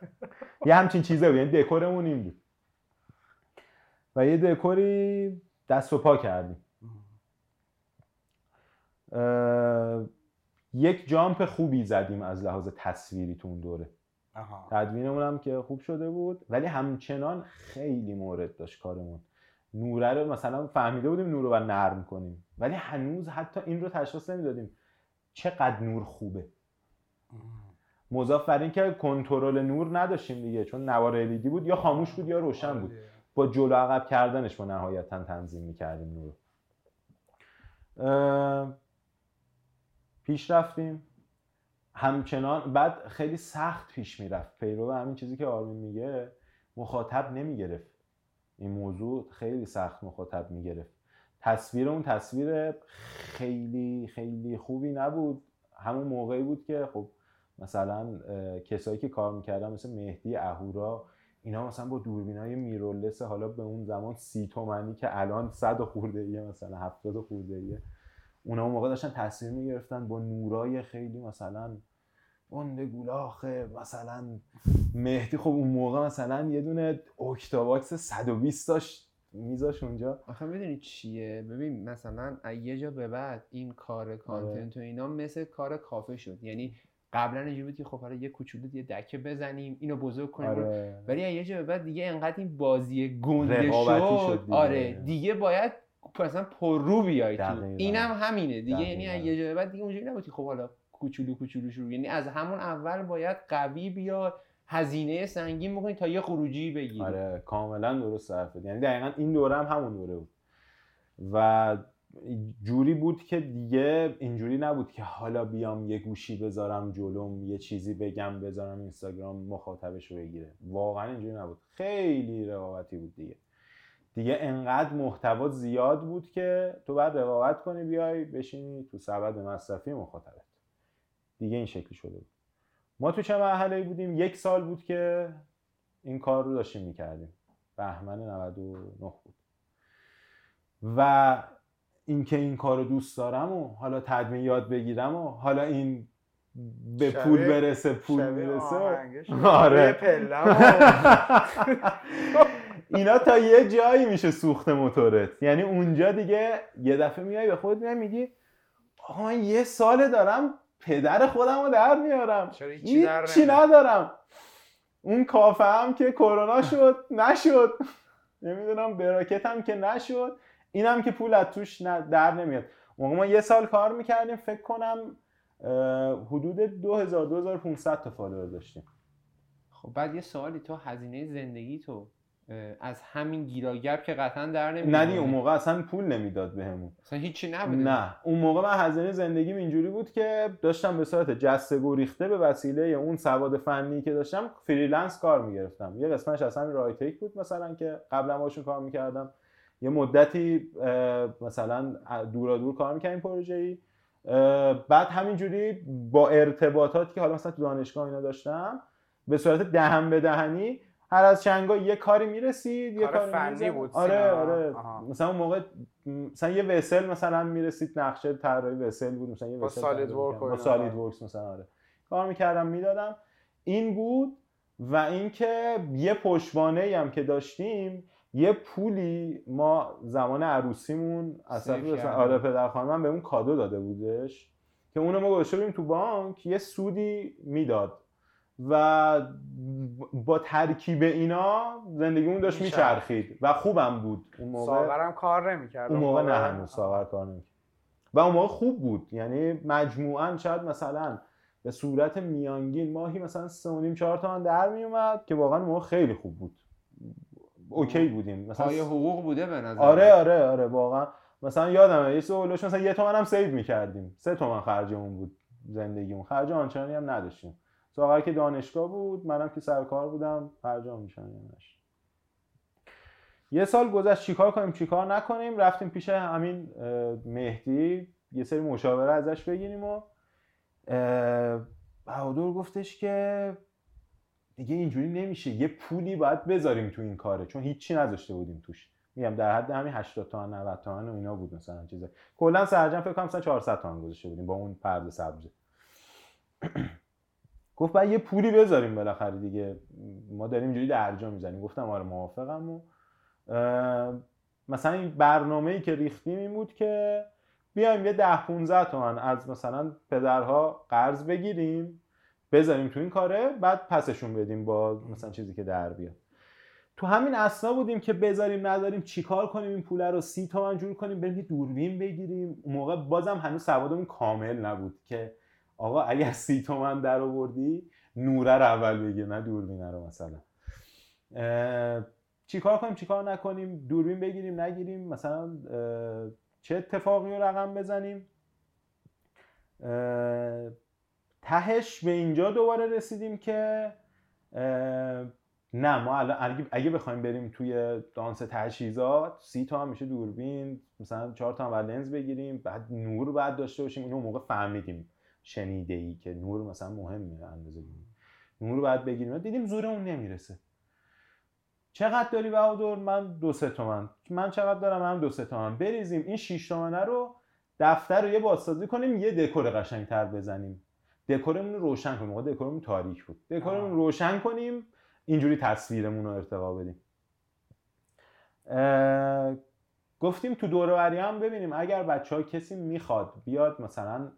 یه همچین چیزه بود یعنی دکورمون این بود. و یه دکوری دست و پا کردیم. یک جامپ خوبی زدیم از لحاظ تصویری تو اون دوره. تدوینمون هم که خوب شده بود. ولی همچنان خیلی مورد داشت کارمون. نوره رو مثلا فهمیده بودیم نور رو باید نرم کنیم. ولی هنوز حتی این رو تشخیص نمی‌دادیم. چقدر نور خوبه. مضاف بر اینکه کنترل نور نداشتیم دیگه. چون نوار LED بود یا خاموش بود یا روشن بود. با جلو عقب کردنش ما نهایتا تنظیم می‌کردیم نور پیش رفتیم. همچنان بعد خیلی سخت پیش می‌رفت. پیرو همین چیزی که آرمین میگه مخاطب نمی‌گرفت. این موضوع خیلی سخت مخاطب می‌گرفت. تصویر اون تصویر خیلی خیلی خوبی نبود. همون موقعی بود که خب مثلا کسایی که کار می‌کردن مثل مهدی اهورا اینا مثلا با دوربینای میرولس حالا به اون زمان سی تومنی که الان صد خورده ایه مثلا هفتاد خورده ایه اونا اون موقع داشتن تصویر می‌گرفتن با نورای خیلی مثلا اون گولاخه مثلا مهدی. خب اون موقع مثلا یه دونه اوکتاواکس 120 داشت میذاش اونجا. آخه می‌دونی چیه؟ ببین مثلا یه جا به بعد این کار کانتنت و اینا مثل کار کافه شد. یعنی قبلا اینجوری بود که خب حالا یه کوچولو یه دکه بزنیم اینو بزرگ کنیم. آره. ولی یه جا به بعد دیگه انقدر این بازی گنده شد, شد دیگه. آره دیگه باید مثلا پررو بیای تو. اینم همینه دیگه. یعنی. یه جا به بعد دیگه اونجوری نبود که خب حالا کوچولو کوچولو شروع. یعنی از همون اول باید قوی بیا هزینه سنگین بکنی تا یه خروجی بگیری. آره کاملا درست حرفت یعنی دقیقا این دوره هم همون دوره بود. و جوری بود که دیگه اینجوری نبود که حالا بیام یه گوشی بذارم جلوم یه چیزی بگم بذارم اینستاگرام مخاطبش رو بگیره. واقعا اینجوری نبود. خیلی رقابتی بود دیگه. دیگه انقدر محتوا زیاد بود که تو باید رقابت کنی بیای بشینی تو سبد مصرفی مخاطبت. دیگه این شکلی شده بود. ما تو چه مرحله بودیم؟ یک سال بود که این کار رو داشتیم می‌کردیم. بهمن 99 بود. و اینکه این کار رو دوست دارم و حالا تدوین یاد بگیرم و حالا این به شبیه- پول برسه پول می‌رسه. بود. آره. [LAUGHS] [LAUGHS] اینا تا یه جایی میشه سوخت موتورت. یعنی اونجا دیگه یه دفعه میای به خود میگی آقا من یه ساله دارم پدر خودم رو در میارم. نمیاری؟ ندارم. اون کافه هم که کرونا شد نشد. نمی‌دونم براکت هم که نشد. اینم که پول از توش در نمیاد. موقع ما یه سال کار می‌کردیم فکر کنم حدود 2000 2500 تا follower داشتیم. خب بعد یه سوالی تو هزینه زندگی تو از همین گیراگب که قطعا در نمیاد. نه اون موقع اصلا پول نمی‌داد بهمون. اصلا هیچی نبوده. نه. اون موقع من هزینه زندگیم اینجوری بود که داشتم به صورت جسته گریخته به وسیله اون سواد فنی که داشتم freelance کار می‌گرفتم. یه قسمتش همین رایتیک بود مثلا که قبلا باشون کار می‌کردم. یه مدتی مثلا دورا دور کار می‌کردیم پروژه ای بعد همینجوری با ارتباطاتی که حالا مثلا تو دانشگاه اینا داشتم به صورت دهن به دهنی هر از چندگاه یه کاری می‌رسید یه کار کاری فنی می‌زدم. بود آره سینا. آره آها. مثلا اون موقع مثلا یه vessel مثلا می‌رسید نقشه طراحی vessel بود مثلا یه با vessel SolidWork. با. SolidWorks مثلا آره کار می‌کردم می‌دادم این بود و اینکه یه پشتوانه هم که داشتیم یه پولی ما زمان عروسیمون کردیم. آره پدر خانمم به اون کادو داده بودش که اونو ما گذاشته بودیم تو بانک یه سودی می‌داد و با ترکیب اینا زندگیمون داشت میچرخید. و خوبم بود. اون موقع ساغرم کار نمی‌کرد اون موقع نه هنوز ساغر کار نمی‌کرد. و اون موقع خوب بود. یعنی مجموعا شاید مثلا به صورت میانگین ماهی مثلا 3 4 تومن در میومد که واقعا اون موقع خیلی خوب بود. اوکی بودیم. مثلا پای حقوق بوده به نظر آره آره آره واقعا. مثلا یادمه یه سوالش مثلا یه تومن هم save می‌کردیم. سه تومن خرجمون بود زندگیمون. خرج آنچنانی هم نداشتیم. ساغر که دانشگاه بود منم که سر کار بودم هم نداشتیم یه سال گذشت چیکار کنیم چیکار نکنیم؟ رفتیم پیش همین مهدی. یه سری مشاوره ازش بگیریم و بهادر گفتش که دیگه اینجوری نمیشه. یه پولی باید بذاریم تو این کاره چون هیچی نذاشته بودیم توش. میگم در حد همین 80 تومن 90 تومن و اینا بود مثلا چیزا. کلا سرجم فکر کنم مثلا 400 تومن گذاشته بودیم با اون پرده سبز [CLEARS THROAT] گفت بعد یه پولی بذاریم بالاخره دیگه. ما داریم اینجوری درجا می‌زنیم. گفتم آره موافقم و مثلا این برنامه ای که ریختیم این بود که بیایم یه ده 15 تومن از مثلا پدرها قرض بگیریم بذاریم تو این کاره بعد پسشون بدیم با مثلا چیزی که در بیاد. تو همین اسنا بودیم که بذاریم نداریم چیکار کنیم این پول رو؟ سی تومن جور کنیم بریم یه دوربین بگیریم. اون موقع بازم هنوز سوادمون کامل نبود که آقا اگر [LAUGHS] سی تومن در آوردی نوره رو اول بگیر نه دوربینه رو مثلا. چیکار کنیم؟ چیکار نکنیم؟ دوربین بگیریم نگیریم؟ مثلا چه اتفاقی رو رقم بزنیم؟ تهش به اینجا دوباره رسیدیم که نه ما الان اگه بخوایم بریم توی دانس تجهیزات سی تا هم میشه دوربین مثلا چهار تا هم لنز بگیریم بعد نور بعد داشته باشیم اینو موقع فهمیدیم. شنیده ای که نور مثلا مهمه اندازه نور بعد بگیریم. دیدیم زورمون نمی‌رسه. چقدر داری بهادر؟ من دو سه تومن. من چقدر دارم؟ من دو سه تومن. بریزیم این 6 تومنه رو دفتر رو یه بازسازی کنیم یه دکور قشنگتر بزنیم. دکورمون رو روشن کنیم. موقع دکورمون تاریک بود. دکورمون رو روشن کنیم. اینجوری تصویرمون رو ارتقا بدیم. گفتیم تو دوره هم ببینیم. اگر بچه ها کسی می‌خواد بیاد مثلا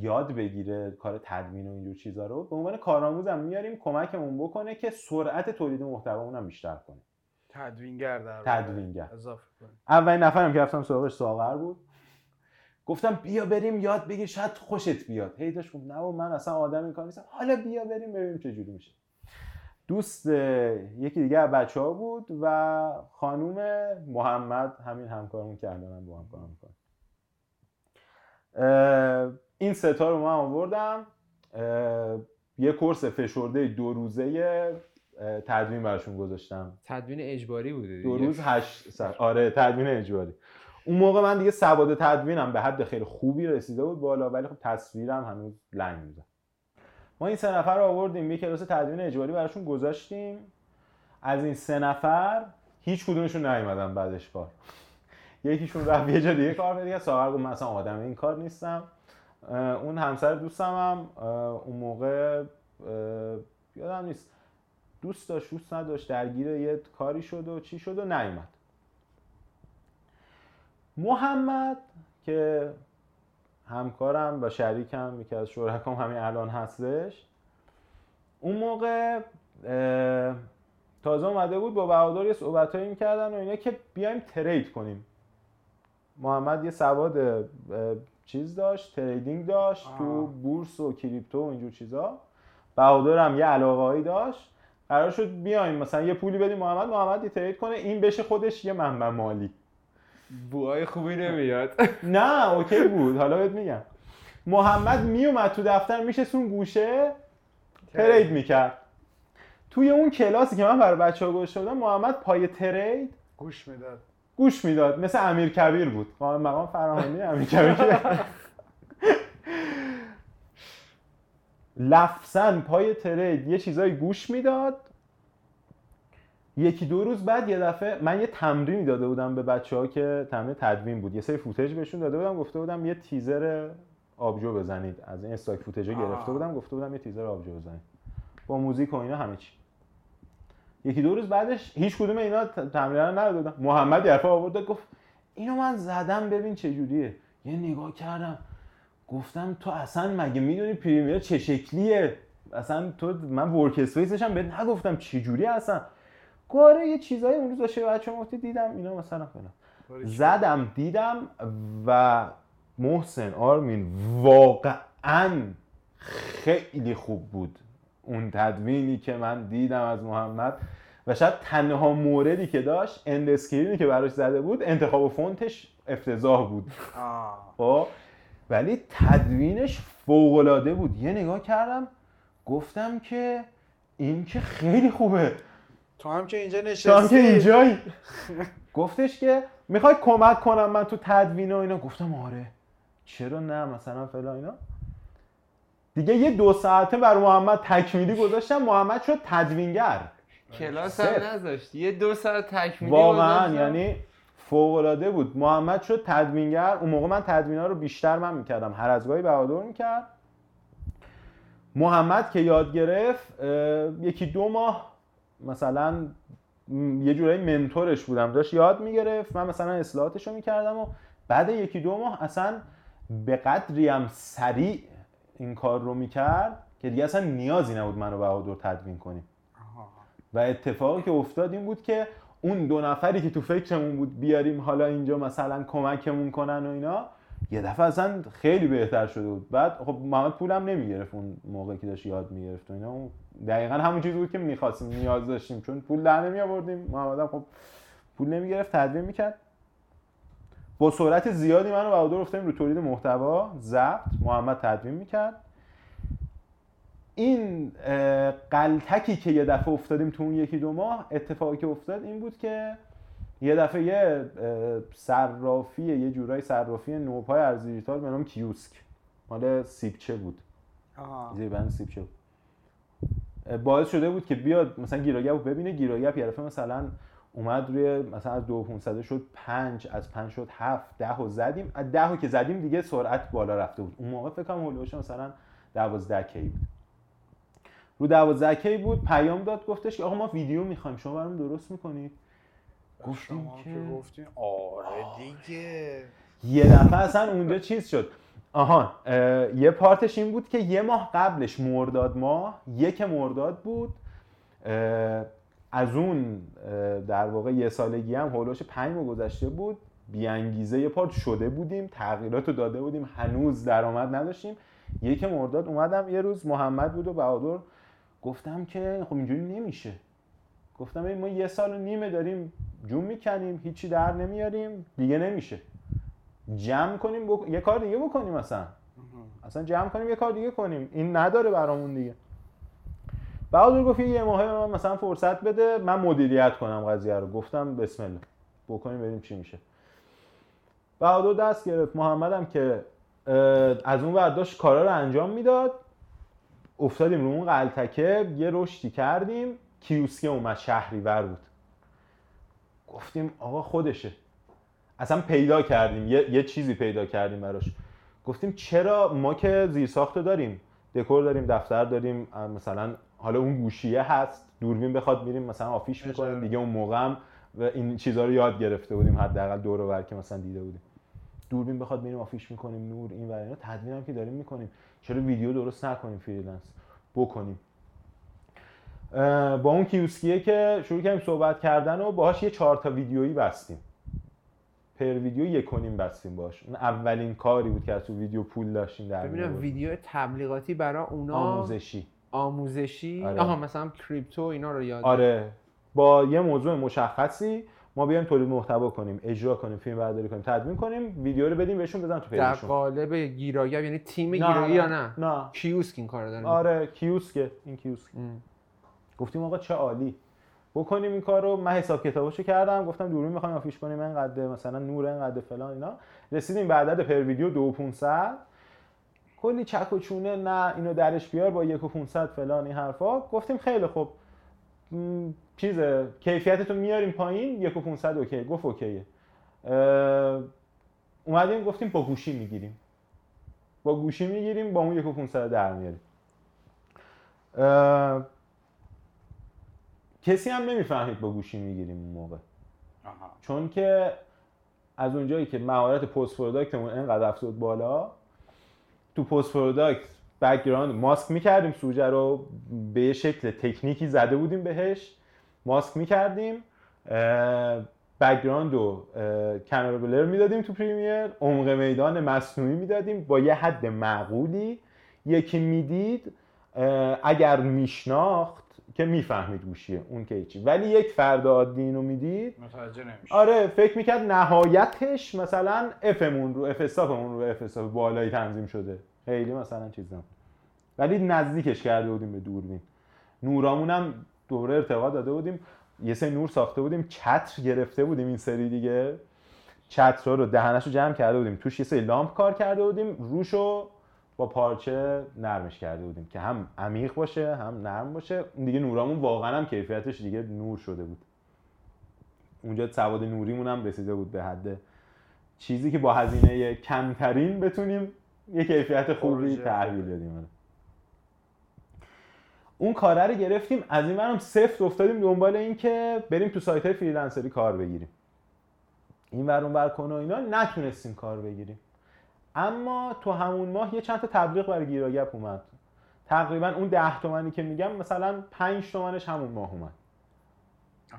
یاد بگیره کار تدوین و اینجور چیزا رو. به عنوان کارآموزم میاریم کمکمون بکنه که سرعت تولید محتوامون هم بیشتر کنه. تدوینگر در تدوینگر. اضافه اولین نفرم که رفتم سراغش ساغر بود. گفتم بیا بریم یاد بگیر شاید خوشت بیاد. هی داشت گفت نه من اصلا آدم این کار نیستم. حالا بیا بریم ببینیم چه جوری میشه. دوست یکی دیگه بچه ها بود و خانوم محمد همین همکارمون که الان با هم کار می‌کنه این ستا رو من آوردم یه کورس فشرده دو روزه تدوین براشون گذاشتم. تدوین اجباری بوده دو روز هشت سر. آره تدوین اجباری. اون موقع من دیگه سواد تدوینم به حد خیلی خوبی رسیده بود بالا ولی خب تصویرم هنوز لنگ میزن ما این سه نفر رو آوردیم یه کلاس تدوین اجباری براشون گذاشتیم. از این سه نفر هیچ کدومشون نیومدن بعدش کار. یکیشون رفت یه جا دیگه کار دیگه ساغر گفت مثلا آدم این کار نیستم. اون همسر دوستم هم اون موقع یادم نیست. دوست داشت دوست نداشت درگیر یه کاری شد و چی شد و نیومد. محمد که همکارم و شریکم یکی از شرکام همین الان هستش اون موقع تازه اومده بود با بهادر یه صحبتایی می‌کردن و اینا که بیایم ترید کنیم. محمد یه سواد چیز داشت trading داشت تو بورس و crypto و اینجور چیزا. بهادر هم یه علاقه داشت. قرار شد بیایم مثلا یه پولی بدیم محمد محمد trade کنه این بشه خودش یه منبع مالی. بوهای خوبی نمیاد. [LAUGHS] نه اوکی بود. حالا بهت میگم. محمد میومد تو دفتر میشست اون گوشه trade. می‌کرد. توی اون کلاسی که من برای بچه ها گذاشته بودم محمد پای trade گوش می‌داد. گوش می‌داد. مثل امیر کبیر بود. مقام فراهانی امیر کبیر. لفظا پای ترید یه چیزایی گوش می‌داد. یکی دو روز بعد یه دفعه من یه تمرینی داده بودم به بچه ها که تمرین تدوین بود. یه سری فوتج بهشون داده بودم. گفته بودم یه تیزر آبجو بزنید. از این استاک فوتج گرفته بودم. گفته بودم یه تیزر آبجو بزنید. با موزیک و اینا همه چی. یکی دو روز بعدش هیچ کدوم اینا تمرین نداده بودم محمد یرفا آورد گفت اینو من زدم ببین چه جوریه. یه نگاه کردم گفتم تو اصلا مگه می‌دونی پریمیر چه شکلیه؟ اصلا تو من ورک اسپیسش هم بهت نگفتم چه جوری اصلا گاره یه چیزایی اون روز داشته بچه گفتی دیدم اینا مثلا فلان. زدم دیدم و محسن آرمین واقعا خیلی خوب بود. اون تدوینی که من دیدم از محمد و شاید تنها موردی که داشت اند اسکرینی که براش زده بود انتخاب فونتش افتضاح بود. خب؟ ولی تدوینش فوق بود. یه نگاه کردم گفتم که این که خیلی خوبه. تو هم که اینجا نشستی تو هم که اینجایی. [LAUGHS] گفتش که می‌خوای کمک کنم من تو تدوین و اینا. گفتم آره. چرا نه؟ مثلا فلان اینا. دیگه یه دو ساعته بر محمد تکمیلی گذاشتم محمد شد تدوینگر. کلاس هم نذاشت. یه دو ساعت تکمیلی واقعا یعنی فوق العاده بود. محمد شد تدوینگر. اون موقع من تدوینا رو بیشتر من می‌کردم. هر از گاهی بهادر می‌کرد. محمد که یاد گرفت یکی دو ماه مثلا یه جورایی منتورش بودم. داشت یاد می‌گرفت. من مثلا اصلاحاتش رو می‌کردم و بعد یکی دو ماه اصلا به قدری هم سریع این کار رو می‌کرد که دیگه اصلا نیازی نبود منو بهادر تدوین کنیم و اتفاقی که افتاد این بود که اون دو نفری که تو فکرمون بود بیاریم حالا اینجا مثلا کمکمون کنن و اینا یه دفعه اصلا خیلی بهتر شده بود. بعد خب محمد پولم نمی‌گرفت اون موقعی که داشت یاد می‌گرفت و اینا. دقیقا همون چیزی بود که می‌خواستیم نیاز داشتیم. چون پول در نمی آوردیم محمد خب پول نمی‌گرفت تدوین می‌کرد. با سرعت زیادی منو بهادر افتادیم رو تولید محتوا ضبط محمد تدوین می‌کرد. این قلتکی که یه دفعه افتادیم تو اون یکی دو ماه اتفاقی که افتاد این بود که یه دفعه یه صرافی یه جورای صرافی نوپای ارز دیجیتال به نام کیوسک. مال سیبچه بود. زیر سیبچه بود. باعث شده بود که بیاد مثلا گیراگپ ببینه گیراگپ یه دفعه مثلا اومد روی مثلا از 2500 شد 5 از 5 شد 7 10 و زدیم. از 10 که زدیم دیگه سرعت بالا رفته بود. اون موقع فکر کنم هولوش مثلا 12 کی بود. رو 12 کی بود پیام داد گفتش که آقا ما ویدیو می‌خوایم. شما برام درست می‌کنید گفتیم که گفتیم آره دیگه. یه دفعه اصلا اونجا چیز شد. آها یه پارتش این بود که یه ماه قبلش مرداد ماه یک مرداد بود. از اون در واقع یه سالگی هم هولوش پنج ماه گذشته بود. بیانگیزه یه پارت شده بودیم تغییرات رو داده بودیم هنوز درآمد نداشتیم. یک مرداد اومدم یه روز محمد بود و بهادر گفتم که خب اینجوری نمیشه. گفتم ما یه سال و نیمه داریم جون می‌کنیم هیچی در نمیاریم دیگه نمیشه. جمع کنیم بک... یه کار دیگه بکنیم اصلا. اصلا جمع کنیم یه کار دیگه کنیم. این نداره برامون دیگه. بهادر گفت یه ماه من مثلا فرصت بده من مدیریت کنم قضیه رو. گفتم بسم الله. بکنیم ببینیم چی میشه. بهادر دست گرفت. محمدم که از اون برداشت کارا رو انجام می‌داد. افتادیم رو اون قلتکه. یه رشدی کردیم. کیوسکه اومد ور بود. گفتیم آقا خودشه. اصلا پیدا کردیم. یه, یه چیزی پیدا کردیم براش. گفتیم چرا ما که زیرساخت داریم. دکور داریم دفتر داریم. مثلا حالا اون گوشیه هست. دوربین بخواد میریم مثلا آفیش می‌کنیم. دیگه اون موقع هم و این چیزها رو یاد گرفته بودیم. حداقل دور و که مثلا دیده بودیم. دوربین بخواد میریم آفیش می‌کنیم نور این و اینا. تدوین هم که داریم می‌کنیم. چرا ویدیو درست نکنیم freelance؟ بکنیم. با اون کیوسکیه که شروع کردیم صحبت کردن و باهاش یه چهار تا ویدیویی بستیم. per ویدیو یک بستیم باش اون اولین کاری بود که از تو ویدیو پول داشتیم در ببینم ویدیو تبلیغاتی برای اونا؟ آموزشی. آموزشی آره. آها مثلا crypto اینا رو یاد آره. با یه موضوع مشخصی ما بیایم تولید محتوا کنیم اجرا کنیم فیلم برداری کنیم تدوین کنیم ویدیو رو بدیم بهشون بزنن تو page شون. در قالب گیراگب یعنی تیم گیرایی یا نه؟ نه. کیوسک این کارو داره آره کیوسک این کیوسک. گفتیم آقا چه عالی. بکنیم این کار رو من حساب کتابشو کردم گفتم دوربین می‌خوایم آفیش کنیم اینقدر مثلا نور اینقدر فلان اینا. رسیدیم به عدد per ویدیو 2500 کلی چک و چونه نه اینو درش بیار با 1500 فلان این حرفا. گفتیم خیلی خوب. چیز کیفیتتو میاریم پایین 1500 اوکی گفت اوکیه. اومدیم گفتیم با گوشی می‌گیریم. با گوشی می‌گیریم با اون 1500 در میاریم. کسی هم نمی‌فهمید با گوشی می‌گیریم اون موقع. چون که از اونجایی که مهارت post product مون انقدر رفته بود بالا تو post product background mask می‌کردیم سوژه رو به شکل تکنیکی زده بودیم بهش. ماسک می‌کردیم background رو camera blur می‌دادیم تو Premiere عمق میدان مصنوعی می‌دادیم. با یه حد معقولی. یکی می‌دید اگر میشناخت که می‌فهمید گوشیه اون که هیچی ولی یک فرد عادی اینو می‌دید. متوجه نمیشه آره فکر می‌کرد نهایتش مثلا F مون رو F رو F بالایی تنظیم شده. خیلی مثلا چیز ولی نزدیکش کرده بودیم به دوربین. نورامون هم دوره ارتقا داده بودیم. یه سری نور ساخته بودیم. چتر گرفته بودیم این سری دیگه. چتر رو دهنش رو جمع کرده بودیم. توش یه سری لامپ کار کرده بودیم. روشو با پارچه نرمش کرده بودیم که هم عمیق باشه هم نرم باشه. دیگه نورامون واقعا هم کیفیتش دیگه نور شده بود. اونجا سواد نوریمون هم رسیده بود به حد چیزی که با هزینه کمترین بتونیم یه کیفیت خوبی تحویل بدیم. اون کاره رو گرفتیم. از این برم سفت افتادیم دنبال این که بریم تو سایت های فریلنسری کار بگیریم. این ور اون ور کن و اینا نتونستیم کار بگیریم. اما تو همون ماه یه چند تا تبلیغ برای گیراگپ اومد. تقریبا اون ده تومنی که میگم مثلا پنج تومنش همون ماه اومد.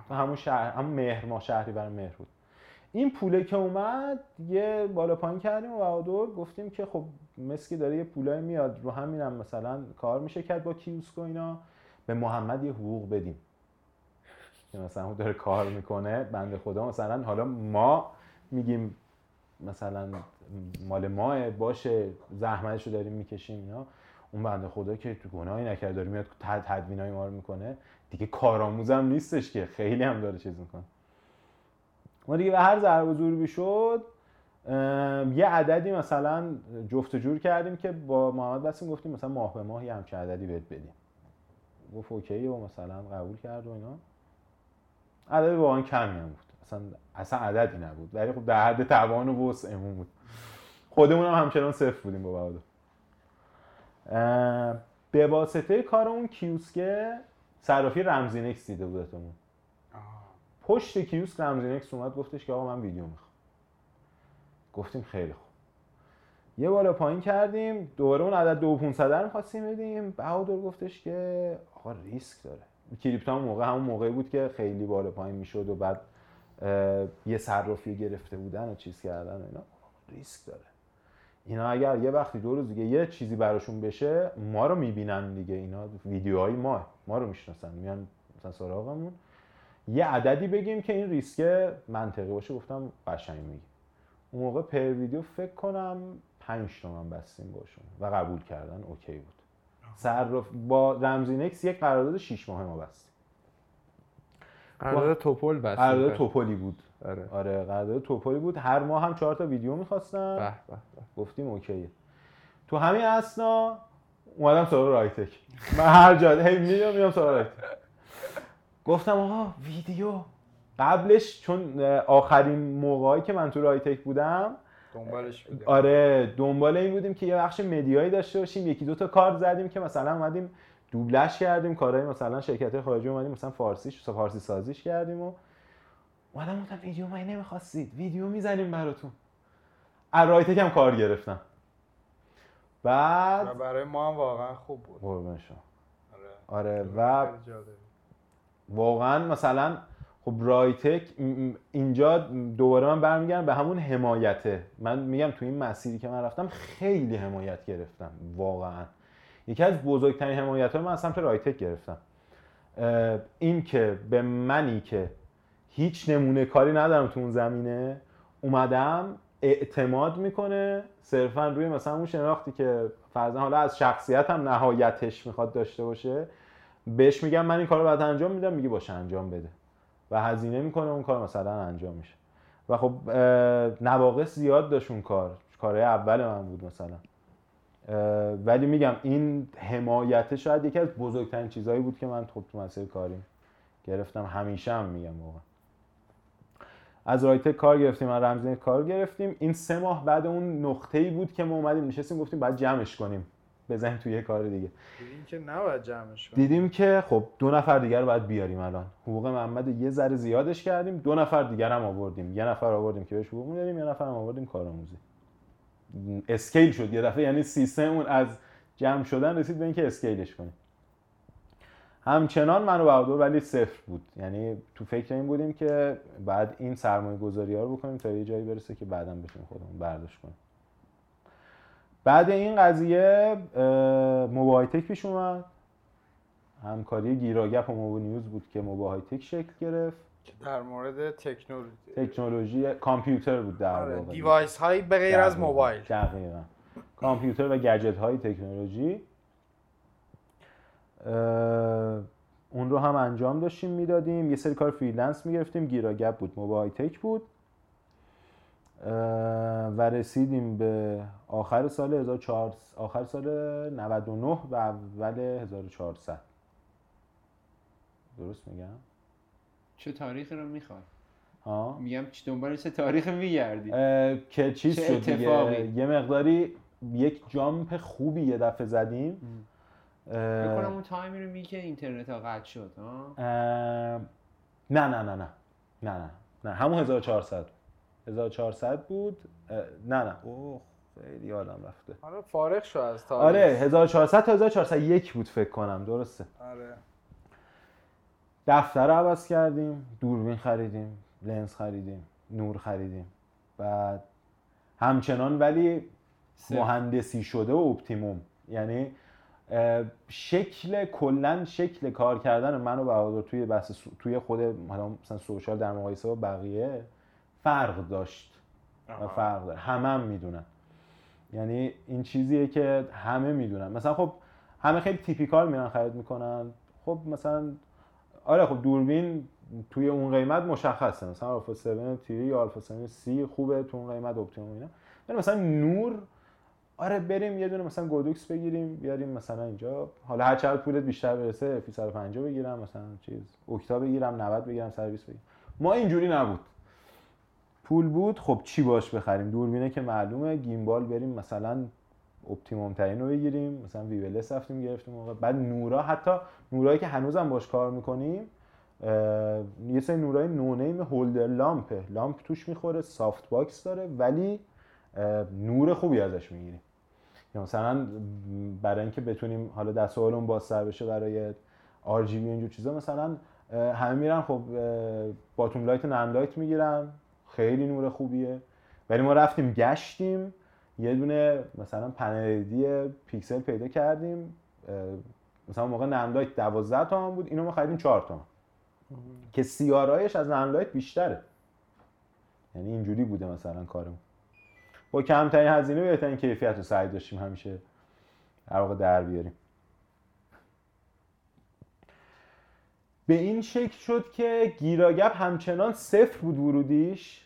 تو همون شهر همون مهر ماه شهری برای مهر بود. این پوله که اومد یه بالا پایین کردیم و بهادر گفتیم که خب مسکی داره یه پولای میاد. رو همینم مثلا کار میشه کرد با کیوسک و اینا. به محمد یه حقوق بدیم. که مثلا اون داره کار می‌کنه بنده خدا. مثلا حالا ما میگیم مثلا مال ماه باشه زحمتشو داریم می‌کشیم اینا. اون بنده خدا که تو گناهی نکرده داره میاد تدوینای ما رو می‌کنه. دیگه کارآموزم نیستش که خیلی هم داره چیز می‌کنه. ما دیگه به هر ضرب و ضربی شد یه عددی مثلا جفت جور کردیم که با محمد بسیم گفتیم مثلا ماه به ماه یه همچه عددی بهت بدیم. گفت اوکی و مثلا قبول کرد و اینا. عدد واقعا کمی هم بود. اصلا اصلا عددی نبود. ولی خب در حد توان و وسعمون بود. خودمون هم همچنان صفر بودیم با بهادر. به واسطه کار اون کیوسکه صرافی رمزینکس دیده بودتمون. پشت کیوسک رمزینکس اومد گفتش که آقا من ویدیو می‌خوام. گفتیم خیلی خوب. یه بالا پایین کردیم دوباره اون عدد 2500 رو خواستیم بدیم. بهادر گفتش که آقا ریسک داره. کریپتو هم موقع همون موقعی بود که خیلی بالا پایین می‌شد و بعد یه صرافی گرفته بودن و چیز کردن و اینا. ریسک داره. اینا اگر یه وقتی دو روز دیگه یه چیزی براشون بشه ما رو می‌بینن دیگه. اینا ویدیوهای ما ما رو می‌شناسن. میان مثلا سراغمون. یه عددی بگیم که این ریسک منطقی باشه گفتم قشنگ میگی اون موقع per ویدیو فکر کنم 5 تومن بستیم باشون و قبول کردن اوکی بود. صرف با رمزینکس یک قرارداد 6 ماه ما بستیم. قرارداد توپل بستیم قرارداد توپلی بود. آره. آره قرارداد توپلی بود. هر ماه هم چهار تا ویدیو می‌خواستن. به به به. گفتیم اوکیه. تو همین اثنا اومدم سراغ رایتک. من هر جا هی میام میام سراغ رایتک. گفتم آقا ویدیو. قبلش چون آخرین موقعی که من تو رایتک بودم دنبالش بودیم. آره دنبال این بودیم که یه بخش مدیایی داشته باشیم. یکی دو تا کار زدیم که مثلا اومدیم دوبلش کردیم کارهای مثلا شرکت خارجی اومدیم مثلا فارسیش فارسی سازیش کردیم و اومدم گفتم ویدیو من نمی‌خواستید ویدیو می‌زنیم براتون. از رایتک هم کار گرفتم. بعد و برای ما هم واقعا خوب بود. قربون شما. آره. آره و. واقعا مثلا خب رایتک اینجا دوباره من برمیگردم به همون حمایته. من میگم تو این مسیری که من رفتم خیلی حمایت گرفتم واقعا. یکی از بزرگترین حمایت های من از سمت رایتک گرفتم. این که به منی که هیچ نمونه کاری ندارم تو اون زمینه اومدم اعتماد می‌کنه صرفا روی مثلا اون شناختی که فرضاً حالا از شخصیتم نهایتش می‌خواد داشته باشه بهش میگم من این کار رو بعد انجام میدم میگه باشه انجام بده. و هزینه می‌کنه اون کار مثلا انجام میشه. و خب نواقص زیاد داشت اون کار. کارهای اول من بود مثلا. ولی میگم این حمایت شاید یکی از بزرگترین چیزهایی بود که من خب تو مسیر کاریم گرفتم. همیشه هم میگم واقعا. از رایتک کار گرفتیم از رمزین کار گرفتیم. این سه ماه بعد اون نقطه ای بود که ما اومدیم نشستیم گفتیم باید جمعش کنیم. بزنیم توی یه کار دیگه. دیدیم که نباید جمعش کنیم. دیدیم که خب دو نفر دیگر رو باید بیاریم الان. حقوق محمد یه ذره زیادش کردیم. دو نفر دیگر هم آوردیم. یه نفر آوردیم که بهش حقوق می‌دادیم یه نفر هم آوردیم کارآموزی. scale شد. یه دفعه یعنی سیستم اون از جمع شدن رسید به اینکه scale ش کنیم. همچنان من و ولی صفر بود. یعنی تو فکر این بودیم که بعد این سرمایه گذاری ها رو بکنیم تا یه جایی برسه که بعدا بتونیم خودمون برداشت کنیم. بعد این قضیه موبایتک پیش اومد. همکاری گیراگپ و موبو بود که موبایتک شکل گرفت. در مورد تکنولوژی. تکنولوژی کامپیوتر بود در آره، واقع. دیوایس هایی به غیر از. موبایل. دقیقاً. کامپیوتر و گجت های تکنولوژی اون رو هم انجام داشتیم می‌دادیم. یه سری کار freelance می‌گرفتیم. گیراگپ بود موبایل تک بود. و رسیدیم به آخر سال 1400 آخر سال 99 و اول 1400 درست میگم؟ چه تاریخی رو می‌خوای؟ ها؟ میگم چه دنبال چه تاریخی میگردی؟ که چیز چه شد دیگه. اتفاقی؟ یه مقداری یک jump خوبی یه دفعه زدیم. فکر کنم اون تایمی رو میگه که اینترنت ها قطع شد ها؟ اه، نه نه نه نه. نه نه نه. همون 1400 1400 بود. نه نه. اوه خیلی یادم رفته. آره فارغ شو از تاریخ. آره 1400 تا 1401 بود فکر کنم. درسته. آره. دفتر رو عوض کردیم دوربین خریدیم لنز خریدیم نور خریدیم. بعد همچنان ولی. مهندسی شده و optimum. یعنی شکل کلا شکل کار کردن من و بهادر توی بحث سو- توی خود مثلا social در مقایسه با بقیه فرق داشت و. فرق داره. همه هم می‌دونن. یعنی این چیزیه که همه می‌دونن. مثلا خب همه خیلی typical میرن خرید می‌کنن. خب مثلا آره خب دوربین توی اون قیمت مشخصه. مثلا آلفا 7 three یا آلفا 7 C خوبه تو اون قیمت optimum اینا. ولی مثلا نور آره بریم یه دونه مثلا گودوکس بگیریم بیاریم مثلا اینجا. حالا هر چقدر پولت بیشتر برسه فی 150 بگیرم مثلا چیز اکتا بگیرم 90 بگیرم 120 بگیرم. ما اینجوری نبود. پول بود خب چی باش بخریم؟ دوربینه که معلومه گیمبال بریم مثلا optimum ترین رو بگیریم. مثلا Weebill S رفتیم گرفتیم موقع. بعد نورا حتی نورایی که هنوزم باش کار می‌کنیم یه سری نورای no name holder لامپه. لامپ توش می‌خوره softbox داره ولی نور خوبی ازش می‌گیریم. یا مثلا برای اینکه بتونیم حالا دست و بالمون بازتر بشه برای RGB اینجور چیزا مثلا همه میرن خب باتوم light و نرم لایت می‌گیرن. خیلی نور خوبیه. ولی ما رفتیم گشتیم. یه دونه مثلا پنل دی پیکسل پیدا کردیم مثلا موقع نرم لایت 12 تومن بود اینو ما خریدیم 4 تومن که CRI ش از نرم لایت بیشتره. یعنی اینجوری بوده مثلا کارمون. با کمترین هزینه بهترین کیفیت رو سعی داشتیم همیشه در واقع در بیاریم. به این شکل شد که گیراگپ همچنان صفر بود ورودیش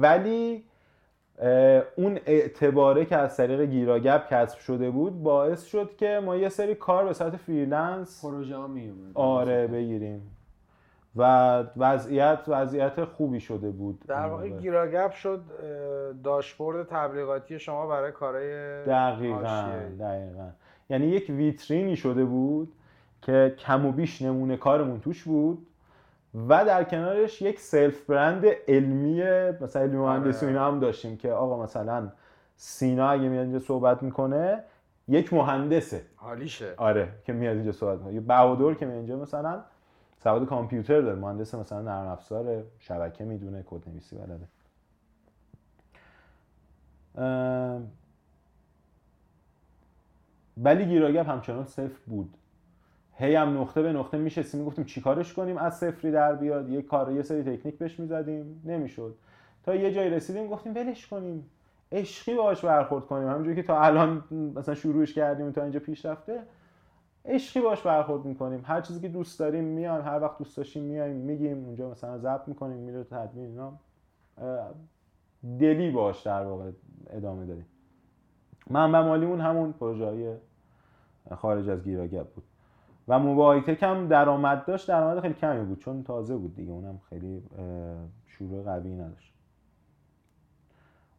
ولی اون اعتباره که از طریق گیراگپ کسب شده بود باعث شد که ما یه سری کار به صورت freelance پروژه ها میومد آره بگیریم. و وضعیت وضعیت خوبی شده بود. در واقع. گیراگپ شد داشبورد تبلیغاتی شما برای کارهای دقیقا. دقیقا. یعنی یک ویترینی شده بود که کم و بیش نمونه کارمون توش بود. و در کنارش یک سلف برند علمی مثلا علمی مهندسی آره. اینا هم داشتیم که آقا مثلا سینا اگه میاد اینجا صحبت می‌کنه یک مهندسه. حالیشه آره که میاد اینجا صحبت می‌کنه. بهادر که میاد اینجا مثلا سواد کامپیوتر داره مهندس مثلا نرم افزار شبکه می‌دونه کد نویسی بلده ولی گیراگپ همچنان صفر بود. هی هم نقطه به نقطه میشستیم می‌گفتیم چیکارش کنیم؟ از صفری در بیاد یه کار یه سری تکنیک بهش می‌زدیم نمی‌شد. تا یه جایی رسیدیم گفتیم ولش کنیم. عشقی باهاش برخورد کنیم. همونجوری که تا الان مثلا شروعش کردیم و تا اینجا پیش رفته عشقی باش برخورد می‌کنیم. هر چیزی که دوست داریم میایم هر وقت دوست داشتیم میایم میگیم اونجا مثلا ضبط می‌کنیم میره تدوین اینا. دلی باش در واقع ادامه دادیم. منبع مالیمون همون پروژه خارج از گیراگپ بود. و موبایتک هم درآمد داشت درآمد خیلی کمی بود چون تازه بود دیگه اونم خیلی شروع قوی نداشت.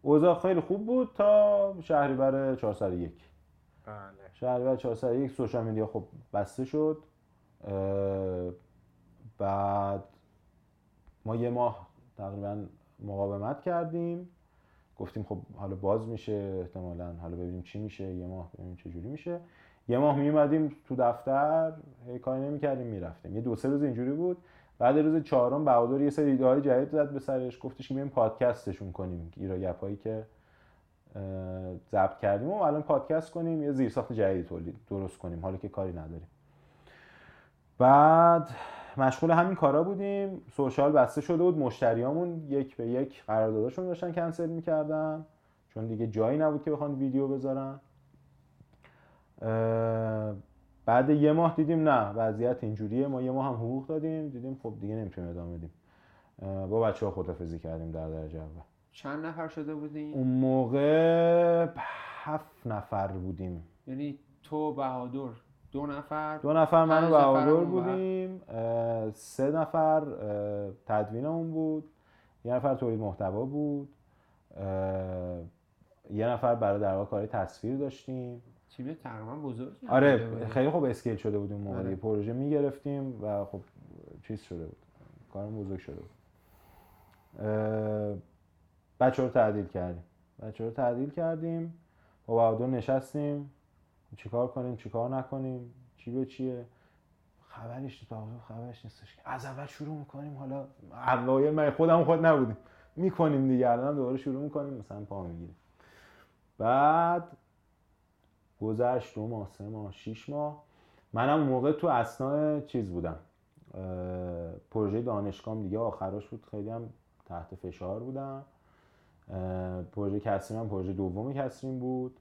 اوضاع خیلی خوب بود تا شهریور 401 بله. شهریور 401 سوشال میدیا خب بسته شد بعد ما یه ماه تقریبا مقاومت کردیم. گفتیم خب حالا باز میشه احتمالا حالا ببینیم چی میشه یه ماه ببینیم چه جوری میشه. یه ماه میومدیم تو دفتر هی کاری نمی‌کردیم می‌رفتیم. یه دو سه روز اینجوری بود. بعد روز چهارم بهادر یه سری ایده های جدید زد به سرش گفتش که بیایم پادکستشون کنیم. گیراگپ هایی که ضبط کردیم و الان پادکست کنیم یه زیرساخت جدید تولید درست کنیم. حالا که کاری نداریم. بعد مشغول همین کارا بودیم. سوشال بسته شده بود. مشتریامون یک به یک قرارداداشون داشتن کنسل می‌کردن. چون دیگه جایی نبود که بخوان ویدیو بذارن. بعد یه ماه دیدیم نه وضعیت اینجوریه. ما یه ماه هم حقوق دادیم. دیدیم خب دیگه نمی‌تونیم ادامه بدیم. با بچه ها خدافزی کردیم در درجه اول. چند نفر شده بودین؟ اون موقع هفت نفر بودیم. یعنی تو بهادر دو نفر؟ دو نفر من و بهادر. بودیم. سه نفر تدوینمون بود. یه نفر تولید محتوا بود. یه نفر برای در کاری تصویر داشتیم. تیم تقریبا بزرگ آره خیلی خوب اسکیل شده بود اون موقع. آره. پروژه می‌گرفتیم و خب چیز شده بود. کارم بزرگ شده بود. بچه رو تعدیل کردیم. بچه رو تعدیل کردیم. با بهادر نشستیم. چیکار کنیم؟ چیکار نکنیم؟ چی به چیه؟ خبرش تو خبرش نیستش. از اول شروع می‌کنیم. حالا اوایل من خودم خود نبودیم. می‌کنیم دیگه. الان دوباره شروع می‌کنیم. مثلا پا می‌گیریم. بعد گذشت دو ماه سه ماه شیش ماه. منم موقع تو اسنا چیز بودم. پروژه دانشگاه دیگه آخراش بود خیلی هم تحت فشار بودم. پروژه کسرین هم پروژه دوم کسرین بود.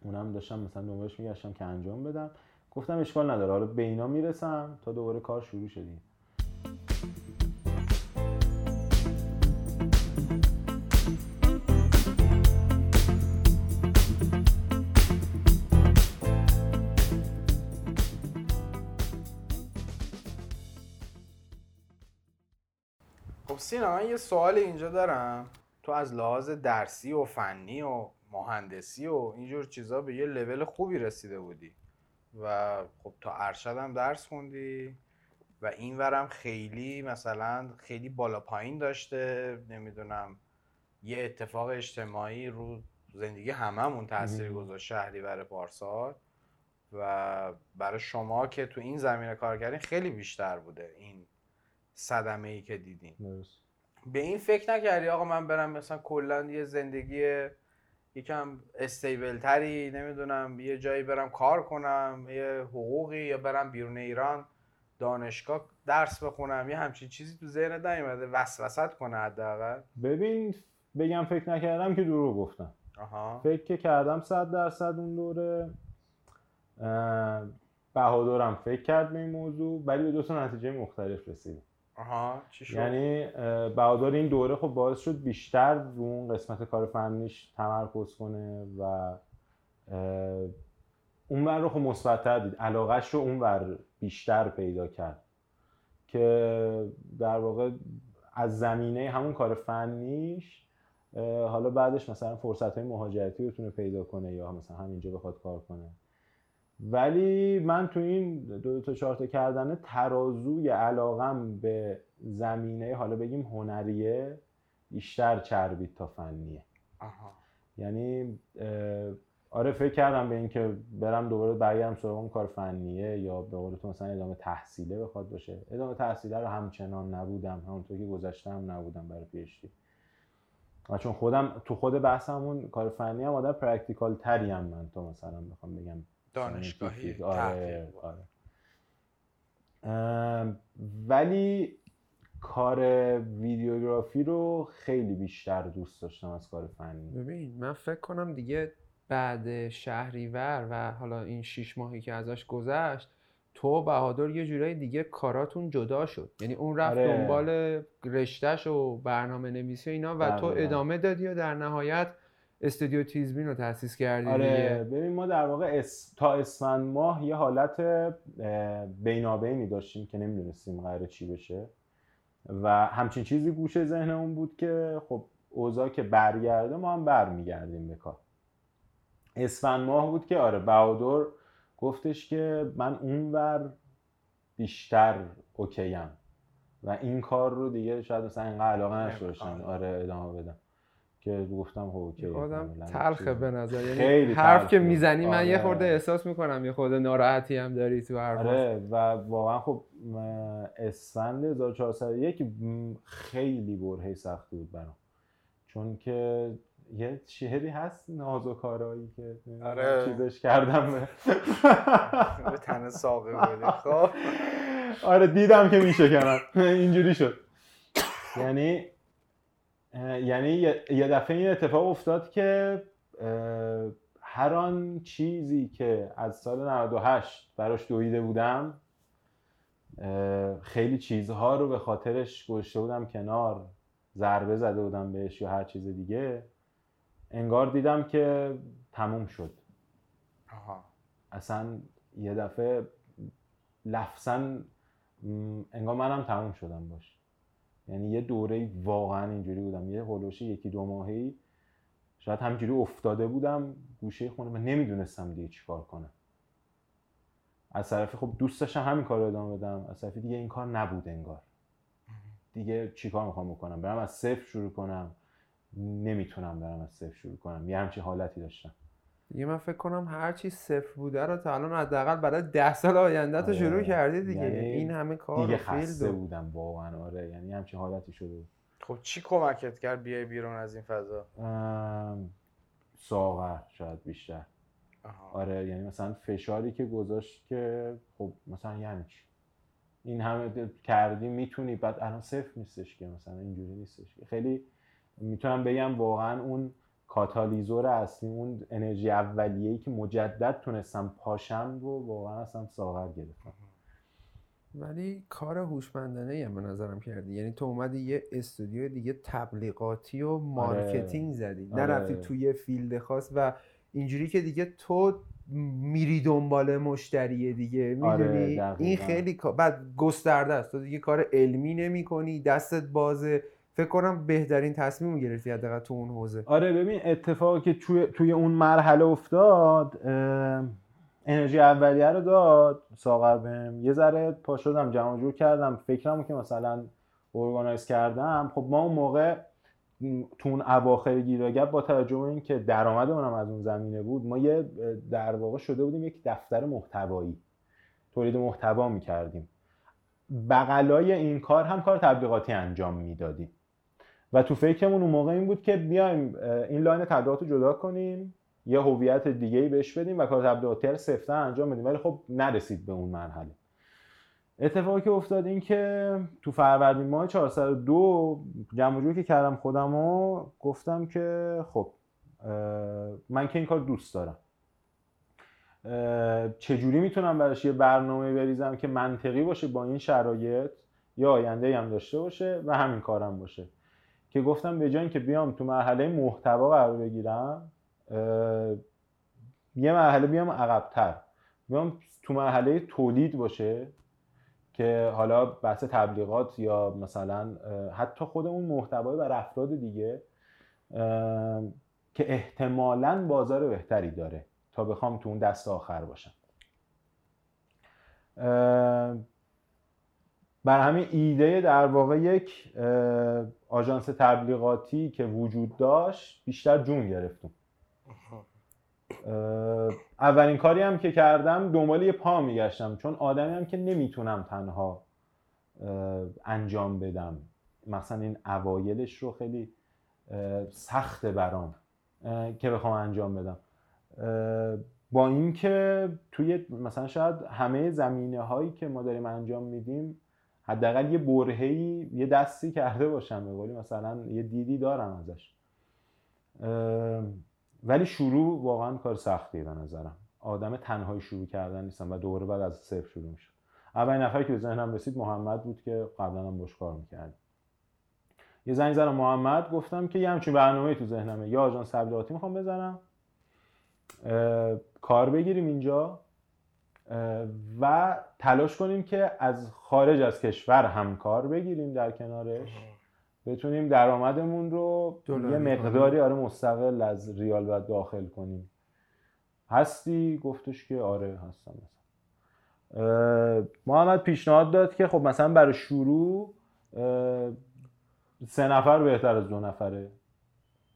اونم داشتم مثلا دنبالش میگشتم که انجام بدم. گفتم اشکال نداره حالا به اینا می‌رسم تا دوباره کار شروع شدیم سینا من یه سوال اینجا دارم. تو از لحاظ درسی و فنی و مهندسی و اینجور چیزا به یه لول خوبی رسیده بودی. و خب تا ارشد هم درس خوندی و این ورم خیلی مثلا خیلی بالا پایین داشته. نمی‌دونم یه اتفاق اجتماعی رو زندگی هممون تاثیر گذاشت شهریور پارسال. و برای شما که تو این زمینه کار کردین خیلی بیشتر بوده این صدمه ای که دیدین. به این فکر نکردی؟ آقا من برم مثلا کلا یه زندگی یکم استیبل تری نمی‌دونم یه جایی برم کار کنم یه حقوقی یا برم بیرون ایران دانشگاه درس بخونم یه همچین چیزی تو ذهنت نیومده وسوست کنه حداقل. ببین بگم فکر نکردم که دروغ گفتم. آها. فکر که کردم صد درصد اون دوره. بهادرم فکر کرد به این موضوع ولی به دو تا نتیجه مختلف رسیدیم آها چی شد؟ یعنی اه، بهادر این دوره خب باعث شد بیشتر رو اون قسمت کار فنیش تمرکز کنه و اه، اون ور رو خب مثبت‌تر دید. علاقهش رو اون ور بیشتر پیدا کرد که در واقع از زمینه همون کار فنیش حالا بعدش مثلا فرصت های مهاجرتی بتونه پیدا کنه یا مثلا همینجا بخواد کار کنه. ولی من تو این دو تا چهار تا کردن ترازوی علاقم به زمینه حالا بگیم هنریه بیشتر چربید تا فنیه. آها. یعنی آره فکر کردم به اینکه برم دوباره برگردم سراغ اون کار فنیه یا به قول تو مثلا ادامه تحصیله بخواد باشه. ادامه تحصیله رو همچنان نبودم. همونطور که گذشتم نبودم برای PhD و چون خودم تو خود بحثمون کار فنی هم آدم practical تری هم من تا مثلا بخوام بگم دانشگاهی. آره. آره ام، ولی کار ویدیوگرافی رو خیلی بیشتر دوست داشتم از کار فنی ببین من فکر کنم دیگه بعد شهریور و حالا این شیش ماهی که ازش گذشت تو بهادر یه جورایی دیگه کاراتون جدا شد یعنی اون رفت آره. دنبال رشتهش و برنامه نویسی و اینا و تو. ادامه دادی و در نهایت استودیو تیزبین رو تأسیس کردی آره دیگه ببین ما در واقع اس... تا اسفند ماه یه حالت بینابینی داشتیم که نمی‌دونستیم قراره چی بشه. و همچین چیزی گوشه ذهنمون بود که خب اوضاع که برگرده ما هم برمیگردیم به کار. اسفند ماه بود که آره بهادر گفتش که من اونور بیشتر اوکیم و این کار رو دیگه شاید مثلا اینقدر علاقه نمی‌خوام. آره ادامه بدم. که گفتم خب اوکی آدم تلخه. به نظر یعنی خیلی حرف که. می‌زنی من یه آره. خورده احساس می‌کنم یه خورده ناراحتی هم داری تو حرفات آره و واقعا خب اسفند 1401 م، خیلی برهه سختی بود برام چون که یه شعری هست نازوکارایی که آره. چیزش کردم به به تن ساقه بودی خب [LAUGHS] آره دیدم که میشکنم اینجوری شد یعنی یعنی یه دفعه این اتفاق افتاد که هر آن چیزی که از سال 98 براش دویده بودم خیلی چیزها رو به خاطرش گذاشته بودم کنار ضربه زده بودم بهش یا هر چیز دیگه انگار دیدم که تموم شد. آها. اصلا یه دفعه لفظا انگار منم تموم شدم باش. یعنی یه دوره واقعا اینجوری بودم. یه هلوشی یکی دو ماهی شاید همجوری افتاده بودم گوشه خونه و نمی‌دونستم دیگه چیکار کنم. از طرفی خب دوست داشتم همین کار رو ادامه بدم از طرفی دیگه این کار نبود انگار. دیگه چیکار می‌خوام بکنم؟ برم از صفر شروع کنم. نمی‌تونم برم از صفر شروع کنم. یه همچین حالتی داشتم. دیگه من فکر کنم هر چی صفر بوده رو تا الان حداقل برای ده سال آینده تو شروع آره. کردی دیگه. یعنی این همه کار دیگه خسته و- بودم واقعا آره. یعنی همچین حالتی شده خب چی کمکت کرد بیای بیرون از این فضا؟ ام، ساغر شاید بیشتر. آها. آره یعنی مثلا فشاری که گذاشت که خب مثلا یعنی چی؟ این همه کردی می‌تونی بعد الان صفر نیستش که مثلا اینجوری نیستش که. خیلی می‌تونم بگم واقعا اون کاتالیزور اصلی اون انرژی اولیه‌ای که مجدد تونستم پاشم رو واقعا اصلا ساغر گرفتم. ولی کار هوشمندانه هم به نظرم کردی. یعنی تو اومدی یه استودیو دیگه تبلیغاتی و مارکتینگ زدی. آره. نرفتی توی یه field خاص و اینجوری که دیگه تو میری دنبال مشتری دیگه. آره، می‌دونی؟ دقیقاً. این خیلی بعد گسترده است. تو دیگه کار علمی نمی کنی دستت بازه. فکر کنم بهترین تصمیم گرفتی حداقل تو اون حوزه. آره ببین اتفاقی که توی, توی اون مرحله افتاد انرژی اولیه رو داد ساغر بهم. یه ذره پا شدم جمع جور کردم. فکرمو که مثلا ارگانایز کردم. خب ما اون موقع تو اون اواخر گیراگب با توجه به اینکه درآمدمون هم از اون زمینه بود ما یه در واقع شده بودیم یک دفتر محتوایی. تولید محتوا می‌کردیم. بغلای این کار هم کار تبلیغاتی انجام می‌دادیم. و تو فکرمون اون موقع این بود که بیایم این لاین تبلیغات رو جدا کنیم یه هویت دیگه ای بهش بدیم و کار تبلیغاتی رو صفتا انجام بدیم. ولی خب نرسید به اون مرحله. اتفاقی که افتاد این که تو فروردین ماه 402 جمع که کردم خودم و گفتم که خب من که این کار دوست دارم. چجوری می‌تونم براش یه برنامه بریزم که منطقی باشه با این شرایط؟ یا آینده هم داشته باشه و همین کارم باشه. که گفتم به جای اینکه بیام تو مرحله محتوا قرار بگیرم یه مرحله بیام عقبتر. بیام تو مرحله تولید باشه که حالا بحث تبلیغات یا مثلا حتی خود اون محتوای بر افراد دیگه که احتمالاً بازار بهتری داره تا بخوام تو اون دست آخر باشم. بر همین ایده در واقع یک آژانس تبلیغاتی که وجود داشت بیشتر جون گرفتم اولین کاری هم که کردم دنبال یه پا میگشتم چون آدمی هم که نمی‌تونم تنها انجام بدم. مثلا این اوایلش رو خیلی سخته برام که بخوام انجام بدم. با اینکه توی مثلا شاید همه زمینه هایی که ما داریم انجام میدیم حداقل یه برهه‌ای یه دستی کرده باشم به قولی مثلا یه دیدی دارم ازش. ولی شروع واقعا کار سختیه به نظرم. آدم تنهایی شروع کردن نیستم و دوباره بعد از صفر شروع میشه. اولین نفری که به ذهنم رسید محمد بود که قبلا هم باش کار می‌کرد یه زنگ زدم محمد گفتم که یه همچین برنامه تو ذهنمه. یا آژانس تبلیغاتی می‌خوام بزنم. کار بگیریم اینجا. و تلاش کنیم که از خارج از کشور هم کار بگیریم در کنارش. بتونیم درآمدمون رو یه. مقداری آره مستقل از ریال باید داخل کنیم. هستی؟ گفتش که آره هستم مثلا محمد پیشنهاد داد که خب مثلا برای شروع سه نفر بهتر از دو نفره.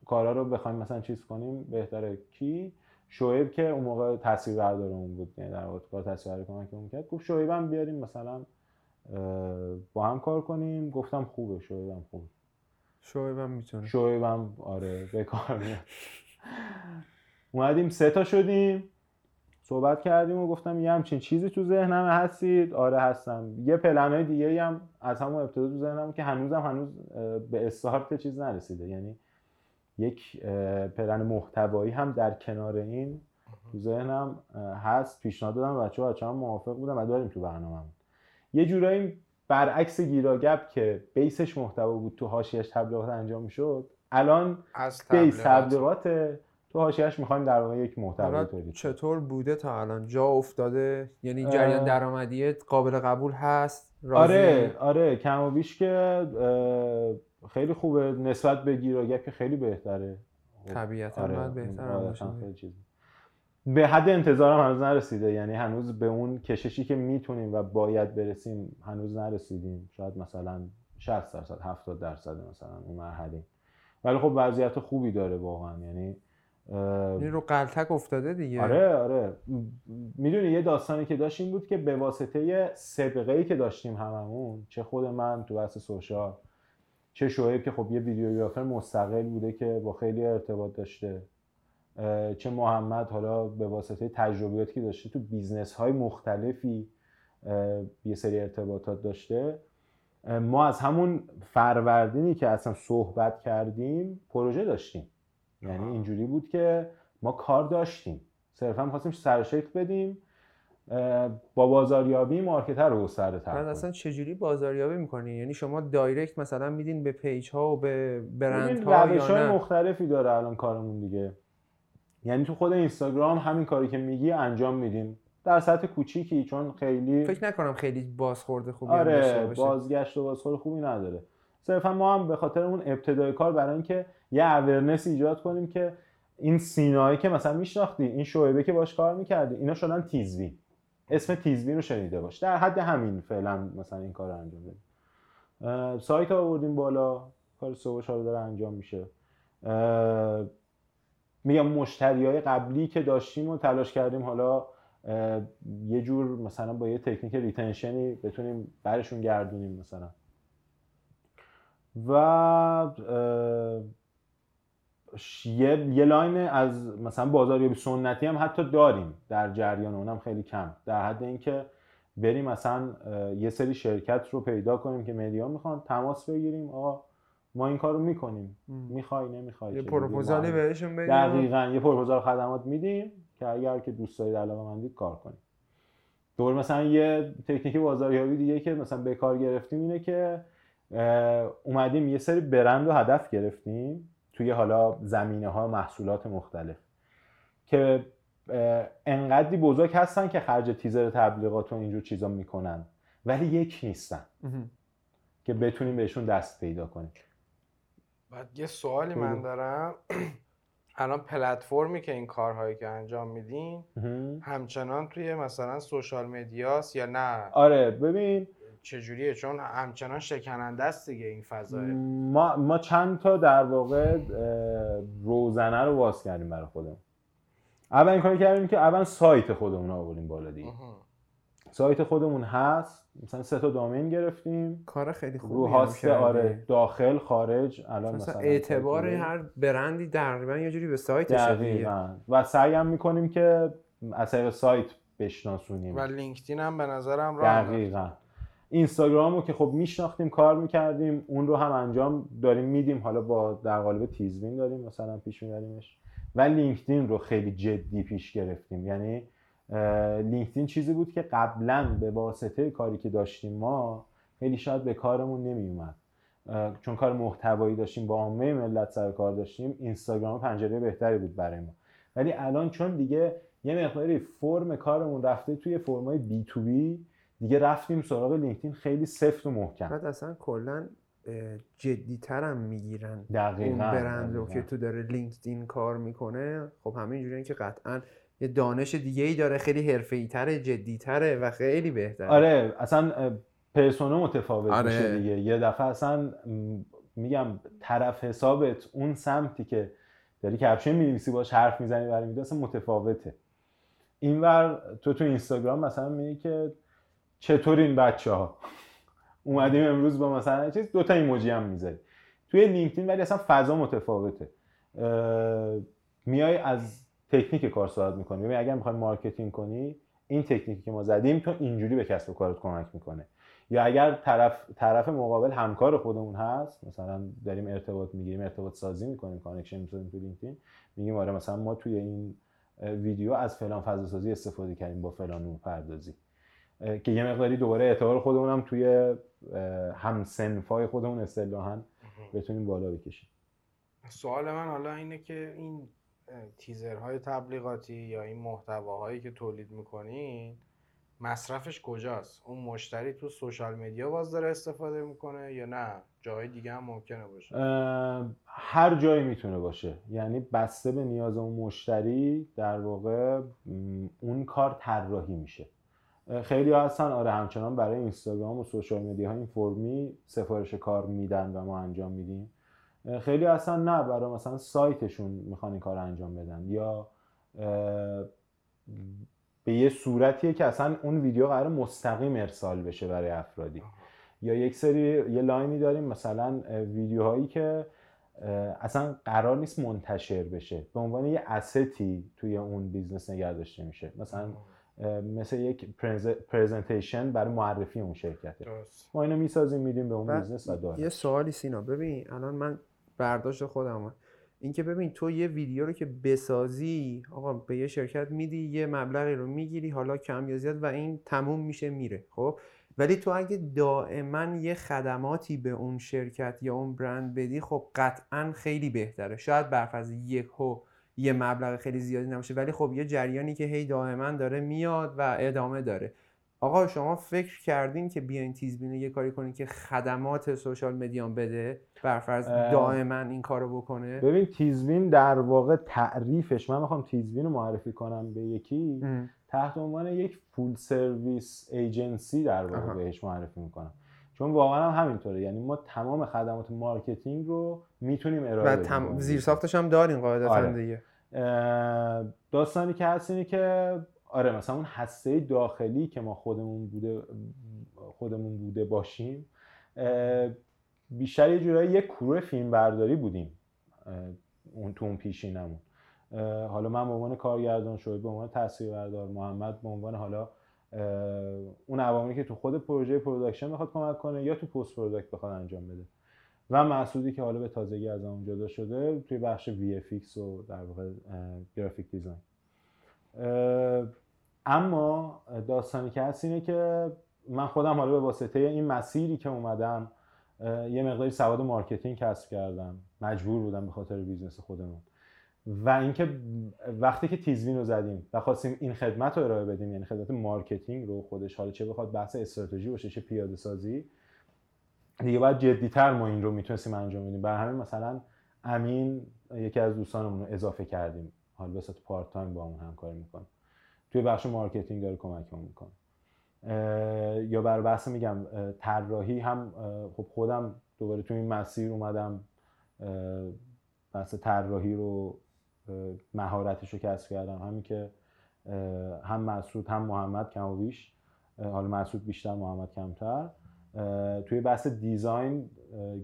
کارا رو بخوایم مثلا چیز کنیم بهتره. کی؟ شعیب که اون موقع تصویر بردارمون بود یعنی در واقع کار تصویر کمکمون کرد گفت شعیب هم بیاریم مثلا با هم کار کنیم. گفتم خوبه شعیب هم خوبه می‌تونه. شعیب هم آره به کار میاد. اومدیم سه تا شدیم صحبت کردیم و گفتم یه همچین چیزی تو ذهنم هستید؟ آره هستم. یه پلنهای دیگه هم از همون ابتدا تو ذهنم که هنوزم هنوز به استارت چیز نرسیده. یعنی یک پلن محتوایی هم در کنار این تو ذهنم هست پیشنهاد دادم بچه ها بچه هم موافق بودم و داریم تو برنامه یه جورایی برعکس گیراگب که بیسش محتوا بود تو حاشیهش تبلیغات انجام می‌شد الان از بیس تبلیغات تو حاشیهش می‌خوایم در واقع یک محتوا تولید. چطور بوده تا الان جا افتاده یعنی. جریان درآمدی قابل قبول هست؟ آره آره کم و بیش که خیلی خوبه نسبت به گیراگب که خیلی بهتره. طبیعتا آره، باید بهتر. به حد انتظارم هنوز نرسیده. یعنی هنوز به اون کششی که می‌تونیم و باید برسیم هنوز نرسیدیم. شاید مثلا 60 درصد 70 درصد مثلا اون مرحله. ولی خب وضعیت خوبی داره واقعا. یعنی این رو غلتک افتاده دیگه. آره آره. می‌دونی یه داستانی که داشت این بود که به واسطه سابقه ای که داشتیم هممون چه خود من تو بحث social چه شعیب که خب یه videographer مستقل بوده که با خیلی ارتباط داشته. چه محمد حالا به واسطه تجربیاتی که داشته تو business های مختلفی یه سری ارتباطات داشته. ما از همون فروردینی که اصلا صحبت کردیم پروژه داشتیم. یعنی. اینجوری بود که ما کار داشتیم. صرفا خواستیم سر و شکل بدیم. با بازاریابی market رو گسترده تر بعد. اصلا چجوری بازاریابی می‌کنی؟ یعنی شما direct مثلا میدین به page ها و به برند ها روش های مختلفی داره الان کارمون دیگه. یعنی تو خود اینستاگرام همین کاری که میگی انجام میدیم. در سطح کوچیکی چون خیلی فکر نکنم خیلی بازخورده خوبی داشته آره باشه بازگشت و بازخور خوبی نداره. صرفا ما هم به خاطر اون ابتدای کار برای اینکه یه اورنس ایجاد کنیم که این سینایی که مثلا میشناختی این شعبه که باش کار می‌کردی اینا شدن تیزوی اسم تیزوی رو شنیده باش. در حد همین فعلا مثلا این کار رو انجام بدیم. سایت آوردیم بالا. کار سوشال داره انجام میشه. میگم مشتری های قبلی که داشتیم و تلاش کردیم حالا یه جور مثلا با یه تکنیک retention ی بتونیم برشون گردونیم مثلا. و یه, یه line از مثلا بازاریابی سنتی هم حتی داریم در جریان اونم خیلی کم. در حد اینکه بریم مثلا یه سری شرکت رو پیدا کنیم که media می‌خوان تماس بگیریم. آقا ما این کار رو می‌کنیم. می‌خوای نمی‌خوای یه؟ پروپوزالی بهشون بدین دقیقا یه پروپوزال خدمات میدیم که اگر که دوست دارید علاقه مندید کار کنید. دور مثلا یه تکنیک بازاریابی دیگه که مثلا به کار گرفتیم اینه که اومدیم یه سری برند و هدف گرفتیم. توی حالا زمینه ها محصولات مختلف که انقدری بزرگ هستن که خرج تیزر تبلیغات و اینجور چیزا می‌کنن ولی یک نیستن. که بتونیم بهشون دست پیدا کنیم بعد یه سوالی. من دارم [CLEARS THROAT] الان پلتفرمی که این کارهایی که انجام میدین. همچنان توی مثلا سوشال مدیاست یا نه آره ببین چجوریه؟ چون همچنان شکننده است دیگه این فضا ما ما چند تا در واقع روزنه رو باز کردیم برای خودمون. اول این کاری کردیم که اول سایت خودمون رو آوردیم بالا دیگه. سایت خودمون هست. مثلا سه تا دامین گرفتیم. کار خیلی خوبی رو هاست کردی. آره داخل خارج الان مثلا مثلا اعتبار سایت هر برندی تقریبا یه جوری به سایتش دیگه. دقیقاً. و سعی هم می‌کنیم که از طریق سایت بشناسونیم. و لینکدین هم به نظرم راه. دقیقا. اینستاگرام رو که خب میشناختیم کار می‌کردیم اون رو هم انجام داریم میدیم. حالا با در قالب تیزبین داریم مثلا پیش میبریمش. و لینکدین رو خیلی جدی پیش گرفتیم. یعنی لینکدین چیزی بود که قبلا به واسطه کاری که داشتیم ما خیلی شاید به کارمون نمیومد چون کار محتوایی داشتیم با عامه ملت سر کار داشتیم اینستاگرام پنجره بهتری بود برای ما. ولی الان چون دیگه یه مقداری فرم کارمون رفته توی فرمای بی تو بی دیگه رفتیم سراغ لینکدین خیلی سفت و محکم. بعد اصلا کلا جدیتر هم می‌گیرن. دقیقاً اون برند. که تو داره لینکدین کار می‌کنه خب همه اینجوریه که قطعا یه دانش دیگه ای داره خیلی حرفه‌ای تره جدی تره و خیلی بهتره. آره اصلا persona متفاوت آره. میشه دیگه. یه دفعه اصلا میگم طرف حسابت اون سمتی که داری caption می‌نویسی باش حرف می‌زنی برای میده اصلا متفاوته. اینور تو تو اینستاگرام مثلا میگی که چطور این بچه ها اومدیم امروز با مثلا چیز دوتا emoji هم می‌ذاری توی لینکدین ولی اصلا فضا متفاوته. میای از تکنیک کار صحبت می‌کنی. ببین اگر می‌خوای marketing کنی این تکنیکی که ما زدیم تو اینجوری به کسب و کارت کمک می‌کنه. یا اگر طرف طرف مقابل همکار خودمون هست مثلا داریم ارتباط می‌گیریم ارتباط سازی می‌کنیم connection می‌ذاریم تو لینکدین میگیم آره مثلا ما توی این ویدیو از فلان فضا سازی استفاده کردیم با فلان نورپردازی. که یه مقداری دوباره اعتبار خودمون هم توی هم‌صنفای خودمون اصطلاحا بتونیم بالا بکشیم. سوال من حالا اینه که این تیزرهای تبلیغاتی یا این محتواهایی که تولید می‌کنین مصرفش کجاست؟ اون مشتری تو سوشال میدیا باز داره استفاده می‌کنه یا نه؟ جای دیگه هم ممکنه باشه. هر جایی می‌تونه باشه. یعنی بسته به نیاز اون مشتری در واقع اون کار طراحی میشه. خیلی ها هستن. آره همچنان برای اینستاگرام و سوشال میدیا ها این فرمی سفارش کار میدن و ما انجام میدیم. خیلی هستن نه برای مثلا سایتشون می‌خوان این کار انجام بدن. یا به یه صورتیه که اصلا اون ویدیو قرار مستقیم ارسال بشه برای افرادی. یا یک سری یه line ی داریم مثلا ویدیوهایی که اصلا قرار نیست منتشر بشه. به عنوان یه asset ی توی اون business نگه میشه. مثلا مثل یک presentation برای معرفی اون شرکته. درست. ما اینو می‌سازیم میدیم به اون business و داره یه سوالی سینا ببین الان من برداشت خودم اینکه ببین تو یه ویدیو رو که بسازی آقا به یه شرکت میدی یه مبلغی رو می‌گیری حالا کم یا زیاد و این تموم میشه میره خب؟ ولی تو اگه دائما یه خدماتی به اون شرکت یا اون برند بدی خب قطعا خیلی بهتره. شاید برفرض یک هو یه مبلغ خیلی زیادی نباشه ولی خب یه جریانی که هی دائما داره میاد و ادامه داره آقا شما فکر کردین که بیاین تیزبینه یه کاری کنین که خدمات social media بده برفرض. دائما این کارو بکنه ببین تیزبین در واقع تعریفش من می‌خوام تیزبین رو معرفی کنم به یکی ام. تحت عنوان یک full service agency در واقع. بهش معرفی می‌کنم چون واقعا هم همینطوره. یعنی ما تمام خدمات marketing رو می‌تونیم ارائه بدیم. تم... به اون زیر ساختش هم دارین قاعدتا آره. دیگه. داستانی که هست اینه که آره مثلا اون هسته داخلی که ما خودمون بوده خودمون بوده باشیم بیشتر یه جورایی یک گروه فیلم برداری بودیم اون تو اون پیشینمون. حالا من به عنوان کارگردان شده به عنوان تصویربردار محمد به عنوان حالا اون عواملی که تو خود پروژه production می‌خواد کمک کنه یا تو post production بخواد انجام بده. و مسعودی که حالا به تازگی از اون جدا شده توی بخش VFX و در واقع graphic design. اما داستانی که هست اینه که من خودم حالا به واسطه این مسیری که اومدم یه مقداری سواد marketing کسب کردم. مجبور بودم به خاطر business خودمون. و اینکه وقتی که تیزبین رو زدیم و خواستیم این خدمت رو ارائه بدیم یعنی خدمت marketing رو خودش حالا چه بخواد بحث استراتژی باشه چه پیاده سازی دیگه باید جدیتر ما این رو می‌تونستیم انجام بدیم. برای همین مثلا امین یکی از دوستانمون رو اضافه کردیم. حالا به صورت part time با همون همکاری می‌کنه. توی بخش marketing داره کمکمون می‌کنه. یا بر بحث میگم طراحی هم خب خودم دوباره توی این مسیر اومدم. بحث طراحی رو مهارتش رو کسب کردم. همین که هم مسعود هم محمد کم و بیش حالا مسعود بیشتر محمد کمتر. توی بحث design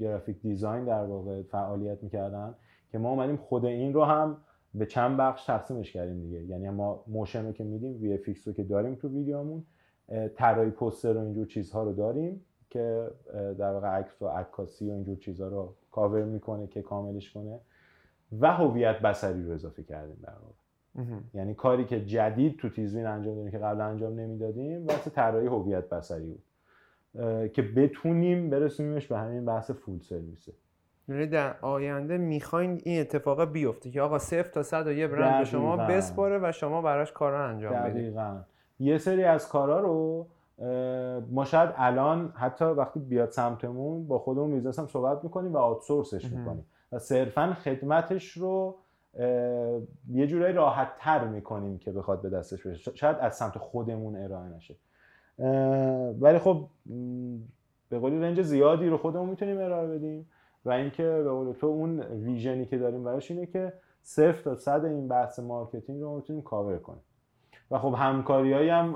graphic design در واقع فعالیت می‌کردن که ما اومدیم خود این رو هم به چند بخش تقسیمش کردیم دیگه. یعنی ما motion رو که میدیم VFX رو که داریم تو ویدیومون طراحی پوستر و اینجور چیزها رو داریم که در واقع عکس و عکاسی و اینجور چیزها رو کاور می‌کنه که کاملش کنه. و هویت بصری رو اضافه کردیم در واقع. یعنی کاری که جدید تو تیزبین انجام دادیم که قبلا انجام نمی‌دادیم واسه طراحی هویت بصری بود که بتونیم برسونیمش به همین بحث full service ه یعنی در آینده می‌خواین این اتفاق بیفته که آقا صفر تا صد و یه برند به شما. بسپاره و شما براش کارا انجام بدید دقیقا یه سری از کارا رو ما شاید الان حتی وقتی بیاد سمتمون با خود اون business هم صحبت می‌کنیم و outsource ش. می‌کنیم و صرفا خدمتش رو یه جورایی راحت تر می‌کنیم که بخواد به دستش برسه شاید از سمت خودمون ارائه نشه. ولی خب به قولی range زیادی رو خودمون می‌تونیم ارائه بدیم و اینکه به قول تو اون vision ی که داریم براش اینه که صفر تا صد این بحث marketing رو می‌تونیم کاور کنیم. و خب همکاریایی هم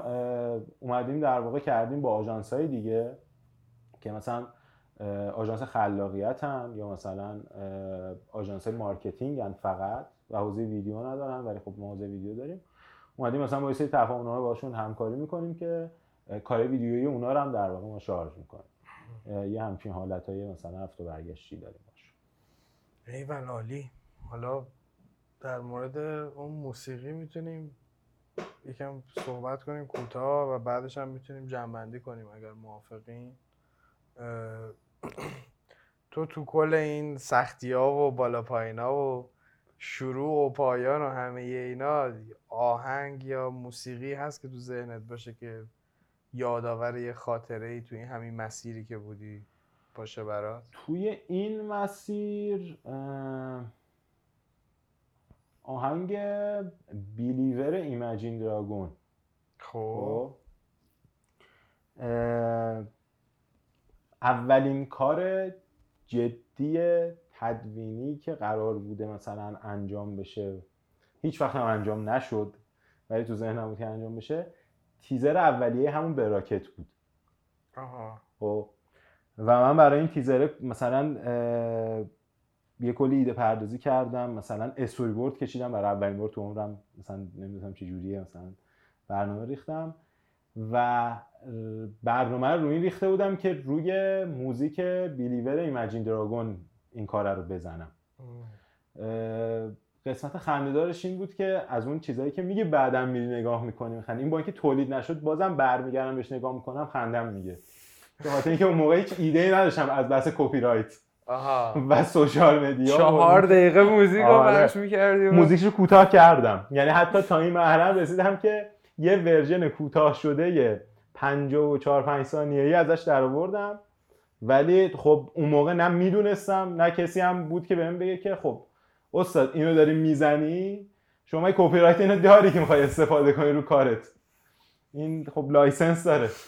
اومدیم در واقع کردیم با آژانس های دیگه که مثلا آژانس خلاقیت هم یا مثلا آژانس marketing هم فقط و حوزه ویدیو ندارن ولی خب ما حوزه ویدیو داریم. اومدیم مثلا با سری تفاهم‌نامه باشون همکاری می‌کنیم که کار ویدیویی اونا رو هم در واقع ما شارژ می‌کنیم. یه همچین حالتهای مثلا رفت و برگشتی داریم باشه ایول عالی. حالا در مورد اون موسیقی می‌تونیم یکم صحبت کنیم کوتاه و بعدش هم می‌تونیم جنبندی کنیم اگر موافقین. تو تو کل این سختی ها و بالا پایین ها و شروع و پایان و همه اینا آهنگ یا موسیقی هست که تو ذهنت باشه که یادآور یه خاطره ای توی همین مسیری که بودی باشه برات؟ توی این مسیر آهنگ بیلیور ایمجین دراگون خب. خب. اولین کار جدی تدوینی که قرار بوده مثلا انجام بشه هیچ وقت هم انجام نشد ولی تو ذهنم بود که انجام بشه تیزر اولیه همون براکت بود. آها. خب. و من برای این تیزر مثلا یه کلی ایده پردازی کردم مثلا استوری بورد کشیدم برای اولین بار تو عمرم مثلا نمی‌دونم چه جوریه مثلا برنامه ریختم. و برنامه رو روی این ریخته بودم که روی موزیک Believer Imagine Dragons این کار رو بزنم. قسمت خندهدارش این بود که از اون چیزایی که میگه بعدم میری نگاه می‌کنی میخندی. این با اینکه تولید نشد بازم برمیگردم بهش نگاه می‌کنم خندم می‌گیره. به خاطر اینکه اون موقع هیچ ایده ای نداشتم از بحث کپی رایت و social media چهار دقیقه موزیک رو آره. پخش می‌کردی. موزیکش رو کوتاه کردم. یعنی حتی تا این مرحله رسیدم که یه version کوتاه شده یه 54 5 ثانیه‌ای ازش در آوردم. ولی خب اون موقع نه می‌دونستم نه کسی هم بود که بهم بگه که خب استاد اینو داری می‌زنی؟ شما یه کپی رایت اینو داری که می‌خوای استفاده کنی رو کارت. این خب license داره. [LAUGHS]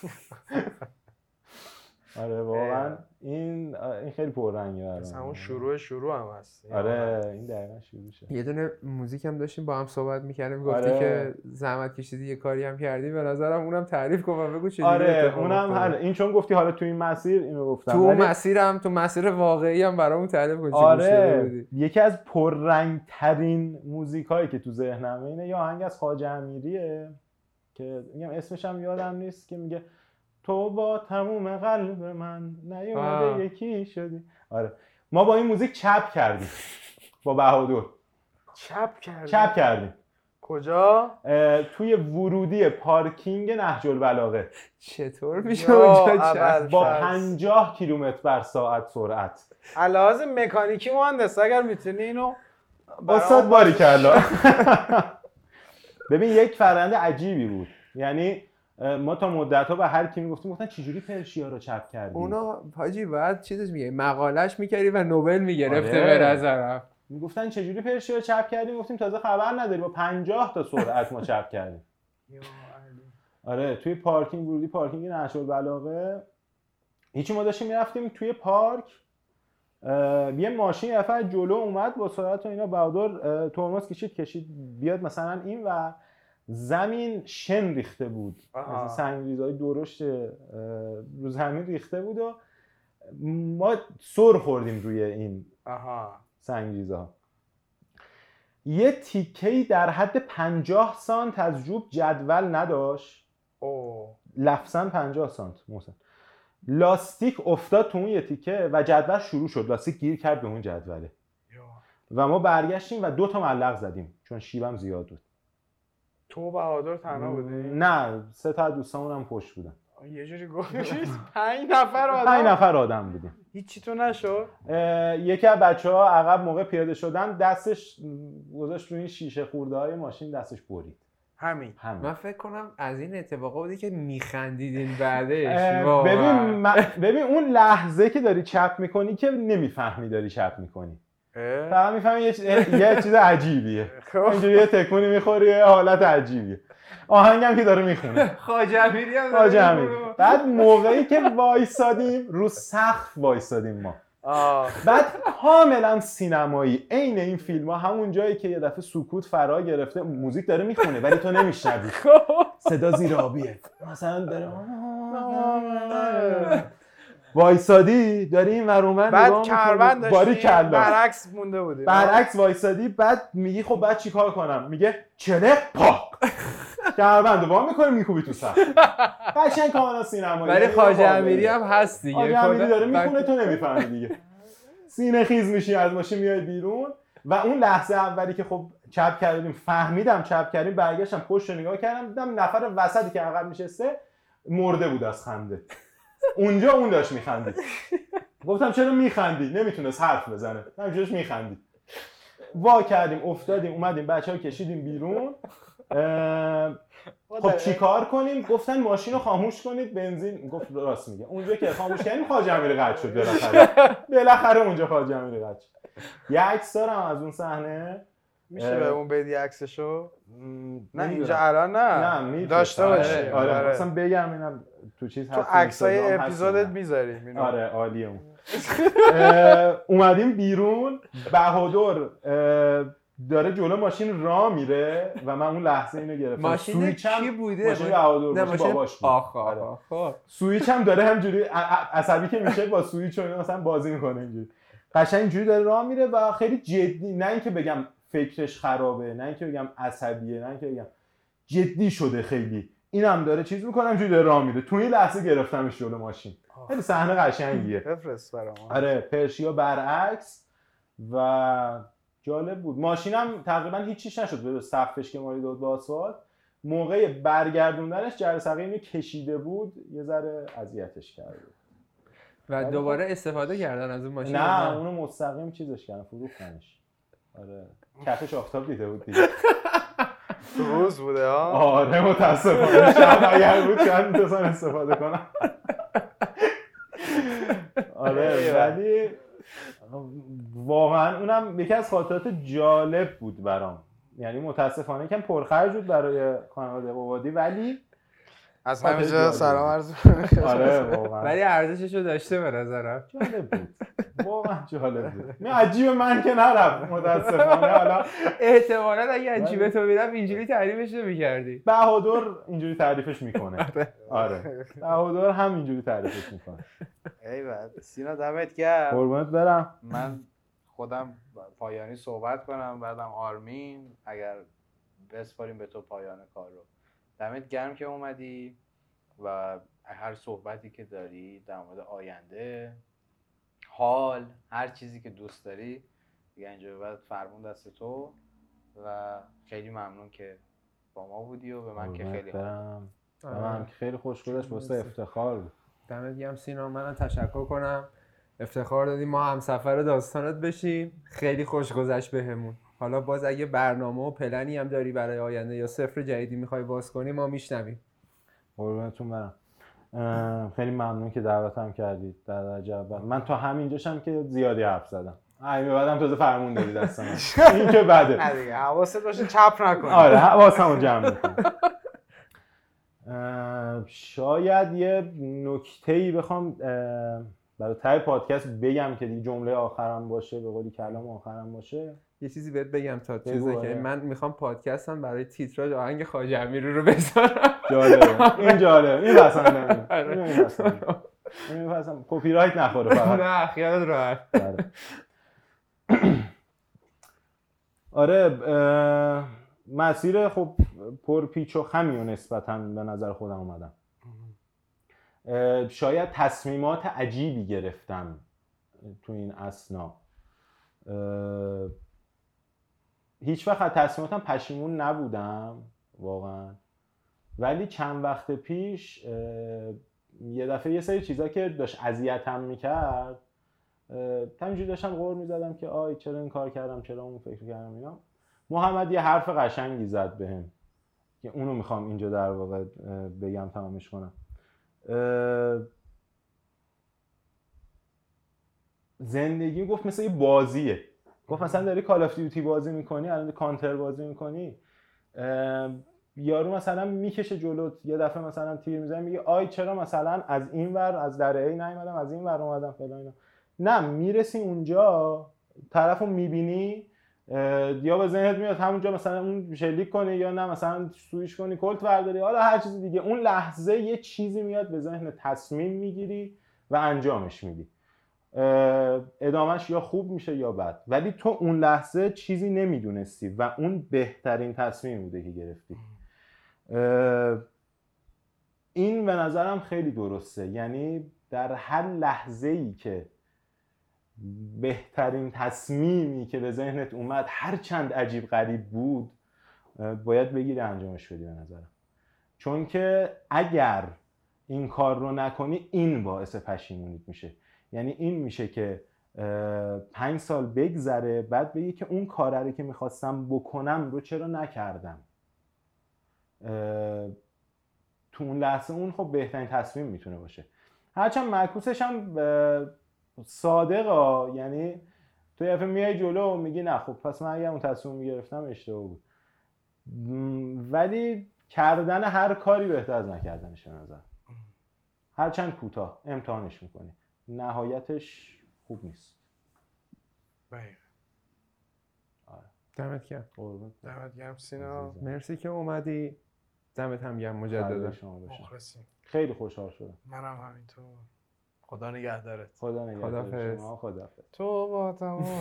آره واقعا. این این خیلی پررنگه برام. مثلا اون شروع شروع هم هست. آره این دقیقا شروع شد یه دونه موزیک هم داشتیم با هم صحبت می‌کردیم گفتی آره. که زحمت کشیدی یه کاری هم کردی. به نظرم اونم تعریف کن و بگو چه آره اونم حل این چون گفتی حالا تو این مسیر اینو گفتم. تو اون ولی- مسیر هم تو مسیر واقعی هم برامون تعریف کن آره. یکی از پررنگ ترین موزیک هایی که تو ذهنمه اینه یا آهنگ از خواجه امیریه که میگم اسمش هم یادم نیست که میگه تو با تموم قلب من. نیومده یکی شدی. آره. ما با این موزیک چپ کردیم. با بهادر. چپ کردی چپ کردیم. کجا؟ توی ورودی پارکینگ نهج البلاغه. چطور میشه اونجا؟ با. 50 کیلومتر بر ساعت سرعت. علاوه مکانیکی مهندس اگر می‌تونی اینو استاد باری کلا [LAUGHS] ببین یک فرنده عجیبی بود. یعنی ما تا مدت ها به هر کی می‌گفتیم گفتن چجوری پرشیا رو چپ کردی؟ اونا حاجی بعد چیزش میگه مقالش می‌کردی و نوبل می‌گرفته آره. به نظرم. می‌گفتن چجوری پرشیا رو چپ کردیم گفتیم تازه خبر نداری با 50 تا سرعت ما چپ کردیم. آره توی پارکینگ ورودی پارکینگ نهج البلاغه هیچی ما داشتیم می‌رفتیم توی پارک. یه ماشین یه جلو اومد با سرعت و اینا بهادر اه، ترمز کشید کشید بیاد مثلا این و زمین شن ریخته بود. از سنگریزهای درشت رو زمین ریخته بود و ما سر خوردیم روی این سنگریزها. یه تیکهی در حد 50 سانت از جوب جدول نداشت. او لفظا 50 سانت محسن. لاستیک افتاد تو اون یه تیکه و جدول شروع شد. لاستیک گیر کرد به اون جدوله. و ما برگشتیم و دو تا ملق زدیم چون شیبم زیاد بود. تو بهادر تنها بودی نه سه تا از دوستامون هم پشت بودن. یه جوری گفتی [LAUGHS] پنج نفر آدم؟ پنج نفر آدم بودیم. هیچی تو نشد؟ یکی از بچه ها عقب موقع پیاده شدن دستش گذاشت روی این شیشه خورده های ماشین دستش برید. همین. همین. من فکر کنم از این اتفاقا بودی که میخندیدین بعدش. ببین ببین اون لحظه که داری چپ می‌کنی که نمی‌فهمی داری چپ می‌کنی؟ فقط می‌فهمی یه, چیز- یه چیز عجیبیه. [LAUGHS] خب. اینجوری یه تکونی می‌خوری یه حالت عجیبیه. آهنگم که داره می‌خونه. [LAUGHS] امیری هم. بعد موقعی که وایسادیم رو سقف وایسادیم ما. آه. بعد کاملا سینمایی. عین این فیلم ها همون جایی که یه دفعه سکوت فرا گرفته موزیک داره می‌خونه ولی تو نمیشنوی. [LAUGHS] صدا زیر آبیه مثلا داره وایسادی داری این ور اون ور نگاه بعد می‌کنی. کربن باری داشتی کلا برعکس مونده بودی برعکس وایسادی بعد میگی خب بعد چیکار کنم؟ میگه چله پاک؟ کربند وا می‌کنه میکوبی تو سر. قشنگ کاملا سینمایی ولی یعنی خواجه. امیری هم هست دیگه. خواجه امیری داره می‌خونه تو نمی‌فهمی دیگه. سینه خیز میشی از ماشین میای بیرون. و اون لحظه اولی که خب چپ کردیم فهمیدم چپ کردیم برگشتم پشت رو نگاه کردم دیدم نفر وسطی که عقب نشسته مرده بود از خنده. اونجا اون داشت میخندید. گفتم چرا میخندی؟ نمی‌تونست حرف بزنه. همینجورش میخندید. وا کردیم افتادیم اومدیم بچه ها کشیدیم بیرون. اه، خب چیکار کنیم؟ گفتن ماشین رو خاموش کنید بنزین. گفت راست میگه. اونجا که خاموش کردیم خواجه امیری قطع شد بالاخره. بالاخره اونجا خواجه امیری قطع شد. یه عکس دارم از اون صحنه. میشه. به اون بدی عکسشو؟ نه. اینجا الان نه. نه. داشته باشی. آره. آره. اصلا بگم اینم. تو چیز تو عکسای اپیزودت. می‌ذاریم اینو. آره عالیه اون [LAUGHS] اومدیم بیرون. بهادر داره جلو ماشین را میره و من اون لحظه اینو گرفتم. ماشین کی بوده؟ ماشین بهادر ماشین باباش بود. آخ آره. سویچ هم داره همجوری عصبی که میشه با سویچ و اینا مثلا بازی می‌کنه اینجوری. قشنگ اینجوری داره راه میره و خیلی جدی نه اینکه بگم فکرش خرابه نه اینکه بگم عصبیه نه اینکه بگم جدی شده خیلی. اینم داره چیز می‌کنه اینجوری داره راه میره تو این لحظه گرفتمش جلو ماشین. خیلی صحنه قشنگیه. بفرست برام آره پرشیا برعکس و جالب بود. ماشینم تقریبا هیچیش نشد به سقفش که مالی داد به آسفالت. موقع برگردوندنش جرثقیل اینو کشیده بود یه ذره اذیتش کرده بود. و دوباره استفاده کردن از اون ماشین نه اونو مستقیم چیزش کردن فروختنش. آره. کفش آفتاب دیده بود دیگه. [LAUGHS] روز بوده ها آره متاسفانه. شب اگر بود شاید می‌تونستن استفاده کنم. آره ولی واقعا اونم یکی از خاطرات جالب بود برام. یعنی متاسفانه کم پرخرج بود برای خانواده قوادی ولی از خاطر همینجا. سلام عرض آره واقعا. ولی ارزشش رو داشته به نظرم. جالب بود. واقعا جالب بود. [LAUGHS] نه عجیب من که نرفت متاسفانه. حالا احتمالا اگه عجیبه تو میرم اینجوری تعریفش نمی‌کردی بهادر اینجوری تعریفش می‌کنه. [LAUGHS] آره. بهادر هم اینجوری تعریفش می‌کنه. ایول سینا دمت گرم. قربونت برم. من خودم پایانی صحبت کنم بعدم آرمین. اگر بسپاریم به تو پایان کار رو. دمت گرم که اومدی و هر صحبتی که داری در مورد آینده حال هر چیزی که دوست داری دیگه اینجا به بعد فرمون دست تو و خیلی ممنون که با ما بودی و به من که خیلی برم. آره. من که خیلی خوش گذشت واسه افتخار بود. دمت گرم سینا. منم تشکر کنم. افتخار دادیم ما هم سفر داستانت بشیم. خیلی خوش گذشت بهمون. حالا باز اگه برنامه و پلنی هم داری برای آینده یا سفر جدیدی می‌خوای باز کنی ما میشنویم. قربونتون برم. خیلی ممنون که دعوتم کردید. در درجه اول. من تا همینجاشم که زیادی حرف زدم. همین به بعدم تازه فرمون دادی دست من. این که بده. [LAUGHS] نه دیگه حواست باشه چپ نکنی. آره حواسمو جمع می‌کنم شاید یه نکته ای بخوام برای تای پادکست بگم که دیگه جمله آخرم باشه به قولی کلام آخرم باشه. یه چیزی بهت بگم تا چیزی آره. که من می‌خوام پادکستم برای تیتراژ آهنگ خواجه امیری رو بذارم. جالبه. این جالبه. این پسندم [LAUGHS] آره. این میپسندم کپی رایت نخوره فقط. [LAUGHS] نه خیالت راحت. آره. [CLEARS THROAT] آره مسیر خب پر پیچ و خمی و نسبتا به نظر خودم اومدم. شاید تصمیمات عجیبی گرفتم تو این اسنا هیچ وقت از تصمیماتم پشیمون نبودم واقعا. ولی چند وقت پیش یه دفعه یه سری چیزا که داشت اذیتم می‌کرد همینجوری داشتم غور می‌زدم که آی چرا این کار کردم؟ چرا اون فکر کردم؟ اینا. محمد یه حرف قشنگی زد بهم که اونو می‌خوام اینجا در واقع بگم تمامش کنم. زندگی گفت مثل یه بازیه. گفت مثلا داری Call of Duty بازی می‌کنی الان کانتر بازی می‌کنی یارو مثلا می‌کشه جلوت یه دفعه مثلا تیر می‌زنه میگه آی چرا مثلا از این ور از در ای نیومدم از این ور اومدم فلان نه می‌رسی اونجا طرفو می‌بینی یا به ذهنت میاد همونجا مثلا اون شلیک کنی یا نه مثلا سویش کنی کلت برداری حالا هر چیز دیگه. اون لحظه یه چیزی میاد به ذهن تصمیم می‌گیری و انجامش میدی. ادامش یا خوب میشه یا بد. ولی تو اون لحظه چیزی نمی‌دونستی و اون بهترین تصمیم بوده که گرفتی. این به نظرم خیلی درسته. یعنی در هر لحظه ای که بهترین تصمیمی که به ذهنت اومد هر چند عجیب غریب بود باید بگیری انجامش بدی به نظرم. چون که اگر این کار رو نکنی این باعث پشیمونیت میشه. یعنی این میشه که پنج سال بگذره بعد بگی که اون کاره که می‌خواستم بکنم رو چرا نکردم؟ تو اون لحظه اون خب بهترین تصمیم می‌تونه باشه. هرچند معکوسش هم صادقا یعنی تو یه میای جلو و میگی نه خب پس من اگر اون تصمیم می‌گرفتم اشتباه بود. ولی کردن هر کاری بهتر از نکردنش به نظر. هرچند کوتاه امتحانش می‌کنی. نهایتش خوب نیست. بله. آره. دمت گرم. دمت گرم سینا. مرسی که اومدی. دمت هم گرم مجددا. خیلی خوشحال شدم. منم همینطور. خدا نگهدارت. خدا نگهدارت. شما خدا تو با تمام.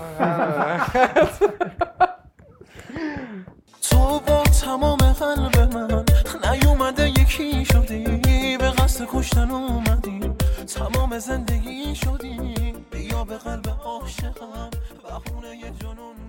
تو با تمام قلب من نیومده یکی شدی به قصد کشتن اومدی. تمام زندگی شدی بیا به قلب عاشقم. بهونه یه جنون.